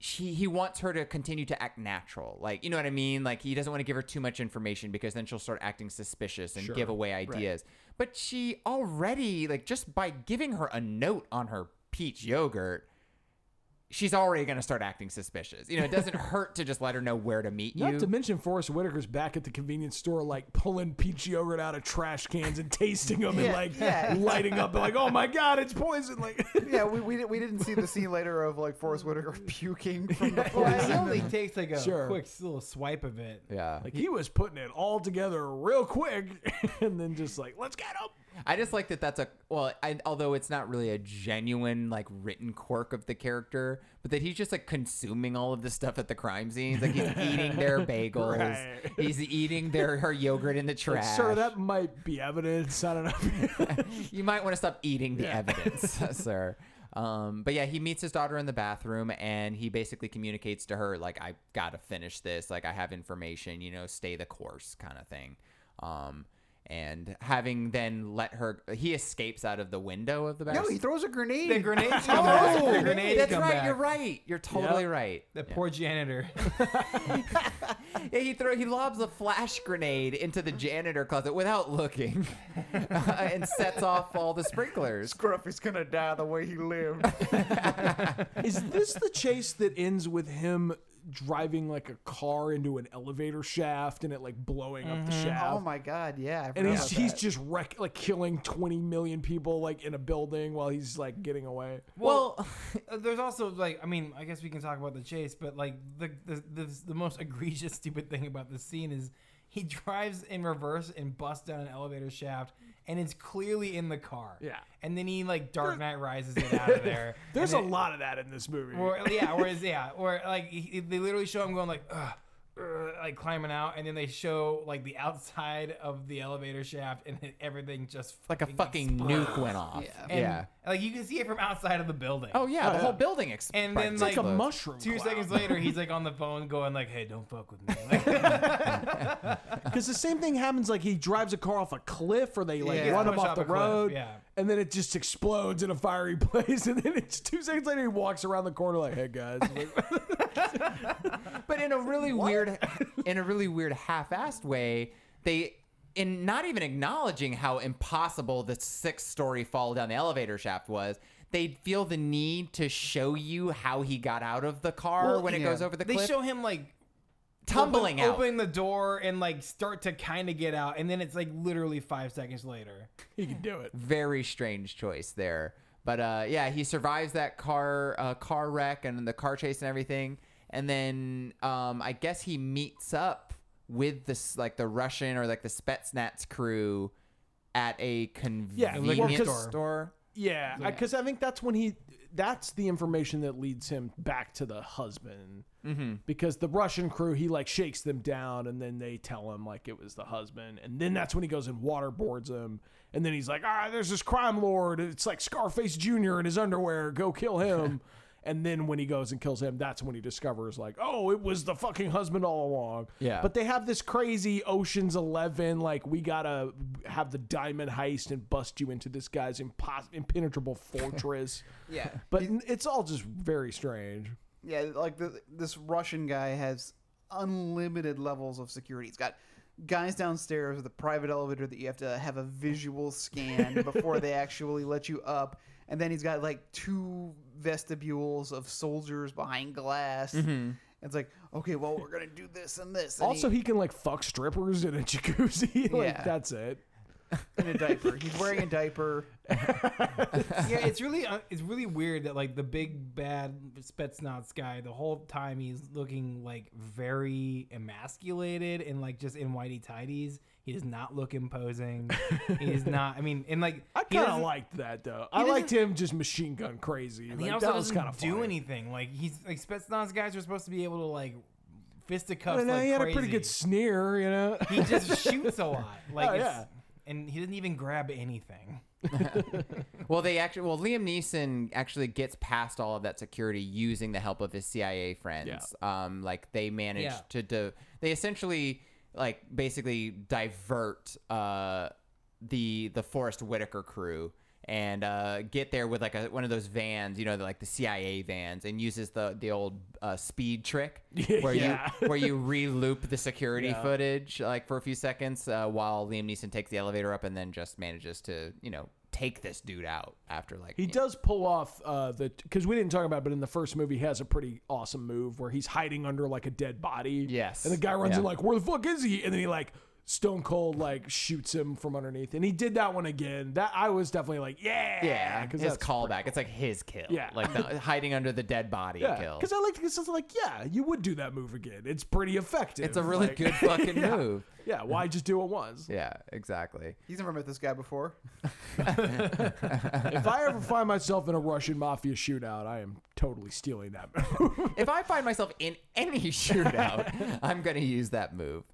she he wants her to continue to act natural. Like, you know what I mean? Like he doesn't want to give her too much information because then she'll start acting suspicious and Sure. give away ideas. But she already like just by giving her a note on her peach yogurt She's already going to start acting suspicious. You know, it doesn't (laughs) hurt to just let her know where to meet you. Not you. to mention Forest Whitaker's back at the convenience store, like pulling peach yogurt out of trash cans and tasting them and Yeah, like yeah. (laughs) lighting up, like, "Oh my god, it's poison!" Like, (laughs) yeah, we, we, we didn't see the scene later of like Forest Whitaker puking from the Well, poison. he only takes like a Sure. quick little swipe of it. yeah. like he was putting it all together real quick, and then just like, "Let's get up." I just like that that's a well, I, although it's not really a genuine like written quirk of the character, but that he's just like consuming all of the stuff at the crime scenes. Like he's (laughs) eating their bagels, Right. he's eating their her yogurt in the Like, trash. sir, that might be evidence. I don't know. (laughs) you might want to stop eating the Yeah. evidence, (laughs) sir. Um, but yeah, he meets his daughter in the bathroom and he basically communicates to her like, "I gotta finish this. Like, I have information. You know, stay the course, kind of thing." Um, and having then let her, he escapes out of the window of the back. no, he throws a grenade. The grenades (laughs) oh, come back. Oh, The grenades that's come right. back. You're right. You're totally Yep. right. The poor janitor. (laughs) Yeah, he throw he lobs a flash grenade into the janitor closet without looking, (laughs) uh, and sets off all the sprinklers. Scruffy's gonna die the way he lived. Is this the chase that ends with him driving like a car into an elevator shaft and it like blowing up the shaft? oh my god, yeah. I and he's about he's just wreck like killing 20 million people like in a building while he's like getting away. Well, (laughs) Uh, There's also like, I mean, I guess we can talk about the chase, but like the the the, the most (laughs) egregious, stupid thing about this scene is he drives in reverse and busts down an elevator shaft, and it's clearly in the car. Yeah. And then he like Dark Knight rises it (laughs) out of there. There's a lot of that in this movie. Or yeah, whereas (laughs) yeah, or like he, they literally show him going like, Ugh, ugh," Uh, like climbing out, and then they show like the outside of the elevator shaft, and it, everything just like a fucking nuke went off. Yeah. and, yeah. like you can see it from outside of the building. Oh yeah, Oh, the whole building ex- And then, explodes. like, like a mushroom. Two cloud. seconds later, he's like on the phone going like, "Hey, don't fuck with me." (laughs) Like, (laughs) Because the same thing happens, like he drives a car off a cliff, or they like Yeah. run him off off the a cliff, road, yeah. And then it just explodes in a fiery (laughs) place, and then it's two seconds later he walks around the corner like, "Hey guys," (laughs) but in a really weird, in a really weird half-assed way, they. In not even acknowledging how impossible the six-story fall down the elevator shaft was, they feel the need to show you how he got out of the car Well, when it yeah. goes over the they cliff, show him like tumbling open, out. opening the door and like start to kind of get out, and then it's like literally five seconds later. he can do it. very strange choice there. But uh, yeah, he survives that car uh, car wreck and the car chase and everything, and then um, I guess he meets up with this like the Russian or like the Spetsnaz crew at a convenience well, 'cause- store. Yeah, because I think that's when he. That's the information that leads him back to the husband. Mm-hmm. Because the Russian crew, he like shakes them down, and then they tell him like it was the husband, and then that's when he goes and waterboards him, and then he's like, ah, there's this crime lord. It's like Scarface Junior in his underwear. Go kill him. (laughs) And then when he goes and kills him, that's when he discovers like, oh, it was the fucking husband all along. Yeah. But they have this crazy Ocean's Eleven, like we gotta have the diamond heist and bust you into this guy's impos- impenetrable fortress. (laughs) Yeah. But it's all just very strange. Yeah, like the, this Russian guy has unlimited levels of security. He's got guys downstairs with a private elevator that you have to have a visual scan (laughs) before they actually let you up. And then he's got like two vestibules of soldiers behind glass. Mm-hmm. It's like, okay, well, we're gonna do this and this. And Also, he, he can like fuck strippers in a jacuzzi. (laughs) like Yeah. that's it. In a diaper. He's wearing a diaper. (laughs) yeah, it's really uh, it's really weird that like the big bad Spetsnaz guy, the whole time he's looking like very emasculated and like just in whitey tidies. He does not look imposing. He's (laughs) not. I mean, and like I kind of liked that though. I liked him just machine gun crazy. He Like, also that was doesn't kind of do anything. Like he's like Spetsnaz guys are supposed to be able to like fisticuffs I know, like he had a pretty good sneer, you know. he just shoots a lot. (laughs) Like Oh, it's. And he doesn't even grab anything. (laughs) Well, they actually, well, Liam Neeson actually gets past all of that security using the help of his CIA friends. Um, like they managed Yeah. to, do, they essentially, like, basically divert uh, the the Forest Whitaker crew and uh, get there with like a, one of those vans, you know, the, like the CIA vans, and uses the the old uh, speed trick (laughs) where Yeah. you (laughs) where you re-loop the security Yeah. footage like for a few seconds uh, while Liam Neeson takes the elevator up and then just manages to you know take this dude out after like He you know- does pull off uh, the because we didn't talk about, it, but in the first movie, he has a pretty awesome move where he's hiding under like a dead body. Yes. and the guy runs in like, "Where the fuck is he?" And then he like stone cold like shoots him from underneath, and he did that one again. That I was definitely like, "Yeah, yeah because his callback it's like his kill Yeah. like the, (laughs) hiding under the dead body Yeah, kill because I like because it's like, yeah, you would do that move again. It's pretty effective. it's a really Like- good (laughs) fucking Yeah. move Yeah, why just do it once? yeah exactly He's never met this guy before. (laughs) if I ever find myself in a Russian mafia shootout, I am totally stealing that move. if I find myself in any shootout, I'm gonna use that move.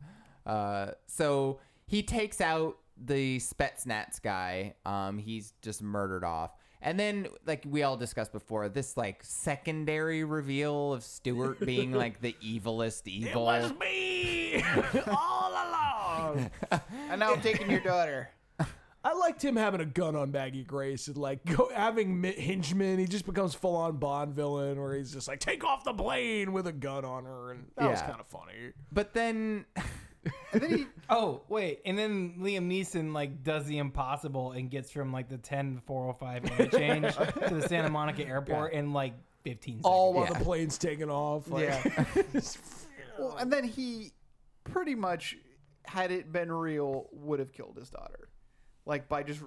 Uh, so he takes out the Spetsnaz guy. Um, he's just murdered off. And then, like we all discussed before, this like secondary reveal of Stuart being (laughs) like the evilest evil. It was me (laughs) all along. And now I'm taking your daughter. I liked him having a gun on Maggie Grace and like go, having Mi- Hinchman. He just becomes full on Bond villain where he's just like take off the plane with a gun on her, and that was kind of funny. But then, (laughs) And then he (laughs) Oh wait, and then Liam Neeson like does the impossible and gets from like the 10 405 interchange to the Santa Monica (laughs) airport in like 15 seconds. All while Yeah. the plane's taking off. Like, Yeah. (laughs) well, and then he pretty much, had it been real, would have killed his daughter, like by just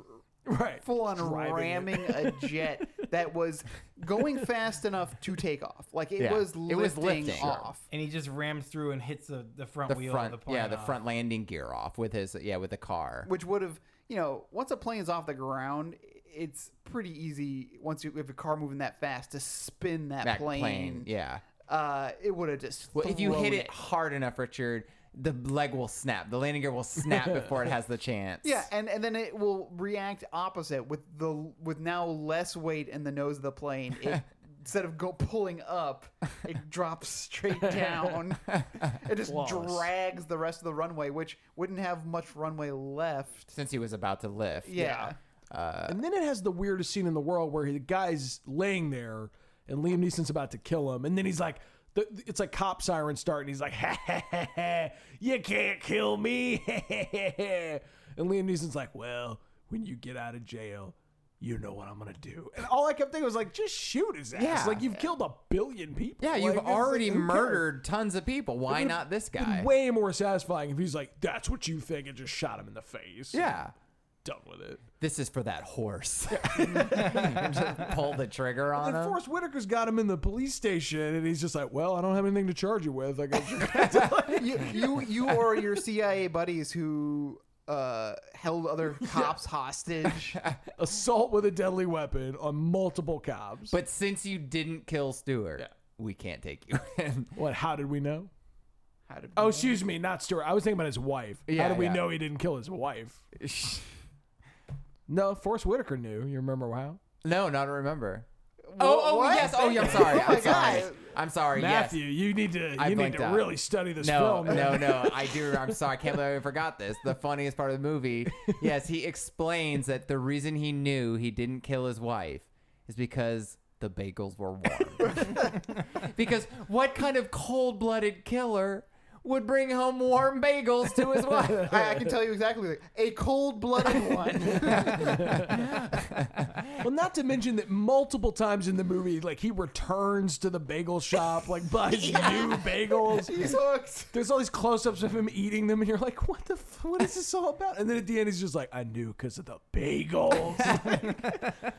right. full on Driving it. ramming a jet that was going fast enough to take off. Like it Yeah. was It was lifting lifting. off. and he just rams through and hits the, the front the wheel front, of the plane. yeah, the off. front landing gear off with his, yeah, with the car. which would have you know once a plane's off the ground it's pretty easy once you have a car moving that fast to spin that, That plane, yeah. uh it would have just Well, if you hit thrown it hard enough, Richard, the leg will snap. The landing gear will snap (laughs) before it has the chance. yeah and and then it will react opposite with the with now less weight in the nose of the plane it (laughs) instead of go pulling up it (laughs) drops straight down it just Flawless. drags the rest of the runway which wouldn't have much runway left Since he was about to lift. yeah, uh, And then it has the weirdest scene in the world where the guy's laying there and Liam Neeson's about to kill him. And then he's like, the, it's like cop siren start, and he's like, ha, ha, ha, ha, you can't kill me. (laughs) and Liam Neeson's like, well, when you get out of jail, you know what I'm going to do. And all I kept thinking was like, just shoot his ass. Yeah. Like, you've killed a billion people. Yeah, Like, you've like, already cares? murdered tons of people. Why not this guy? way more satisfying if he's like, that's what you think, and just shot him in the face. Yeah. Done with it. This is for that horse. And (laughs) just (laughs) pull the trigger on And then him. Forest Whitaker's got him in the police station, and he's just like, "Well, I don't have anything to charge you with. I guess (laughs) you, you you or your CIA buddies who uh, held other cops hostage. assault with a deadly weapon on multiple cops." But since you didn't kill Stuart, Yeah. we can't take you in. what? How did we know? How did Oh, excuse me, not Stuart. I was thinking about his wife. Yeah, how did we yeah. know he didn't kill his wife? No, Forest Whitaker knew. You remember how? no, not to remember. Oh, oh What? yes. Oh, oh yeah, I'm sorry. Oh I'm sorry. I'm sorry. Matthew, Yes. you need to I you need to out. really study this No, film. no, (laughs) no. I do. I'm sorry. I can't believe I forgot this. The funniest part of the movie. (laughs) Yes, he explains that the reason he knew he didn't kill his wife is because the bagels were warm. (laughs) because what kind of cold-blooded killer would bring home warm bagels to his wife? (laughs) I, I can tell you exactly. Like, a cold-blooded (laughs) one. (laughs) Well, not to mention that multiple times in the movie, like he returns to the bagel shop, like buys new bagels. He's hooked. There's all these close-ups of him eating them, and you're like, "What the? F- what is this all about?" And then at the end, he's just like, "I knew because of the bagels."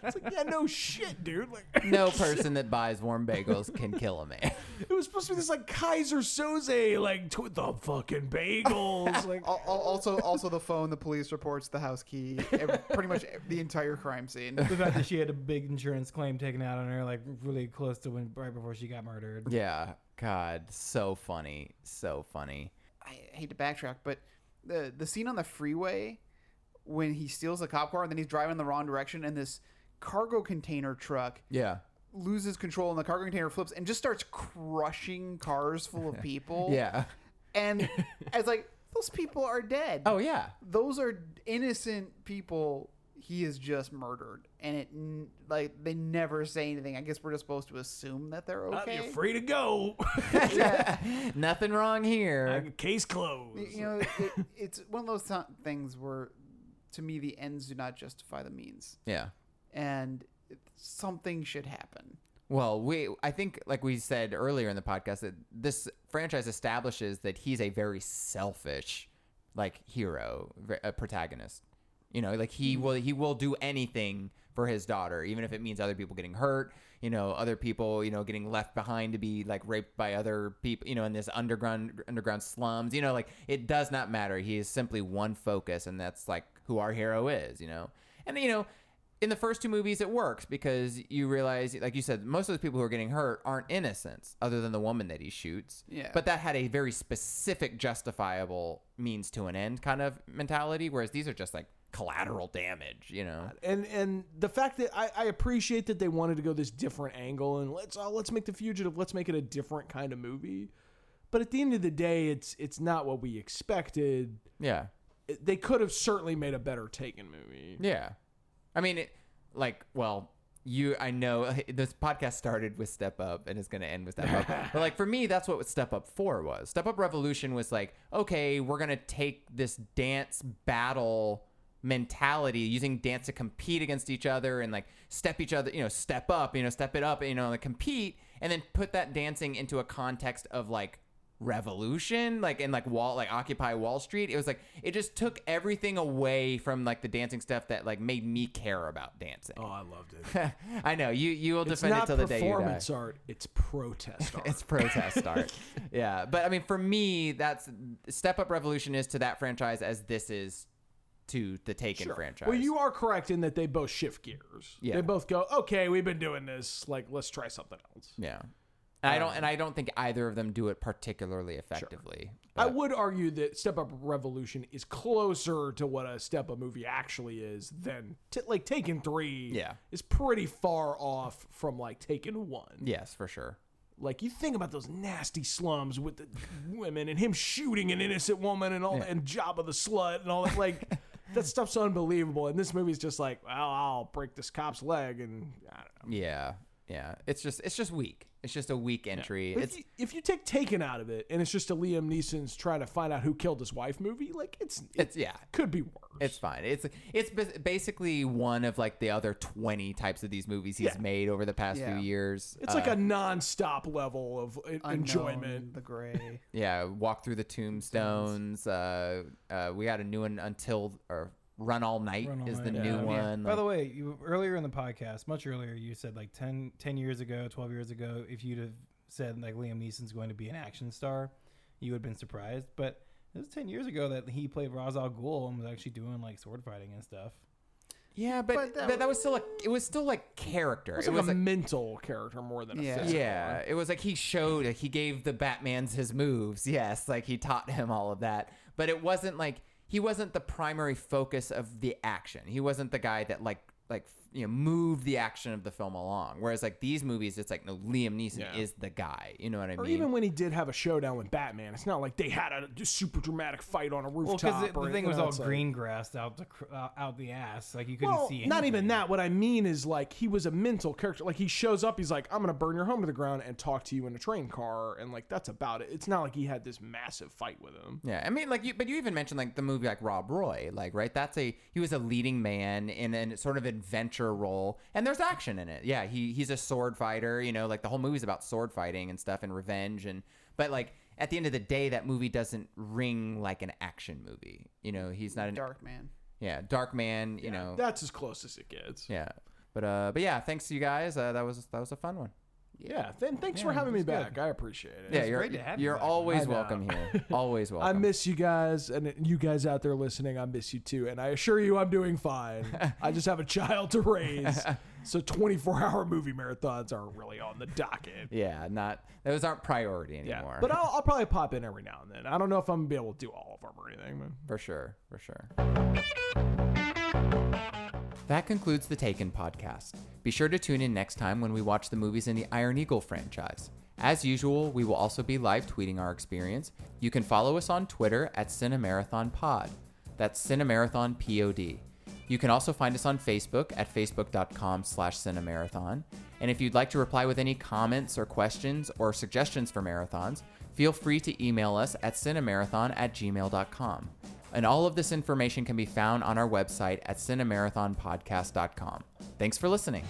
it's like, yeah, no shit, dude. Like, no person that buys warm bagels can kill a man. it was supposed to be this like Keyser Söze, like to the fucking bagels, (laughs) like. Al- al- Also, also the phone, the police reports, the house key, ev- pretty much the entire crime scene. The fact that she had a big insurance claim taken out on her, like really close to when right before she got murdered. Yeah. God, so funny. So funny. I hate to backtrack, but the the scene on the freeway when he steals a cop car and then he's driving in the wrong direction and this cargo container truck Yeah. loses control and the cargo container flips and just starts crushing cars full of (laughs) people. Yeah. And (laughs) it's like those people are dead. Oh yeah. those are innocent people he has just murdered and it like they never say anything i guess we're just supposed to assume that they're "Oh, okay You're free to go. (laughs) (laughs) Nothing wrong here. Like, Case closed. you know it, it's one of those th- things where to me the ends do not justify the means Yeah. and something should happen Well, we I think like we said earlier in the podcast that this franchise establishes that he's a very selfish like hero, a protagonist. You know, like he mm-hmm. will he will do anything for his daughter even if it means other people getting hurt, you know, other people, you know, getting left behind to be like raped by other people, you know, in this underground underground slums. You know, like it does not matter. He is simply one focus and that's like who our hero is, you know. And you know, in the first two movies it works because you realize like you said most of the people who are getting hurt aren't innocents other than the woman that he shoots. Yeah. but that had a very specific justifiable means to an end kind of mentality whereas these are just like collateral damage you know? And and the fact that I, I appreciate that they wanted to go this different angle and let's oh, let's make the fugitive let's make it a different kind of movie. But at the end of the day it's it's not what we expected. Yeah. They could have certainly made a better taken movie. Yeah i mean it like well you i know (laughs) this podcast started with step up and it's going to end with step up. (laughs) But like for me that's what step up 4 was. Step up revolution was like okay we're going to take this dance battle mentality using dance to compete against each other and like step each other you know step up you know step it up you know like compete and then put that dancing into a context of like revolution like in like wall like occupy wall street it was like it just took everything away from like the dancing stuff that like made me care about dancing oh i loved it (laughs) i know you you will defend it till the day you die performance art it's protest (laughs) art it's protest art. (laughs) yeah, but I mean, for me, that's Step Up Revolution is to that franchise as this is to the Taken Sure. franchise. well you are correct in that they both shift gears Yeah. they both go okay we've been doing this like let's try something else yeah. And I don't, um, and I don't think either of them do it particularly effectively. I but- would argue that Step Up Revolution is closer to what a Step Up movie actually is than t- like Taken Three. Yeah. is pretty far off from like Taken One. yes, for sure. Like you think about those nasty slums with the women and him shooting an innocent woman and all and Jabba the slut and all that. Like (laughs) that stuff's unbelievable. And this movie's just like, well, I'll break this cop's leg and I don't know. Yeah, yeah. It's just, it's just weak. It's just a weak entry. But It's if, you, if you take Taken out of it and it's just a Liam Neeson's trying to find out who killed his wife movie, like it's it it's yeah. could be worse. It's fine. It's it's bas- basically one of like the other twenty types of these movies he's Yeah. made over the past Yeah. few years. It's Uh, like a non-stop level of en- Unknown, enjoyment. the gray (laughs) Yeah, walk through the tombstones. Uh, uh, we got a new one until or run all night Run All is the Night, new yeah. one. By the way, you, earlier in the podcast, much earlier, you said like 10, 10 years ago, 12 years ago, if you'd have said like Liam Neeson's going to be an action star, you would have been surprised. But it was 10 years ago that he played Ra's al Ghul and was actually doing like sword fighting and stuff. yeah, but But but that that, was still like it was still like character. It's it like was a like mental character more than a Yeah. physical. yeah, it was like he showed he gave the Batman's his moves. Yes, like he taught him all of that. But it wasn't like he wasn't the primary focus of the action. He wasn't the guy that like like you know move the action of the film along. Whereas like these movies, it's like no, Liam Neeson Yeah. is the guy. You know what I mean? Or mean? even when he did have a showdown with Batman, it's not like they had a super dramatic fight on a Well, rooftop. because the, the thing was know, all it's like- green grassed out the uh, out the ass, like you couldn't Well, see. Anything. Not even that. What I mean is like he was a mental character. Like he shows up, he's like, "I'm gonna burn your home to the ground and talk to you in a train car," and like that's about it. It's not like he had this massive fight with him. Yeah, I mean, like you, but you even mentioned like the movie like Rob Roy, like right? That's a he was a leading man in a sort of adventure role, and there's action in it. Yeah, he he's a sword fighter. You know, like the whole movie's about sword fighting and stuff and revenge, and but like at the end of the day, that movie doesn't ring like an action movie. You know, he's not an Darkman. yeah dark man. You know, That's as close as it gets. yeah. But uh, but yeah, thanks to you guys. Uh, that was that was a fun one. Yeah. Then thanks Yeah, for having me it was back. I appreciate it. Yeah, you're great to have you you're back. always I know. welcome here. (laughs) Always welcome. I miss you guys, and you guys out there listening, I miss you too. And I assure you, I'm doing fine. (laughs) I just have a child to raise, (laughs) so 24 hour movie marathons aren't really on the docket. Yeah, not those aren't priority Yeah, anymore. but I'll, I'll probably pop in every now and then. I don't know if I'm gonna be able to do all of them or anything. But For sure, for sure. That concludes the Taken podcast. Be sure to tune in next time when we watch the movies in the Iron Eagle franchise. As usual, we will also be live tweeting our experience. You can follow us on Twitter at CinemaRathonPod. That's CinemaRathonPod. You can also find us on Facebook at facebook.com slash cinemarathon. And if you'd like to reply with any comments or questions or suggestions for marathons, feel free to email us at cinemarathon at gmail.com. And all of this information can be found on our website at cinemarathonpodcast.com. Thanks for listening.